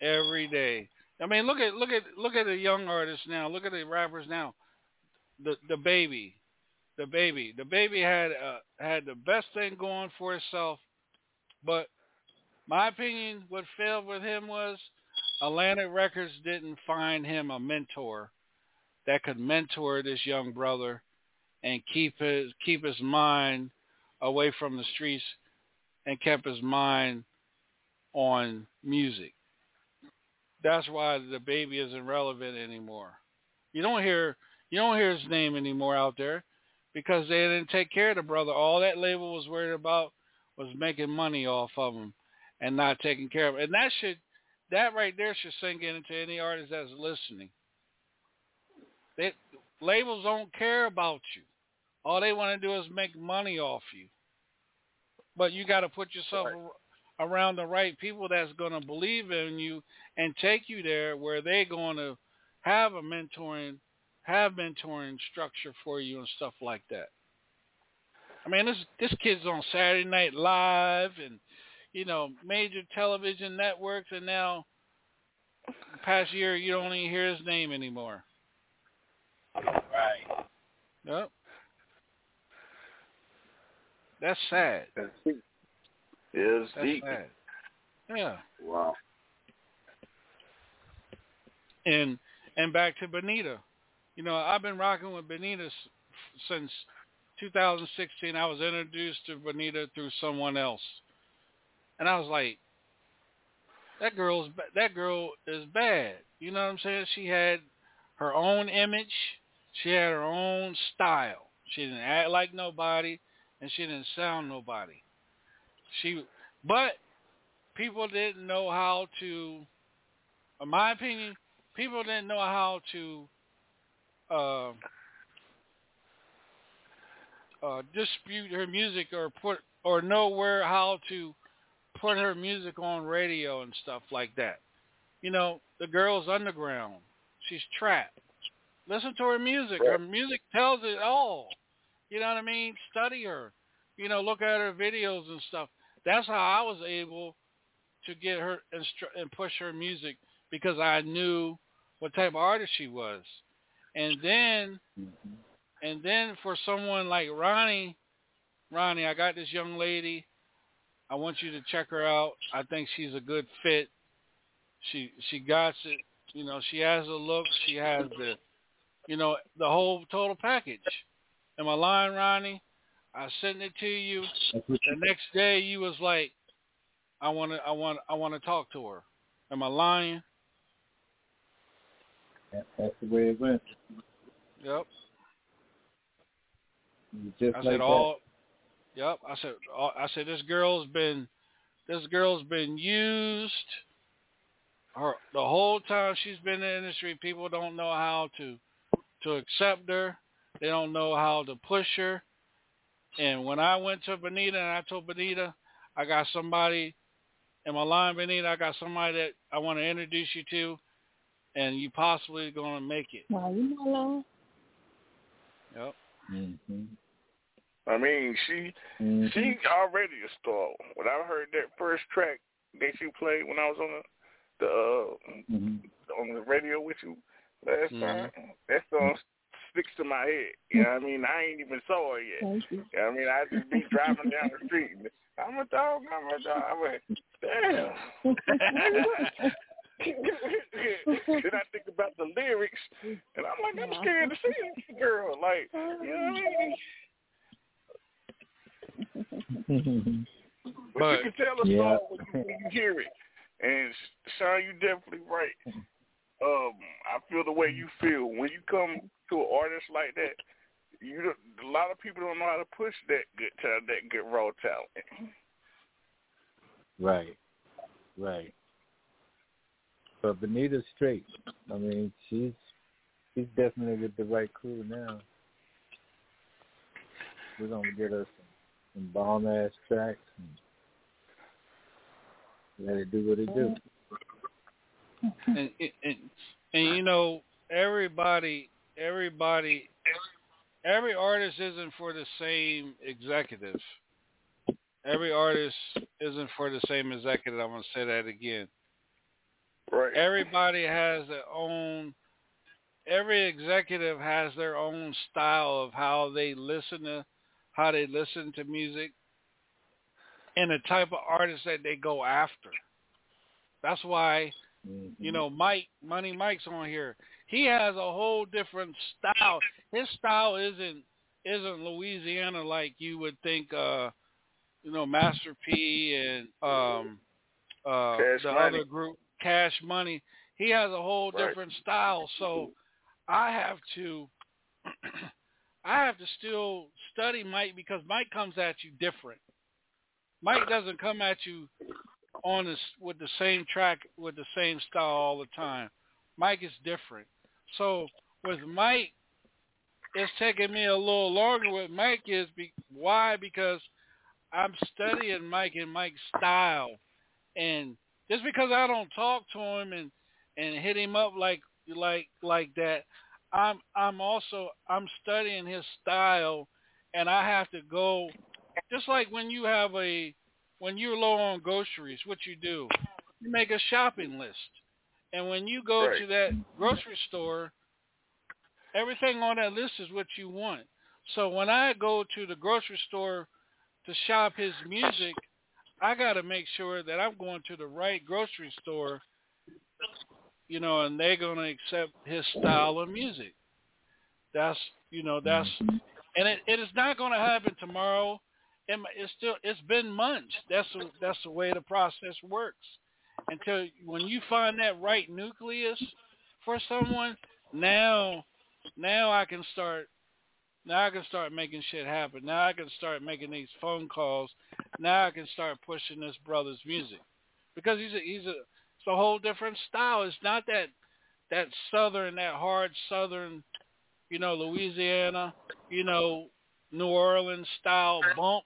every day. I mean, look at look at look at the young artists now. Look at the rappers now. The DaBaby, the baby, DaBaby had uh, had the best thing going for itself, but my opinion, what failed with him was Atlantic Records didn't find him a mentor that could mentor this young brother and keep his keep his mind away from the streets and kept his mind on music. That's why DaBaby isn't relevant anymore. You don't hear you don't hear his name anymore out there because they didn't take care of the brother. All that label was worried about was making money off of him and not taking care of him. And that should that right there should sink into any artist that's listening. They, labels don't care about you. All they want to do is make money off you. But you got to put yourself ar- around the right people that's going to believe in you and take you there where they're going to have a mentoring, have mentoring structure for you and stuff like that. I mean, this this kid's on Saturday Night Live and you know major television networks, and now past year you don't even hear his name anymore. Right. Yep. That's sad. That's deep. It's That's deep. sad. Yeah. Wow. And and back to Benita. You know, I've been rocking with Benita since 2016. I was introduced to Benita through someone else, and I was like, "That girl's that girl is bad." You know what I'm saying? She had her own image. She had her own style. She didn't act like nobody, and she didn't sound nobody. She, but people didn't know how to. In my opinion, people didn't know how to uh, uh, dispute her music or put or know where how to put her music on radio and stuff like that. You know, the girl's underground. She's trapped. Listen to her music. Her music tells it all. You know what I mean? Study her. You know, look at her videos and stuff. That's how I was able to get her instru- and push her music because I knew what type of artist she was. And then mm-hmm. and then for someone like Ronnie, Ronnie, I got this young lady. I want you to check her out. I think she's a good fit. She she got it. You know, she has the look. She has the, you know, the whole total package. Am I lying, Ronnie? I sent it to you. The next day, you was like, I want to, I want, I want to talk to her. Am I lying? That's the way it went. Yep. Just I like said all. Yep. I said all, I said this girl's been this girl's been used. Her the whole time she's been in the industry, people don't know how to to accept her. They don't know how to push her. And when I went to Benita and I told Benita, I got somebody in my line, Benita, I got somebody that I want to introduce you to, and you possibly going to make it. Now you know alone. Yep. Mm-hmm. I mean, she Mhm. she already a star. When I heard that first track that you played when I was on the the uh, Mm-hmm. on the radio with you last Mhm. time, that song sticks to my head. You know what I mean? I ain't even saw it yet. You. You know what I mean? I just be driving down the street. And, I'm a dog. I'm a dog. I'm a damn. [laughs] then I think about the lyrics, and I'm like, I'm scared to see this girl. Like, you know what I mean? But, you can tell a Yeah. song when you, when you hear it. And Sean, you definitely right. Um, I feel the way you feel when you come to an artist like that. You a lot of people don't know how to push that good talent, that good raw talent. Right. Right. But Benita's straight. I mean, she's she's definitely with the right crew now. We're gonna get her some bomb ass tracks and let it do what it do. And, and and you know everybody everybody every artist isn't for the same executive. Every artist isn't for the same executive. I'm going to say that again. Right. Everybody has their own every executive has their own style of how they listen to how they listen to music and the type of artist that they go after. That's why you know, Mike, Money Mike's on here. He has a whole different style. His style isn't isn't Louisiana like you would think. uh You know, Master P and um uh Cash the Money. other group, Cash Money. He has a whole Right. different style. So I have to, [clears throat] I have to still study Mike because Mike comes at you different. Mike doesn't come at you on this with the same track with the same style all the time. Mike is different. So with Mike, it's taking me a little longer. With Mike is be, why because I'm studying Mike and Mike's style, and just because I don't talk to him and and hit him up like like like that, I'm I'm also I'm studying his style, and I have to go just like when you have a when you're low on groceries, what you do, you make a shopping list. And when you go Right. to that grocery store, everything on that list is what you want. So when I go to the grocery store to shop his music, I got to make sure that I'm going to the right grocery store, you know, and they're going to accept his style of music. That's, you know, that's, mm-hmm. and it, it is not going to happen tomorrow. It, it's still, it's been months. That's the, that's the way the process works. Until when you find that right nucleus for someone, now, now I can start now I can start making shit happen. Now I can start making these phone calls. Now I can start pushing this brother's music because he's a he's a it's a whole different style. It's not that that southern that hard southern, you know, Louisiana, you know, New Orleans style bump.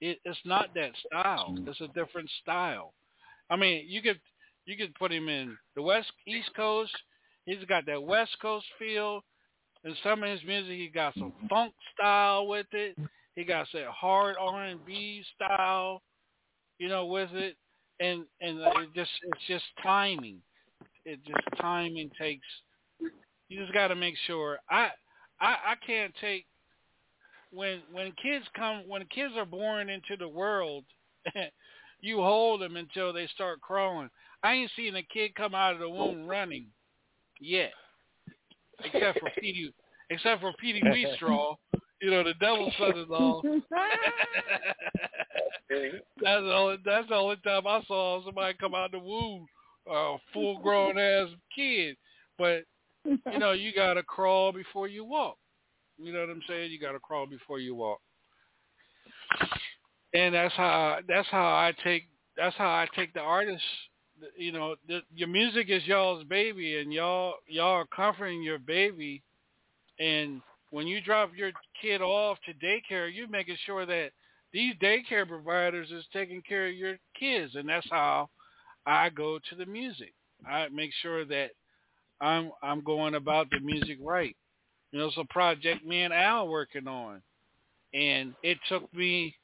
It, it's not that style. Mm. It's a different style. I mean, you could you could put him in the west east coast. He's got that west coast feel. In some of his music, he got some mm-hmm. funk style with it. He got that hard R and B style, you know, with it, and and it just it's just timing. It just timing takes. You just got to make sure. I I I can't take when when kids come when kids are born into the world. [laughs] you hold them until they start crawling. I ain't seen a kid come out of the womb running yet except for Petey, except for Petey Wheatstraw, [laughs] you know, the devil's son-in-law. [laughs] that's the only that's the only time I saw somebody come out the womb, a full grown ass kid. But you know, you gotta crawl before you walk. You know what I'm saying? You gotta crawl before you walk. And that's how that's how I take that's how I take the artists you know, the, your music is y'all's baby, and y'all y'all are comforting your baby. And when you drop your kid off to daycare, you're making sure that these daycare providers is taking care of your kids, and that's how I go to the music. I make sure that I'm I'm going about the music right. You know, it's a project me and Al working on, and it took me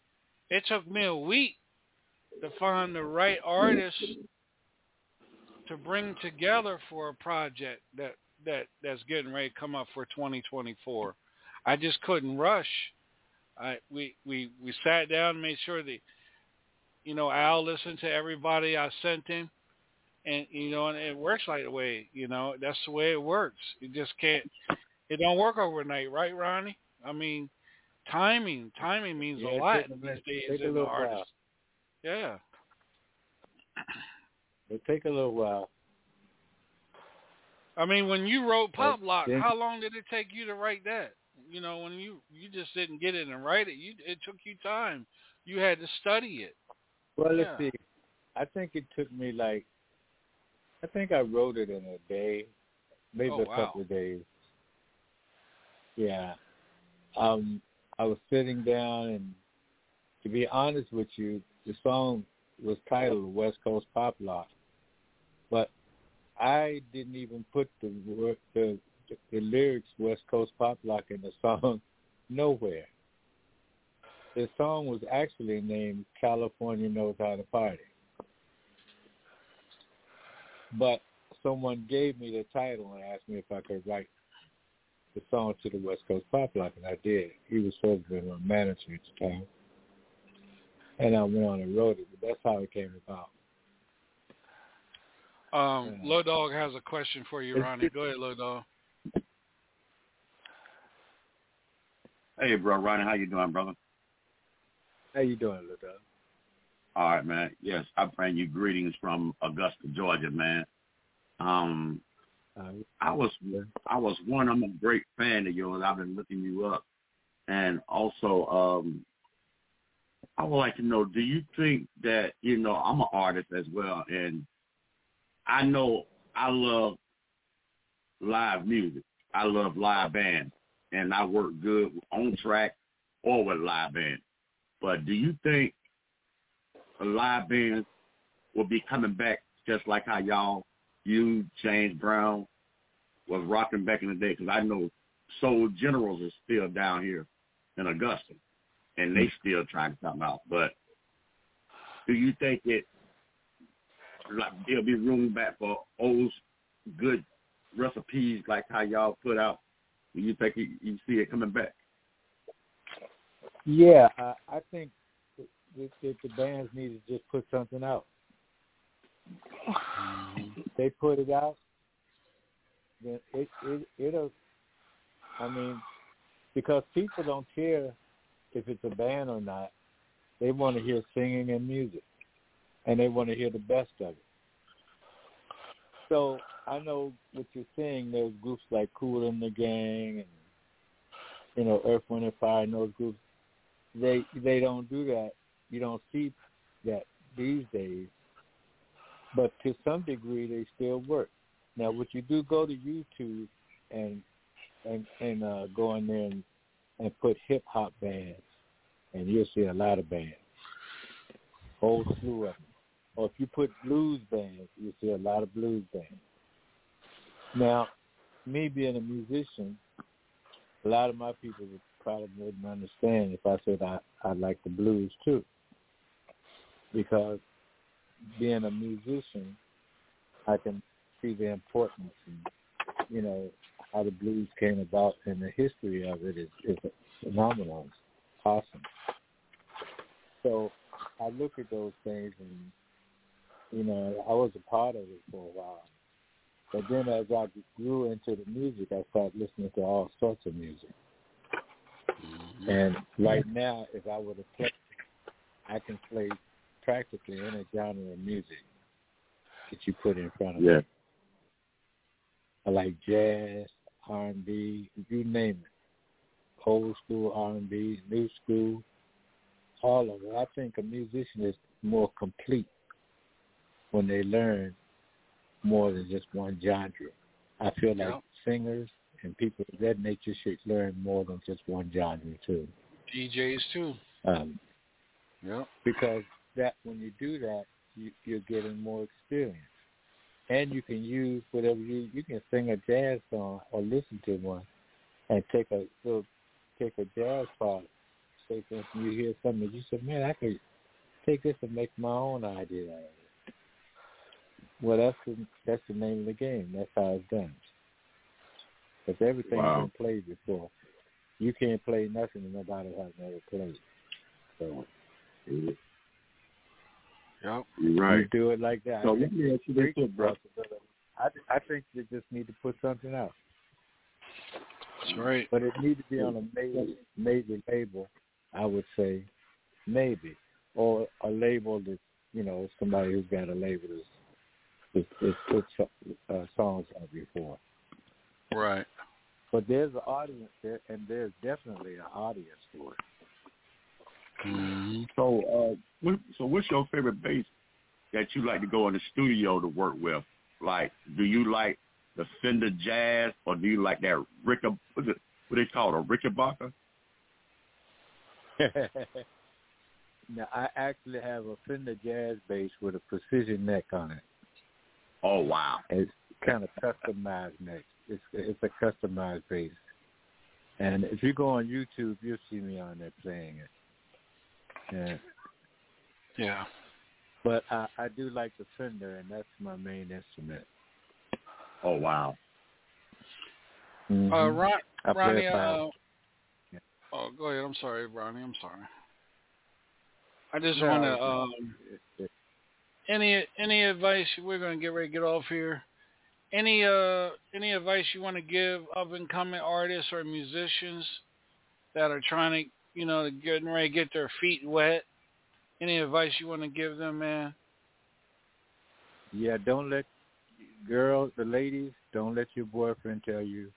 it took me a week to find the right artist to bring together for a project that that that's getting ready to come up for 2024. I just couldn't rush. I we we we sat down and made sure that you know Al listened to everybody I sent him, and you know and it works like the way you know that's the way it works. You just can't. It don't work overnight, right, Ronnie? I mean, timing timing means Yeah, a lot these days in the while. artist. Yeah. It take a little while. I mean, when you wrote Pop Lock, how long did it take you to write that? You know, when you you just didn't get it and write it, you it took you time. You had to study it. Well, Yeah. let's see. I think it took me like, I think I wrote it in a day, maybe Oh, a wow. couple of days. Yeah. Um, I was sitting down and to be honest with you, the song was titled West Coast Pop Lock, but I didn't even put the word, the the lyrics West Coast Pop Lock in the song [laughs] nowhere. The song was actually named California Knows How to Party. But someone gave me the title and asked me if I could write the song to the West Coast Pop Lock, and I did. He was supposed to be my manager at the time. And I went on and wrote it, but that's how it came about. Um, Low Dog has a question for you, Ronnie. Go ahead, Low Dog. Hey, bro, Ronnie, how you doing, brother? How you doing, Lil All right, man. Yes, I bring you greetings from Augusta, Georgia, man. Um, I was I was one. I'm a great fan of yours. I've been looking you up, and also um, I would like to know: Do you think that you know I'm an artist as well, and I know I love live music. I love live bands, and I work good on track or with live band. But do you think a live band will be coming back just like how y'all, you, James Brown, was rocking back in the day? Because I know Soul Generals is still down here in Augusta, and they hmm. still trying to come out. But do you think it like there'll be room back for old good recipes like how y'all put out? Do you think you, you see it coming back? Yeah, I, I think that, that the bands need to just put something out. [sighs] [sighs] [sighs] they put it out, then it it it'll. I mean, because people don't care if it's a band or not. They want to hear singing and music, and they want to hear the best of it. So I know what you're saying. There's groups like Kool and the Gang, and you know Earth, Wind and Fire, and those groups. They they don't do that. You don't see that these days. But to some degree, they still work. Now, what you do, go to YouTube and and and uh, go in there and, and put hip hop bands, and you'll see a lot of bands, whole slew of them. Or if you put blues bands, you'll see a lot of blues bands. Now, me being a musician, a lot of my people would probably wouldn't understand if I said I I like the blues too, because being a musician, I can see the importance and you know how the blues came about and the history of it is, is phenomenal, it's awesome. So I look at those things and you know I was a part of it for a while, but then as I grew into the music, I started listening to all sorts of music. Mm-hmm. And right now, if I were to play, I can play practically any genre of music that you put in front of Yeah. me. I like jazz, R and B, you name it. Old school R and B, new school, all of it. I think a musician is more complete when they learn more than just one genre. I feel like Yeah. singers and people of that nature should learn more than just one genre too. DJs too. Um, Yeah. because that when you do that, you, you're getting more experience, and you can use whatever you you can sing a jazz song or listen to one, and take a little take a jazz part. Say for instance, you hear something you said, man, I could take this and make my own idea out of it. Well, that's the that's the name of the game. That's how it's done. Because everything's Wow. been played before. You can't play nothing that nobody has never played. So mm-hmm. Yep. You're right. you do it like that. So I let think me ask you this, bro. I I think they just need to put something out, That's right. but it needs to be on a major major label. I would say maybe, or a label that you know somebody who's got a label that's that's, put uh, songs out before. Right. But there's an audience there, and there's definitely an audience for it. Mm-hmm. So, uh, what, so what's your favorite bass that you like to go in the studio to work with? Like, do you like the Fender Jazz, or do you like that it? What they call it, a Rickenbacker? [laughs] Now I actually have a Fender Jazz bass with a precision neck on it. Oh wow. It's kind of customized neck. It's it's a customized bass. And if you go on YouTube, you'll see me on there playing it. Yeah. Yeah. But I, I do like the Fender, and that's my main instrument. Oh wow. Uh, Mhm. Ron, Ronnie. it by- Uh, oh, go ahead. I'm sorry, Ronnie. I'm sorry. I just No, want to. it's- Um, it's- any any advice? We're going to get ready to get off here. Any uh any advice you want to give up and coming artists or musicians that are trying to you know getting ready to get their feet wet? Any advice you want to give them, man? Yeah, don't let girls, the ladies, don't let your boyfriend tell you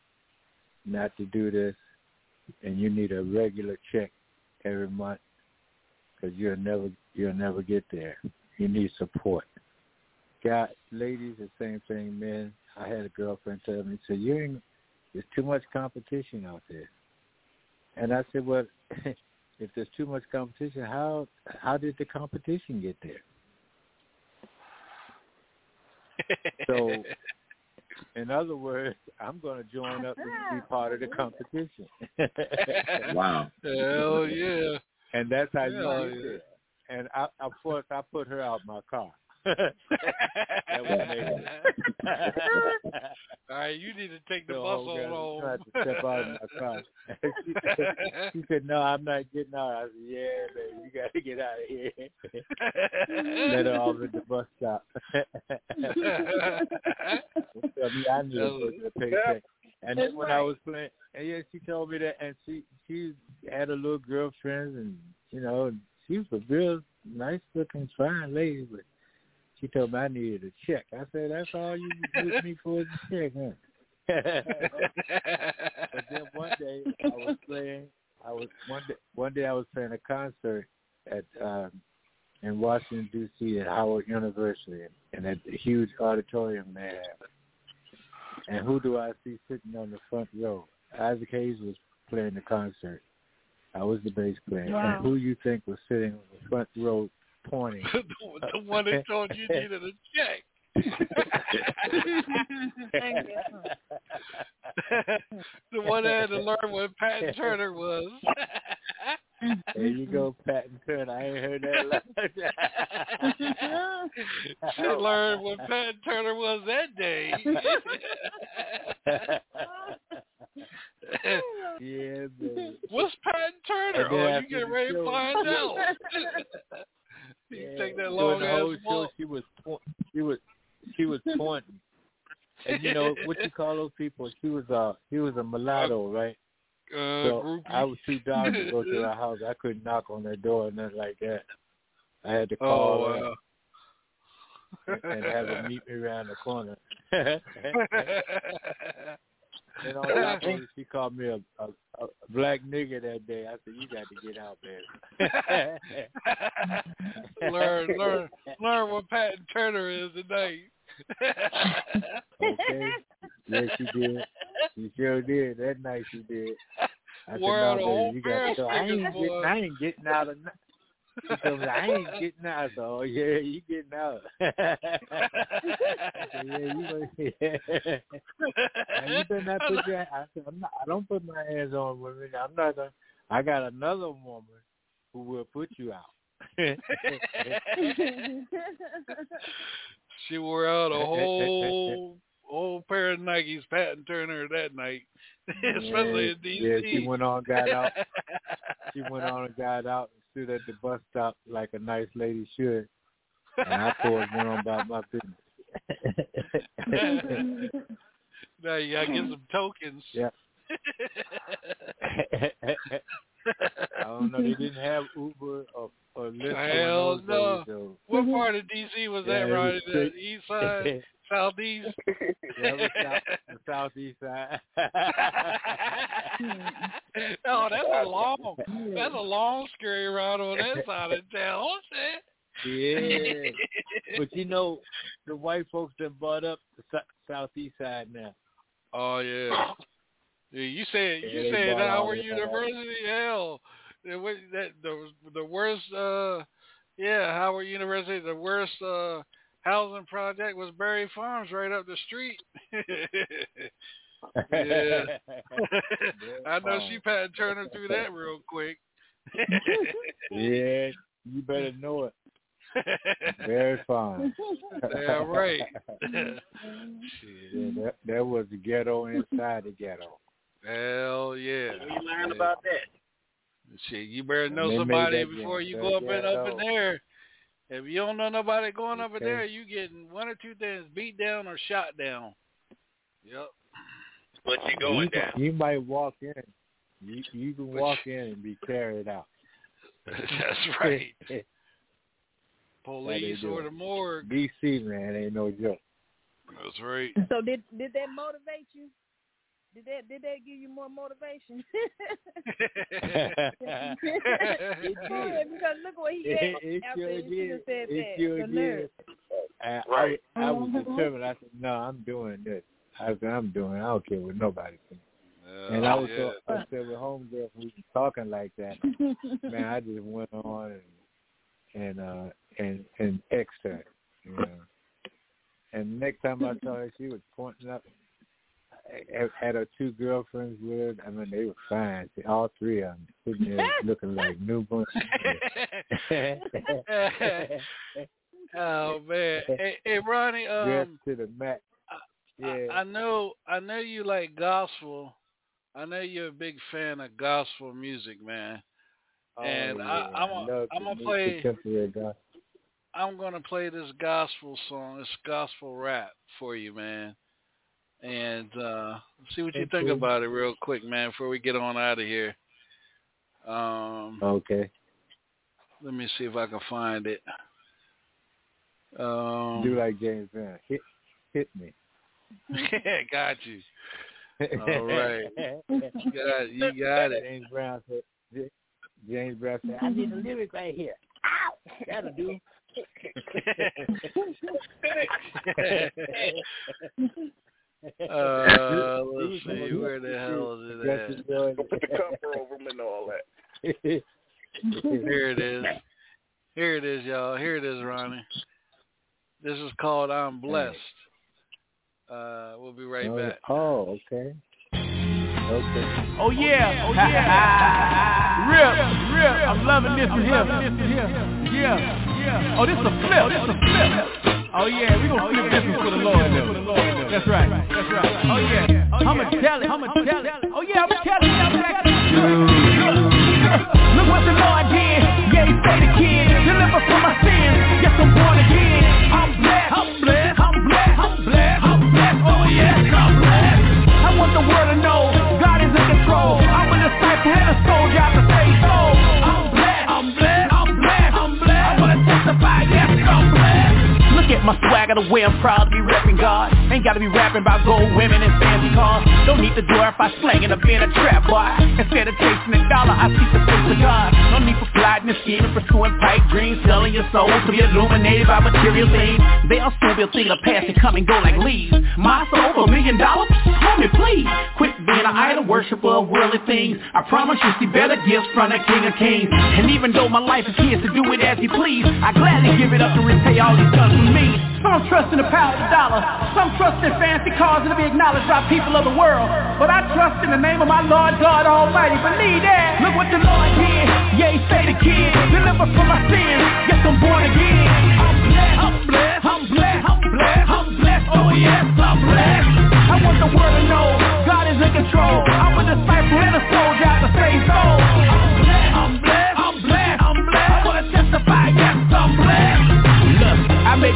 not to do this, and you need a regular check every month because you'll never you'll never get there. You need support. Guys, ladies, the same thing. Men, I had a girlfriend tell me, "said you ain't. There's too much competition out there." And I said, "Well, [laughs] if there's too much competition, how how did the competition get there?" [laughs] So, in other words, I'm going to join up and be part of the competition. [laughs] Wow. Hell yeah. And that's how you Hell get yeah. there. And I, of course, I put her out of my car. That was amazing. All right, you need to take the So, bus oh, on home. I tried to step out of my car. [laughs] she, said, she said, "No, I'm not getting out." I said, "Yeah, baby, you got to get out of here." [laughs] Let her off at the bus stop. [laughs] Tell me I need to put the paycheck. And then when I was playing, and yeah, she told me that, and she she had a little girlfriend, and you know, she was a real nice looking, fine lady, but she told me I needed a check. I said, "That's all you with me for is a check, huh?" [laughs] but then one day I was playing. I was one day. One day I was playing a concert at um, in Washington D.C. at Howard University, and at the huge auditorium they have. And who do I see sitting on the front row? Isaac Hayes was playing the concert. I was the bass player. Wow. And who you think was sitting on the front row pointing? [laughs] the, the one that told you [laughs] needed a check. [laughs] the one that had to learn what Pat Turner was. There you go, Pat Turner. I ain't heard that. she learned what Pat Turner was that day. yeah, man. What's Pat Turner? Oh, you get ready to find out. Yeah, during the whole show, she was she was she was pointing. And you know what you call those people? She was uh she was a mulatto, right? Uh, so groupie. I was too down to go to her [laughs] house. I couldn't knock on her door or nothing like that. I had to call Oh, her wow. and, and have her meet me around the corner. [laughs] [laughs] And on top of it, she called me a, a, a black nigger that day. I said, "You got to get out, baby." [laughs] learn, learn, learn what Pat Turner is tonight. [laughs] Okay. Yes, she did. She sure did. That night she did. I said, Wore no, baby, you got to go. I ain't getting, boy. I ain't getting out of. She I ain't getting out. Oh, yeah, you getting out. [laughs] Said, yeah, you yeah. [laughs] Now, you better not put your. I said, I'm not. I don't put my hands on women. I'm not gonna. I got another woman who will put you out. [laughs] she wore out a whole whole pair of Nikes, Pat and Turner that night, especially in DC. Yeah, she went on, got out. She went on and got out and stood at the bus stop like a nice lady should. And I poured went on about my business. now you gotta get some tokens. [laughs] yeah. I don't know. They didn't have Uber or, or Lyft Hell no. days, so. What part of DC was Yeah, that, Ronnie? The east side, [laughs] southeast? [laughs] Yeah, it south, the southeast side. [laughs] oh, that's a long, that's a long scary ride on that side of town. Yeah, but you know, the white folks that bought up the sou- southeast side now. Oh yeah. Yeah, you said Yeah, you they said bought all Howard that. University, hell, the wa- that the the worst uh yeah Howard University the worst uh housing project was Barry Farms right up the street. [laughs] yeah, I know she pat Turner through that real quick. [laughs] yeah, you better know it. Very fine. Damn right. [laughs] yeah, that, that was the ghetto inside the ghetto. Hell yeah. What you learn about that? Shit, you better know somebody before you go up and up in there. If you don't know nobody going up in Okay. there, you getting one or two things: beat down or shot down. Yep. But you going you, down. You might walk in. You you can walk in and be carried out. [laughs] That's right. [laughs] Police do or it. the morgue. DC man ain't no joke. That's right. So did did that motivate you? Did that did that give you more motivation? [laughs] It [laughs] Yeah, because look what he It- gave it after sure he did. said It that. sure the did. nerve. I, Right. I, was- I was Mhm. determined. I said, no, I'm doing this. I said, I'm doing. it. I don't care what nobody thinks. Uh, And I was yeah. so upset with homegirl for talking like that. Man, I just went on and and uh and and X'd you know. And next time I saw her, she was pointing up. Had- Had her two girlfriends with her. I mean, they were fine. All three of them sitting there [laughs] looking like newborn. [laughs] oh man. Hey, hey Ronnie, Dressed um to the max. Yeah. I know I know you like gospel. I know you're a big fan of gospel music, man. and oh, I, yeah. I'm a, I'm gonna play. I'm gonna play this gospel song, this gospel rap for you, man. And uh see what you think about it real quick, man, before we get on out of here. Um Okay. let me see if I can find it. Um Do like James Brown. Hit hit me. [laughs] got you. All right. You got you got it. James Brown said James Brown said, I need a lyric right here. Ow! That'll do. [laughs] [laughs] Uh, [laughs] let's see, where the hell is it at? Go put the cover over them and all that. [laughs] Here it is. Here it is, y'all. Here it is, Ronnie. This is called I'm Blessed. Uh, we'll be right oh, back. oh, okay. Okay. Oh yeah, [laughs] oh yeah. Rip, rip. I'm loving this one here. Yeah, yeah. Oh, this is a flip. This is a flip. Oh yeah, we gonna flip this one for the Lord. Though. That's right. That's right. Oh yeah. I'ma tell it. I'ma tell it. Oh yeah, I'ma tell it. I'm back. Look what the Lord did. Yeah, he saved the kid. Deliver from my sins. Swagger, the way I'm proud to be repping God. Ain't gotta be rapping about gold women and fancy cars. Don't need to glorify slanging up in a trap, boy. Instead of chasing a dollar, I seek the face of God. No need for plotting and scheming, pursuing pipe dreams, selling your soul to be illuminated by material things. They'll soon be a thing of past and come and go like leaves. My soul for a million dollars? Homie, please. Quit being an idol worshiper of worldly things. I promise you see better gifts from the King of Kings. And even though my life is his to do it as he please, I gladly give it up to repay all he's done for me. Some trust in the power of the dollar. Some trust in fancy cars and to be acknowledged by people of the world. But I trust in the name of my Lord God Almighty. Believe that. Look what the Lord did. Yeah, he saved the kid. Deliver from my sins. Yes, I'm born again. I'm blessed. I'm blessed. I'm blessed. I'm blessed. I'm blessed. Oh yes, I'm blessed. I want the world to know God is in control. I'm a disciple and a soldier out to save souls.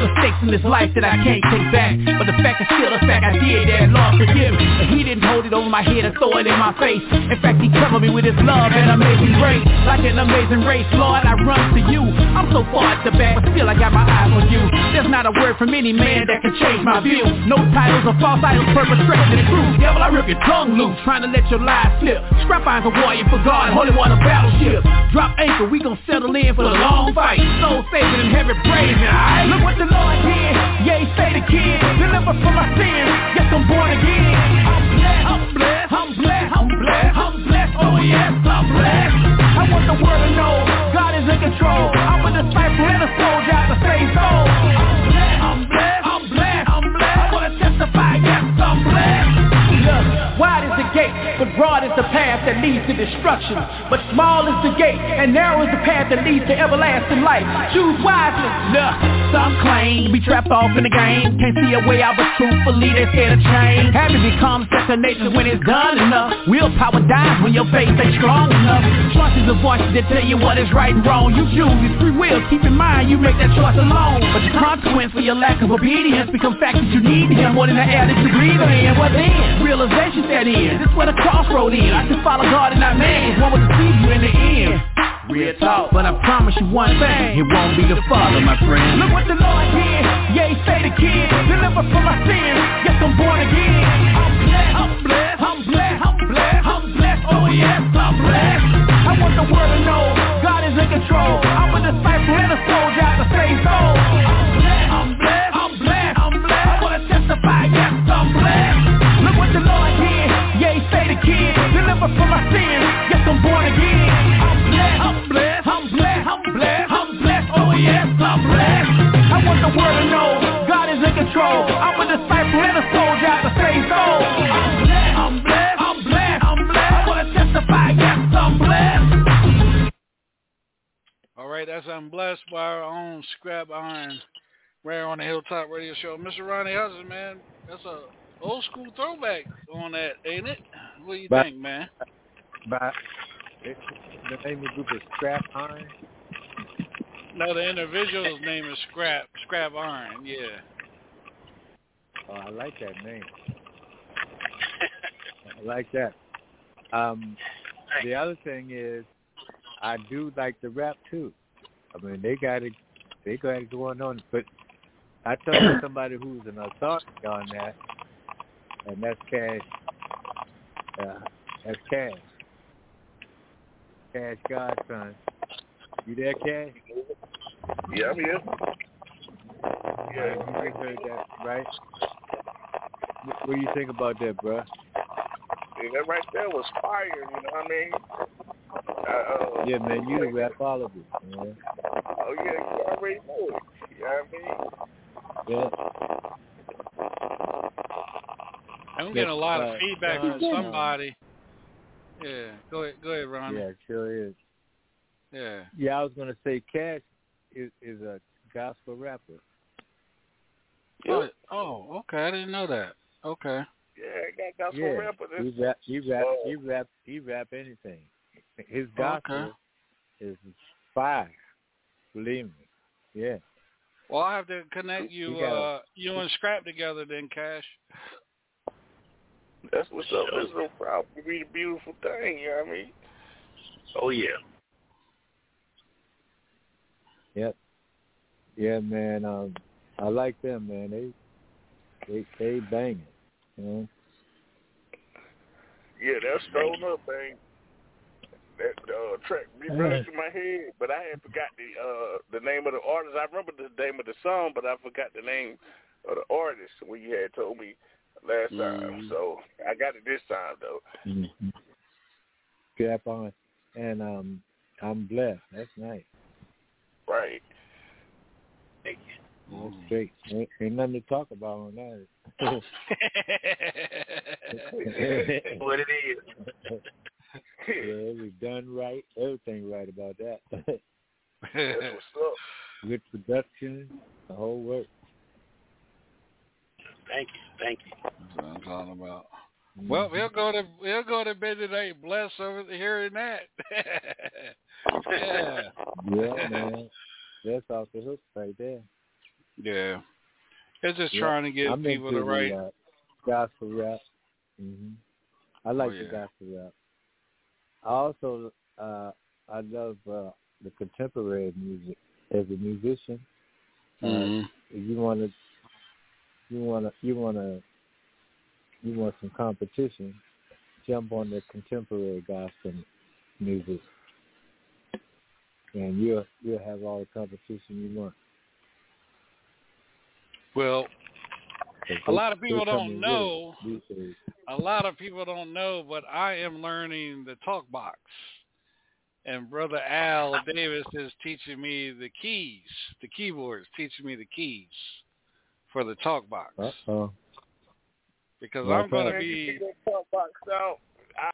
Mistakes in this life that I can't take back. But the fact is still the fact I did that. Lord forgive me. But he didn't hold it over my head and throw it in my face. In fact, he covered me with his love and amazing grace. Like an amazing race, Lord, I run to you. I'm so far at the back, but still I got my eyes on you. There's not a word from any man that can change my view. No titles or false idols perpetrating the truth. Devil, I rip your tongue loose, trying to let your lies slip. Scrap iron's a warrior for God, holy water battleship. Drop anchor, we gon' settle in for the long fight. Soul saving in heaven, praise me, alright? Look what the born again. Yeah, say the kid. Deliver from my sins. Yes, I'm born again. I'm blessed. I'm blessed. I'm blessed. I'm blessed. I'm blessed. Oh yes, I'm blessed. I want the world to know God is in control. I'm a disciple and a soldier out the same soul. Oh, broad is the path that leads to destruction. But small is the gate, and narrow is the path that leads to everlasting life. Choose wisely. Look, some claim to be trapped off in the game. Can't see a way out, but truthfully they scared of change. Habit becomes nature when it's done enough. Willpower dies when your faith ain't strong enough. Choices are voices that tell you what is right and wrong. You choose, it's free will. Keep in mind, you make that choice alone. But the consequence for your lack of obedience become facts that you need him more than the air that you breathe in. What then? Realization set in. This where the crossroad is. I just follow God and not man. One will deceive you in the end. Real talk, but I promise you one thing, it won't be the father, my friend. Look what the Lord did, yeah, he saved the kid, deliver from my sins, yes, I'm born again. I'm blessed, I'm blessed, I'm blessed, I'm blessed, I'm blessed, oh yes, I'm blessed. I want the world to know, God is in control. I'm a disciple kid, deliver from my sins, yes, I'm born again. I'm blessed, I'm blessed, I'm blessed, I'm blessed, I'm blessed, oh yes, I'm blessed. I want the world to know, God is in control. I'm a disciple and a soldier out to save souls. I'm blessed, I'm blessed, I'm blessed, I'm blessed. I wanna testify, yes, I'm blessed. All right, that's I'm blessed by our own Scrap Iron right on the Hilltop Radio Show. Mr. Ronnie Hudson, man, that's a old school throwback on that, ain't it? What do you But- think, man? By it, the name of the group is Scrap Iron. No, the individual's name is Scrap Scrap Iron. Yeah. Oh, I like that name. I like that. Um, the other thing is, I do like the rap too. I mean, they got it. They got it going on. But I tell you somebody who's an authority on that, and that's Cash. Uh, that's Cash. Cash Godson. You there, Cash? Yeah, I'm here. Yeah, you heard that, right? What, what do you think about that, bro? Yeah, that right there was fire. You know what I mean? Uh, Yeah, man, you the rapologist, man. oh yeah, you already know it. You know what I mean? Yeah. I'm getting a lot of feedback John, from somebody. Yeah. Go ahead, go ahead, Ron. Yeah, it sure is. Yeah. Yeah, I was gonna say Cash is is a gospel rapper. Oh, oh, okay. I didn't know that. Okay. Yeah, I got gospel yeah, rapper. This, he rap, he rap, uh, he rap, he rap anything. His Oh, okay. gospel is fire. Believe me. Yeah. Well, I have to connect you, You got uh, you and Scrap together, then, Cash. That's what's up. That's no problem. It'd be the beautiful thing. You know what I mean? Oh yeah. Yep. Yeah, man. Um, I like them, man. They they they banging. You know. Yeah, that's thrown up, man. That uh, track be running through my head, but I had forgot the uh the name of the artist. I remember the name of the song, but I forgot the name of the artist when you had told me last time. Mhm. So I got it this time though. Mm-hmm. Strap on, and um, I'm blessed. That's nice. Right. That's great. Ain't, ain't nothing to talk about on that. [laughs] [laughs] what it is. yeah, it was done right. Everything right about that. That's what's up. Good production, the whole work. Thank you, thank you. That's what I'm talking about. Well, we'll go to we'll go to bed today. Bless over the hearing that. [laughs] yeah. Yeah, man. That's off the hook right there. Yeah. It's just Yeah. trying to get I'm people to write. The, uh, gospel rap. hmm I like Oh, the gospel rap. I also uh I love uh the contemporary music as a musician. Mhm. Uh, if you want to, you want to, you want to, you want some competition, jump on the contemporary gospel music, and you'll you'll have all the competition you want. Well, a lot of people don't know. good these days. A lot of people don't know, but I am learning the talk box. And brother Al Davis is teaching me the keys, the keyboards, teaching me the keys for the talk box. Uh-oh. Because Well, I'm going to tell- be Get that talk box out.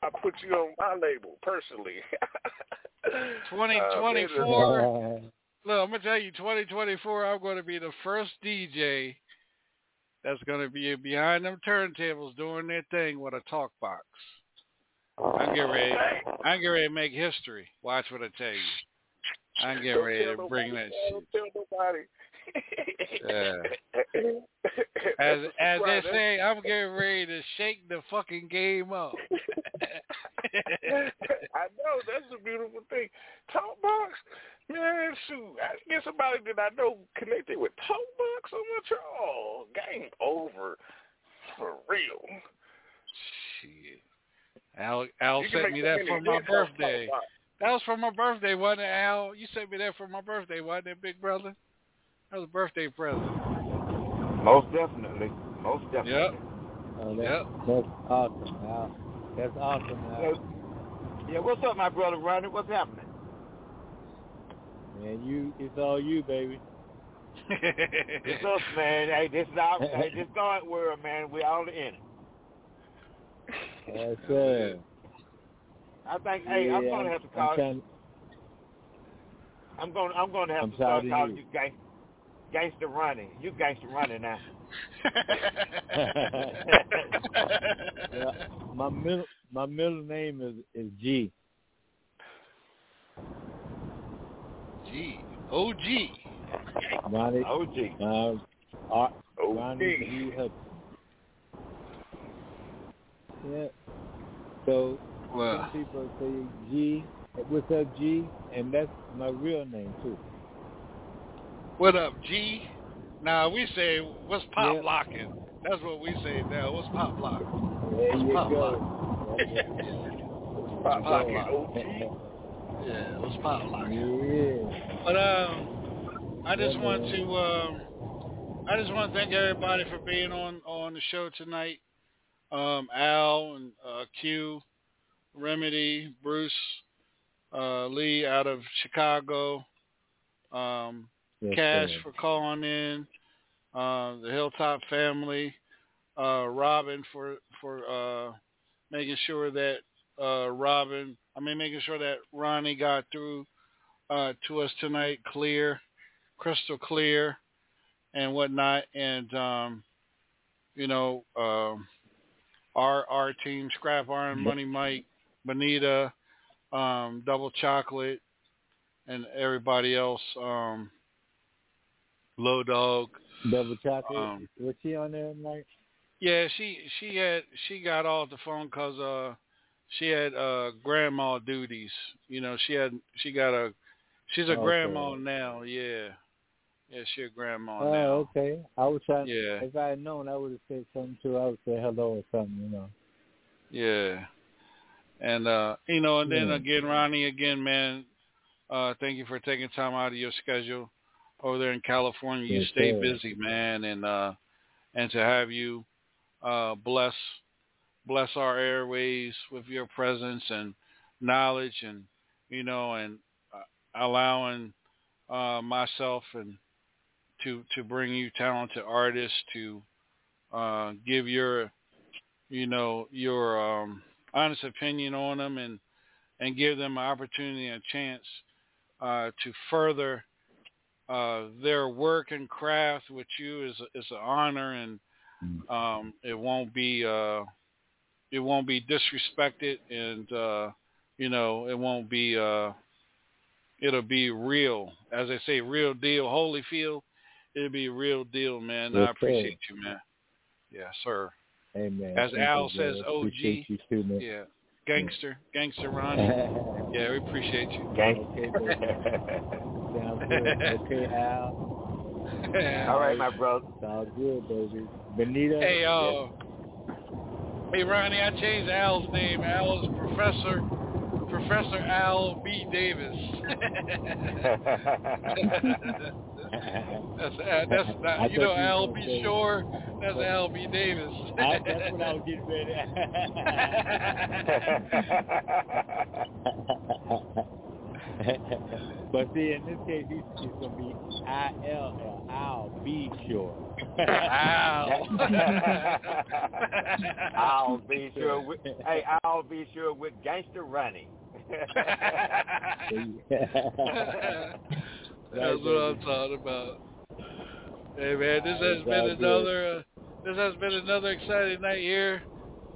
I'll put you on my label personally. [laughs] 2024. Uh, twenty man, four. Look, I'm gonna tell you, 2024, I'm gonna be the first DJ that's gonna be behind them turntables doing their thing with a talk box. I'm getting ready. I'm getting ready to make history. Watch what I tell you. I'm getting Don't ready to bring that shit. Don't tell nobody. Yeah. As as they say, I'm getting ready to shake the fucking game up. [laughs] I know that's a beautiful thing. Talkbox, man, shoot, I get somebody that I know connected with Talkbox on my oh, game over for real. Shit. Al Al You sent me that for my birthday. That was for my birthday, wasn't it, Al? You sent me that for my birthday, wasn't it, big brother? That was a birthday present. Most definitely. Most definitely. Yep. Oh, that, Yep. That's awesome, Al. That's awesome, Al. Yeah, what's up, my brother Ronnie? What's happening? Man, you, it's all you, baby. [laughs] It's us, man. Hey, this is our, hey, this [laughs] God world, man. We all in it. Yes, sir. I think, hey, I'm gonna have to I'm call. trying- I'm gonna, I'm gonna have I'm to start proud of calling you. you gang, gangster Ronnie. You gangster Ronnie now. [laughs] Yeah, my middle my middle name is is G. G. Ronnie. OG. Uh, R- Ronnie G. Hudson. Yeah. So Well. some people say G. What's up, G? And that's my real name too. What up, G? Now we say what's pop Yeah. locking. That's what we say now. What's pop locking? There What's pop go. locking? What's pop locking? Yeah, what's pop locking? Yeah. But um, I just Yeah, want man. to um, I just want to thank everybody for being on on the show tonight. Um, Al and uh, Q, Remedy, Bruce, uh, Lee out of Chicago, um, Yes, Cash sir. for calling in, uh, the Hilltop family, uh, Robin for for uh, making sure that uh, Robin, I mean making sure that Ronnie got through uh, to us tonight clear, crystal clear, and whatnot, and um, you know um, our our team, Scrap Iron, Money Mike, Bonita, um, Double Chocolate, and everybody else. Um, Low Dog. Double chocolate. Um, Was she on there tonight? Yeah, she she had she got off the phone because uh she had uh grandma duties. You know, she had she got a she's a Okay. grandma now. Yeah, yeah, she a grandma Oh, now. okay. I was trying. Yeah. If I had known, I would have said something too. I would say hello or something. You know. Yeah, and uh you know, and then Yeah. again, Ronnie, again, man, uh thank you for taking time out of your schedule over there in California. You Yes, stay sir. busy, man, and uh and to have you uh bless bless our airways with your presence and knowledge and you know and uh, allowing uh myself and to to bring you talented artists to uh give your you know your um honest opinion on them and and give them an opportunity and a chance uh to further uh their work and craft with you is is an honor and um it won't be uh it won't be disrespected and uh you know it won't be uh it'll be real. As they say real deal holyfield it'll be real deal man. Yes, i appreciate you man. Yeah, sir. Amen. as Thank al you, says og you too, man. yeah. Gangster. Gangster ronnie. [laughs] Yeah we appreciate you. Okay, good. [laughs] [laughs] Okay, Al. All right, my brother. Sounds good, baby. Benita. Hey, uh, hey, Ronnie, I changed Al's name. Al is Professor, Professor Al B. Davis. [laughs] that's, uh, that's [laughs] I not, you know, Al was B. gonna Sure. That's Al B. Davis. I, that's what I was getting ready. [laughs] but see, in this case, he's, he's gonna be I L L. I'll be sure. I'll [laughs] be sure. With, [laughs] hey, I'll be sure with Gangster Ronnie. That's what I'm talking about. Hey man, this has been another uh, this has been another exciting night here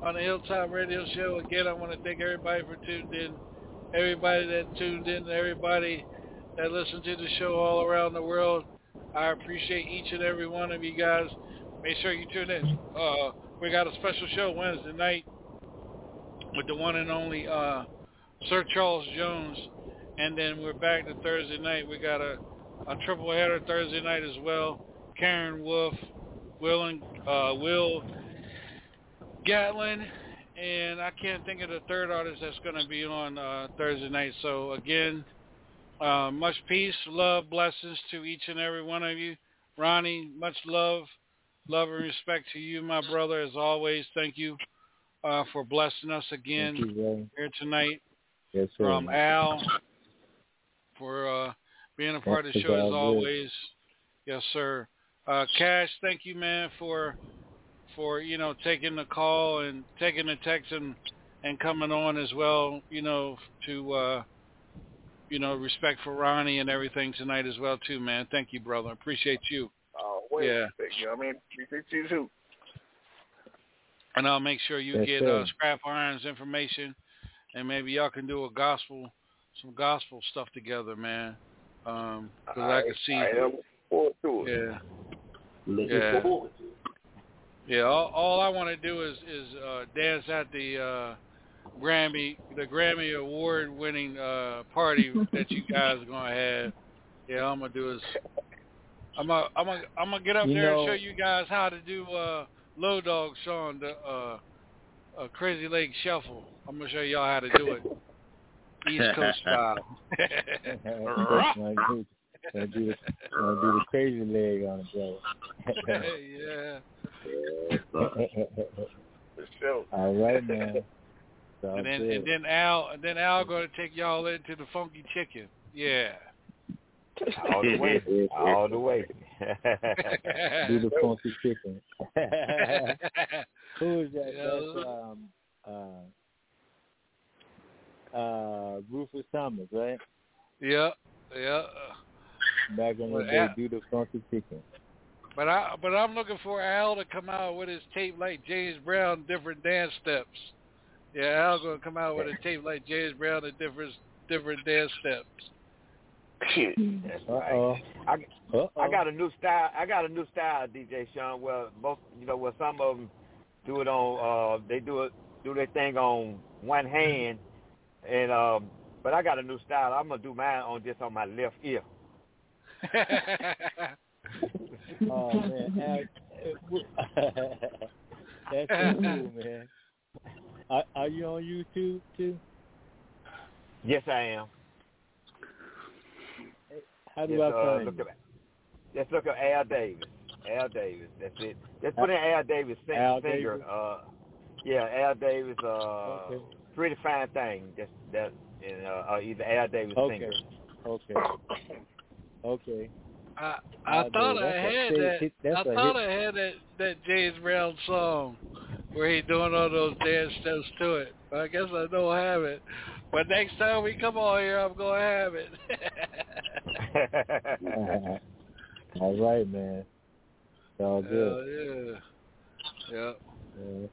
on the Hilltop Radio Show. Again, I want to thank everybody for tuning in, everybody that tuned in, everybody that listened to the show all around the world. I appreciate each and every one of you guys. Make sure you tune in. Uh, we got a special show Wednesday night with the one and only uh, Sir Charles Jones, and then we're back to Thursday night. We got a, a triple header Thursday night as well. Karen Wolf, Will and uh, Will Gatlin, and I can't think of the third artist that's going to be on uh, Thursday night. So again, uh, much peace, love, blessings to each and every one of you. Ronnie, much love, love and respect to you, my brother. As always, thank you uh, for blessing us again you, here tonight. Yes, sir. From Al for uh, being a part of the show as all good. always. Yes, sir. Uh, Cash, thank you, man, for for you know taking the call and taking the text and and coming on as well. You know to uh, you know respect for Ronnie and everything tonight as well too, man. Thank you, brother. Appreciate you. Oh, wait, Yeah. thank you. I mean, thank you too. And I'll make sure you Yes, get sir. uh, Scrap Irons information, and maybe y'all can do a gospel, some gospel stuff together, man. Um 'cause I, can see. I am forward to it. Yeah. Looking Yeah. forward Yeah. All, all I want to do is is uh, dance at the uh, Grammy, the Grammy award winning uh, party that you guys are gonna have. Yeah, all I'm gonna do is I'm gonna I'm gonna I'm gonna get up You there know- and show you guys how to do uh, Low Dog Sean the uh, uh, Crazy Leg Shuffle. I'm gonna show y'all how to do it. East Coast [laughs] style. Gonna do, do the, gonna do the crazy leg on it, [laughs] yeah. Brother. [laughs] [laughs] All right, [laughs] man. Sounds And then good. and then Al and then Al gonna take y'all into the funky chicken. Yeah. All the way. All the way. do the funky chicken. Who is that? That's um uh uh Rufus Thomas, right? Yeah, yeah. Back in the day, do the funky chicken. But I but I'm looking for Al to come out with his tape like James Brown, different dance steps. Yeah, Al gonna come out with a tape like James Brown and different different dance steps. That's right. I, I got a new style. I got a new style, DJ Sean. Well, most you know, well, some of them do it on. uh They do it, do their thing on one hand, and um. But I got a new style. I'm gonna do mine on just on my left ear. [laughs] [laughs] Oh man, [laughs] that's so cool, [laughs] man. Are, are you on YouTube too? Yes, I am. How do Just, I uh, find look you? up, just look up Al Davis. Al Davis. That's it. Just put in Al Davis sing, Al singer. Davis? Uh, yeah, Al Davis. Uh, Okay. pretty fine thing. Just that, and uh, uh, either Al Davis Okay. singer. Okay. Okay. I I Al thought Davis. I had hit- that. hit- that's I a thought hit. I had that that James Brown song where he doing all those dance steps to it. But I guess I don't have it. But next time we come on here, I'm gonna have it. [laughs] All right, man. It's all good. Hell yeah. Yeah.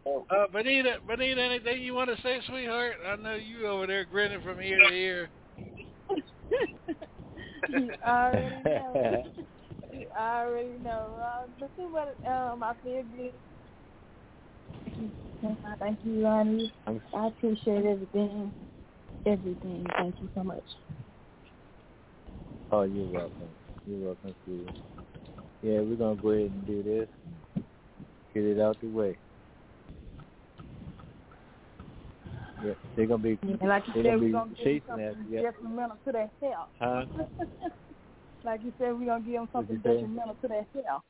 Yeah. Uh, Benita, Benita, anything you want to say, sweetheart? I know you over there grinning from ear to ear. [laughs] you already [laughs] know. You already know. Uh, this is what um I feel good. Thank you, Ronnie. I appreciate everything. Everything. Thank you so much. Oh, you're welcome. You're welcome, sweetie. Yeah, we're gonna go ahead and do this. Get it out the way. Yeah, they're gonna be And [laughs] like you said, gonna we're gonna give chasing something after you. detrimental to that cell. Huh? like you said, we're gonna give them something detrimental to that cell.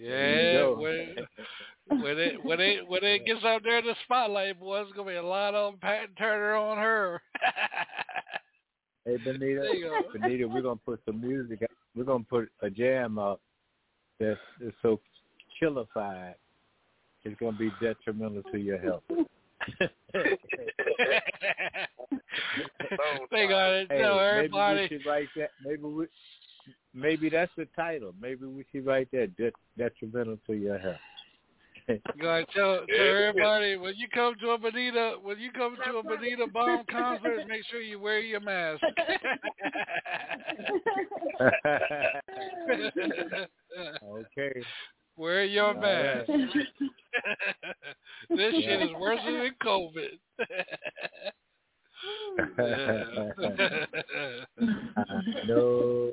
Yeah, when when it when it when it gets out there in the spotlight, boy, it's gonna be a lot on Pat Turner on her. Hey, Benita, There. Benita, we're gonna put some music. We're gonna put a jam up that's, that's so chillified. It's gonna be detrimental to your health. [laughs] they gotta Hey, tell maybe everybody. we should write that. Maybe we, maybe that's the title. Maybe we should write that de- detrimental to your health. You gotta [laughs] tell, tell everybody when you come to a Benita when you come to a Benita Bomb concert, make sure you wear your mask. [laughs] okay. Wear your All mask. right. [laughs] this shit is worse than COVID. no.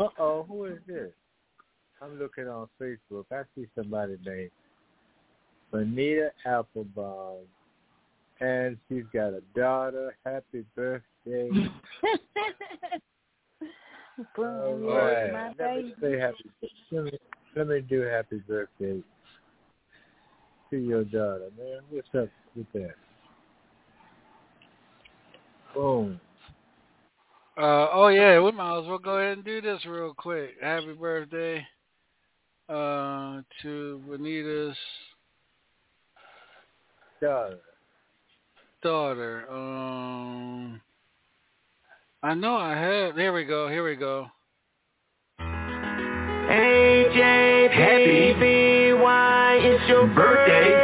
Uh oh, who is this? I'm looking on Facebook. I see somebody named Bonita Applebaum, and she's got a daughter. Happy birthday! [laughs] [laughs] Boom, All right, my let me baby. say happy. Let me, let me do happy birthday to your daughter, man. What's up with that? Boom. Uh, oh yeah, we might as well go ahead and do this real quick. Happy birthday uh, to Benita's Daughter. daughter. Um, I know I have. Here we go. Here we go. AJ, baby, why it's your birthday?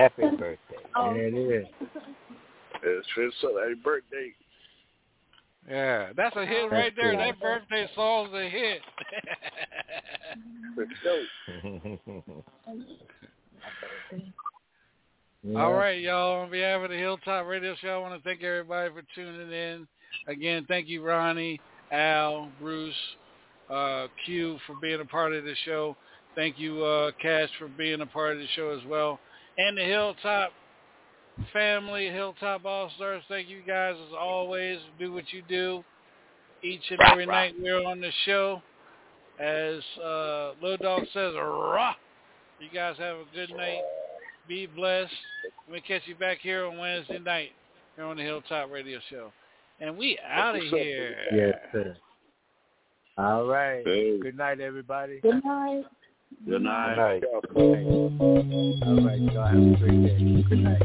Happy [laughs] birthday. Oh. There it is. It's for somebody's birthday. yeah, that's a hit right there. That birthday song's a hit. [laughs] All right, y'all. On behalf of the Hilltop Radio Show, I want to thank everybody for tuning in. Again, thank you, Ronnie, Al, Bruce, uh, Q, for being a part of the show. Thank you, uh, Cash, for being a part of the show as well. And the Hilltop family, Hilltop All Stars, thank you guys as always. Do what you do. Each and every night we're on the show. As uh, Lil Dog says, rah! You guys have a good night. Be blessed. We'll catch you back here on Wednesday night here on the Hilltop Radio Show. And we out of here. Yes, sir. All right. Hey. Good night, everybody. Good night. Good night. night. All right, y'all have a great day. Good night.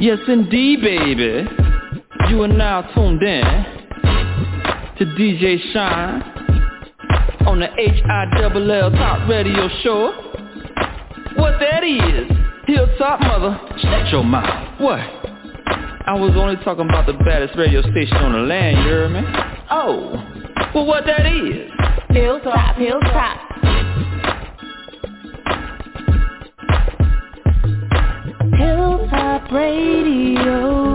Yes, indeed, baby. You are now tuned in to DJ Shine on the H-I-double-L Top Radio Show. What that is, Hilltop Mother, shut your mouth. What? I was only talking about the baddest radio station on the land, you hear me? Oh, well what that is? Hilltop, hilltop, Hilltop Radio.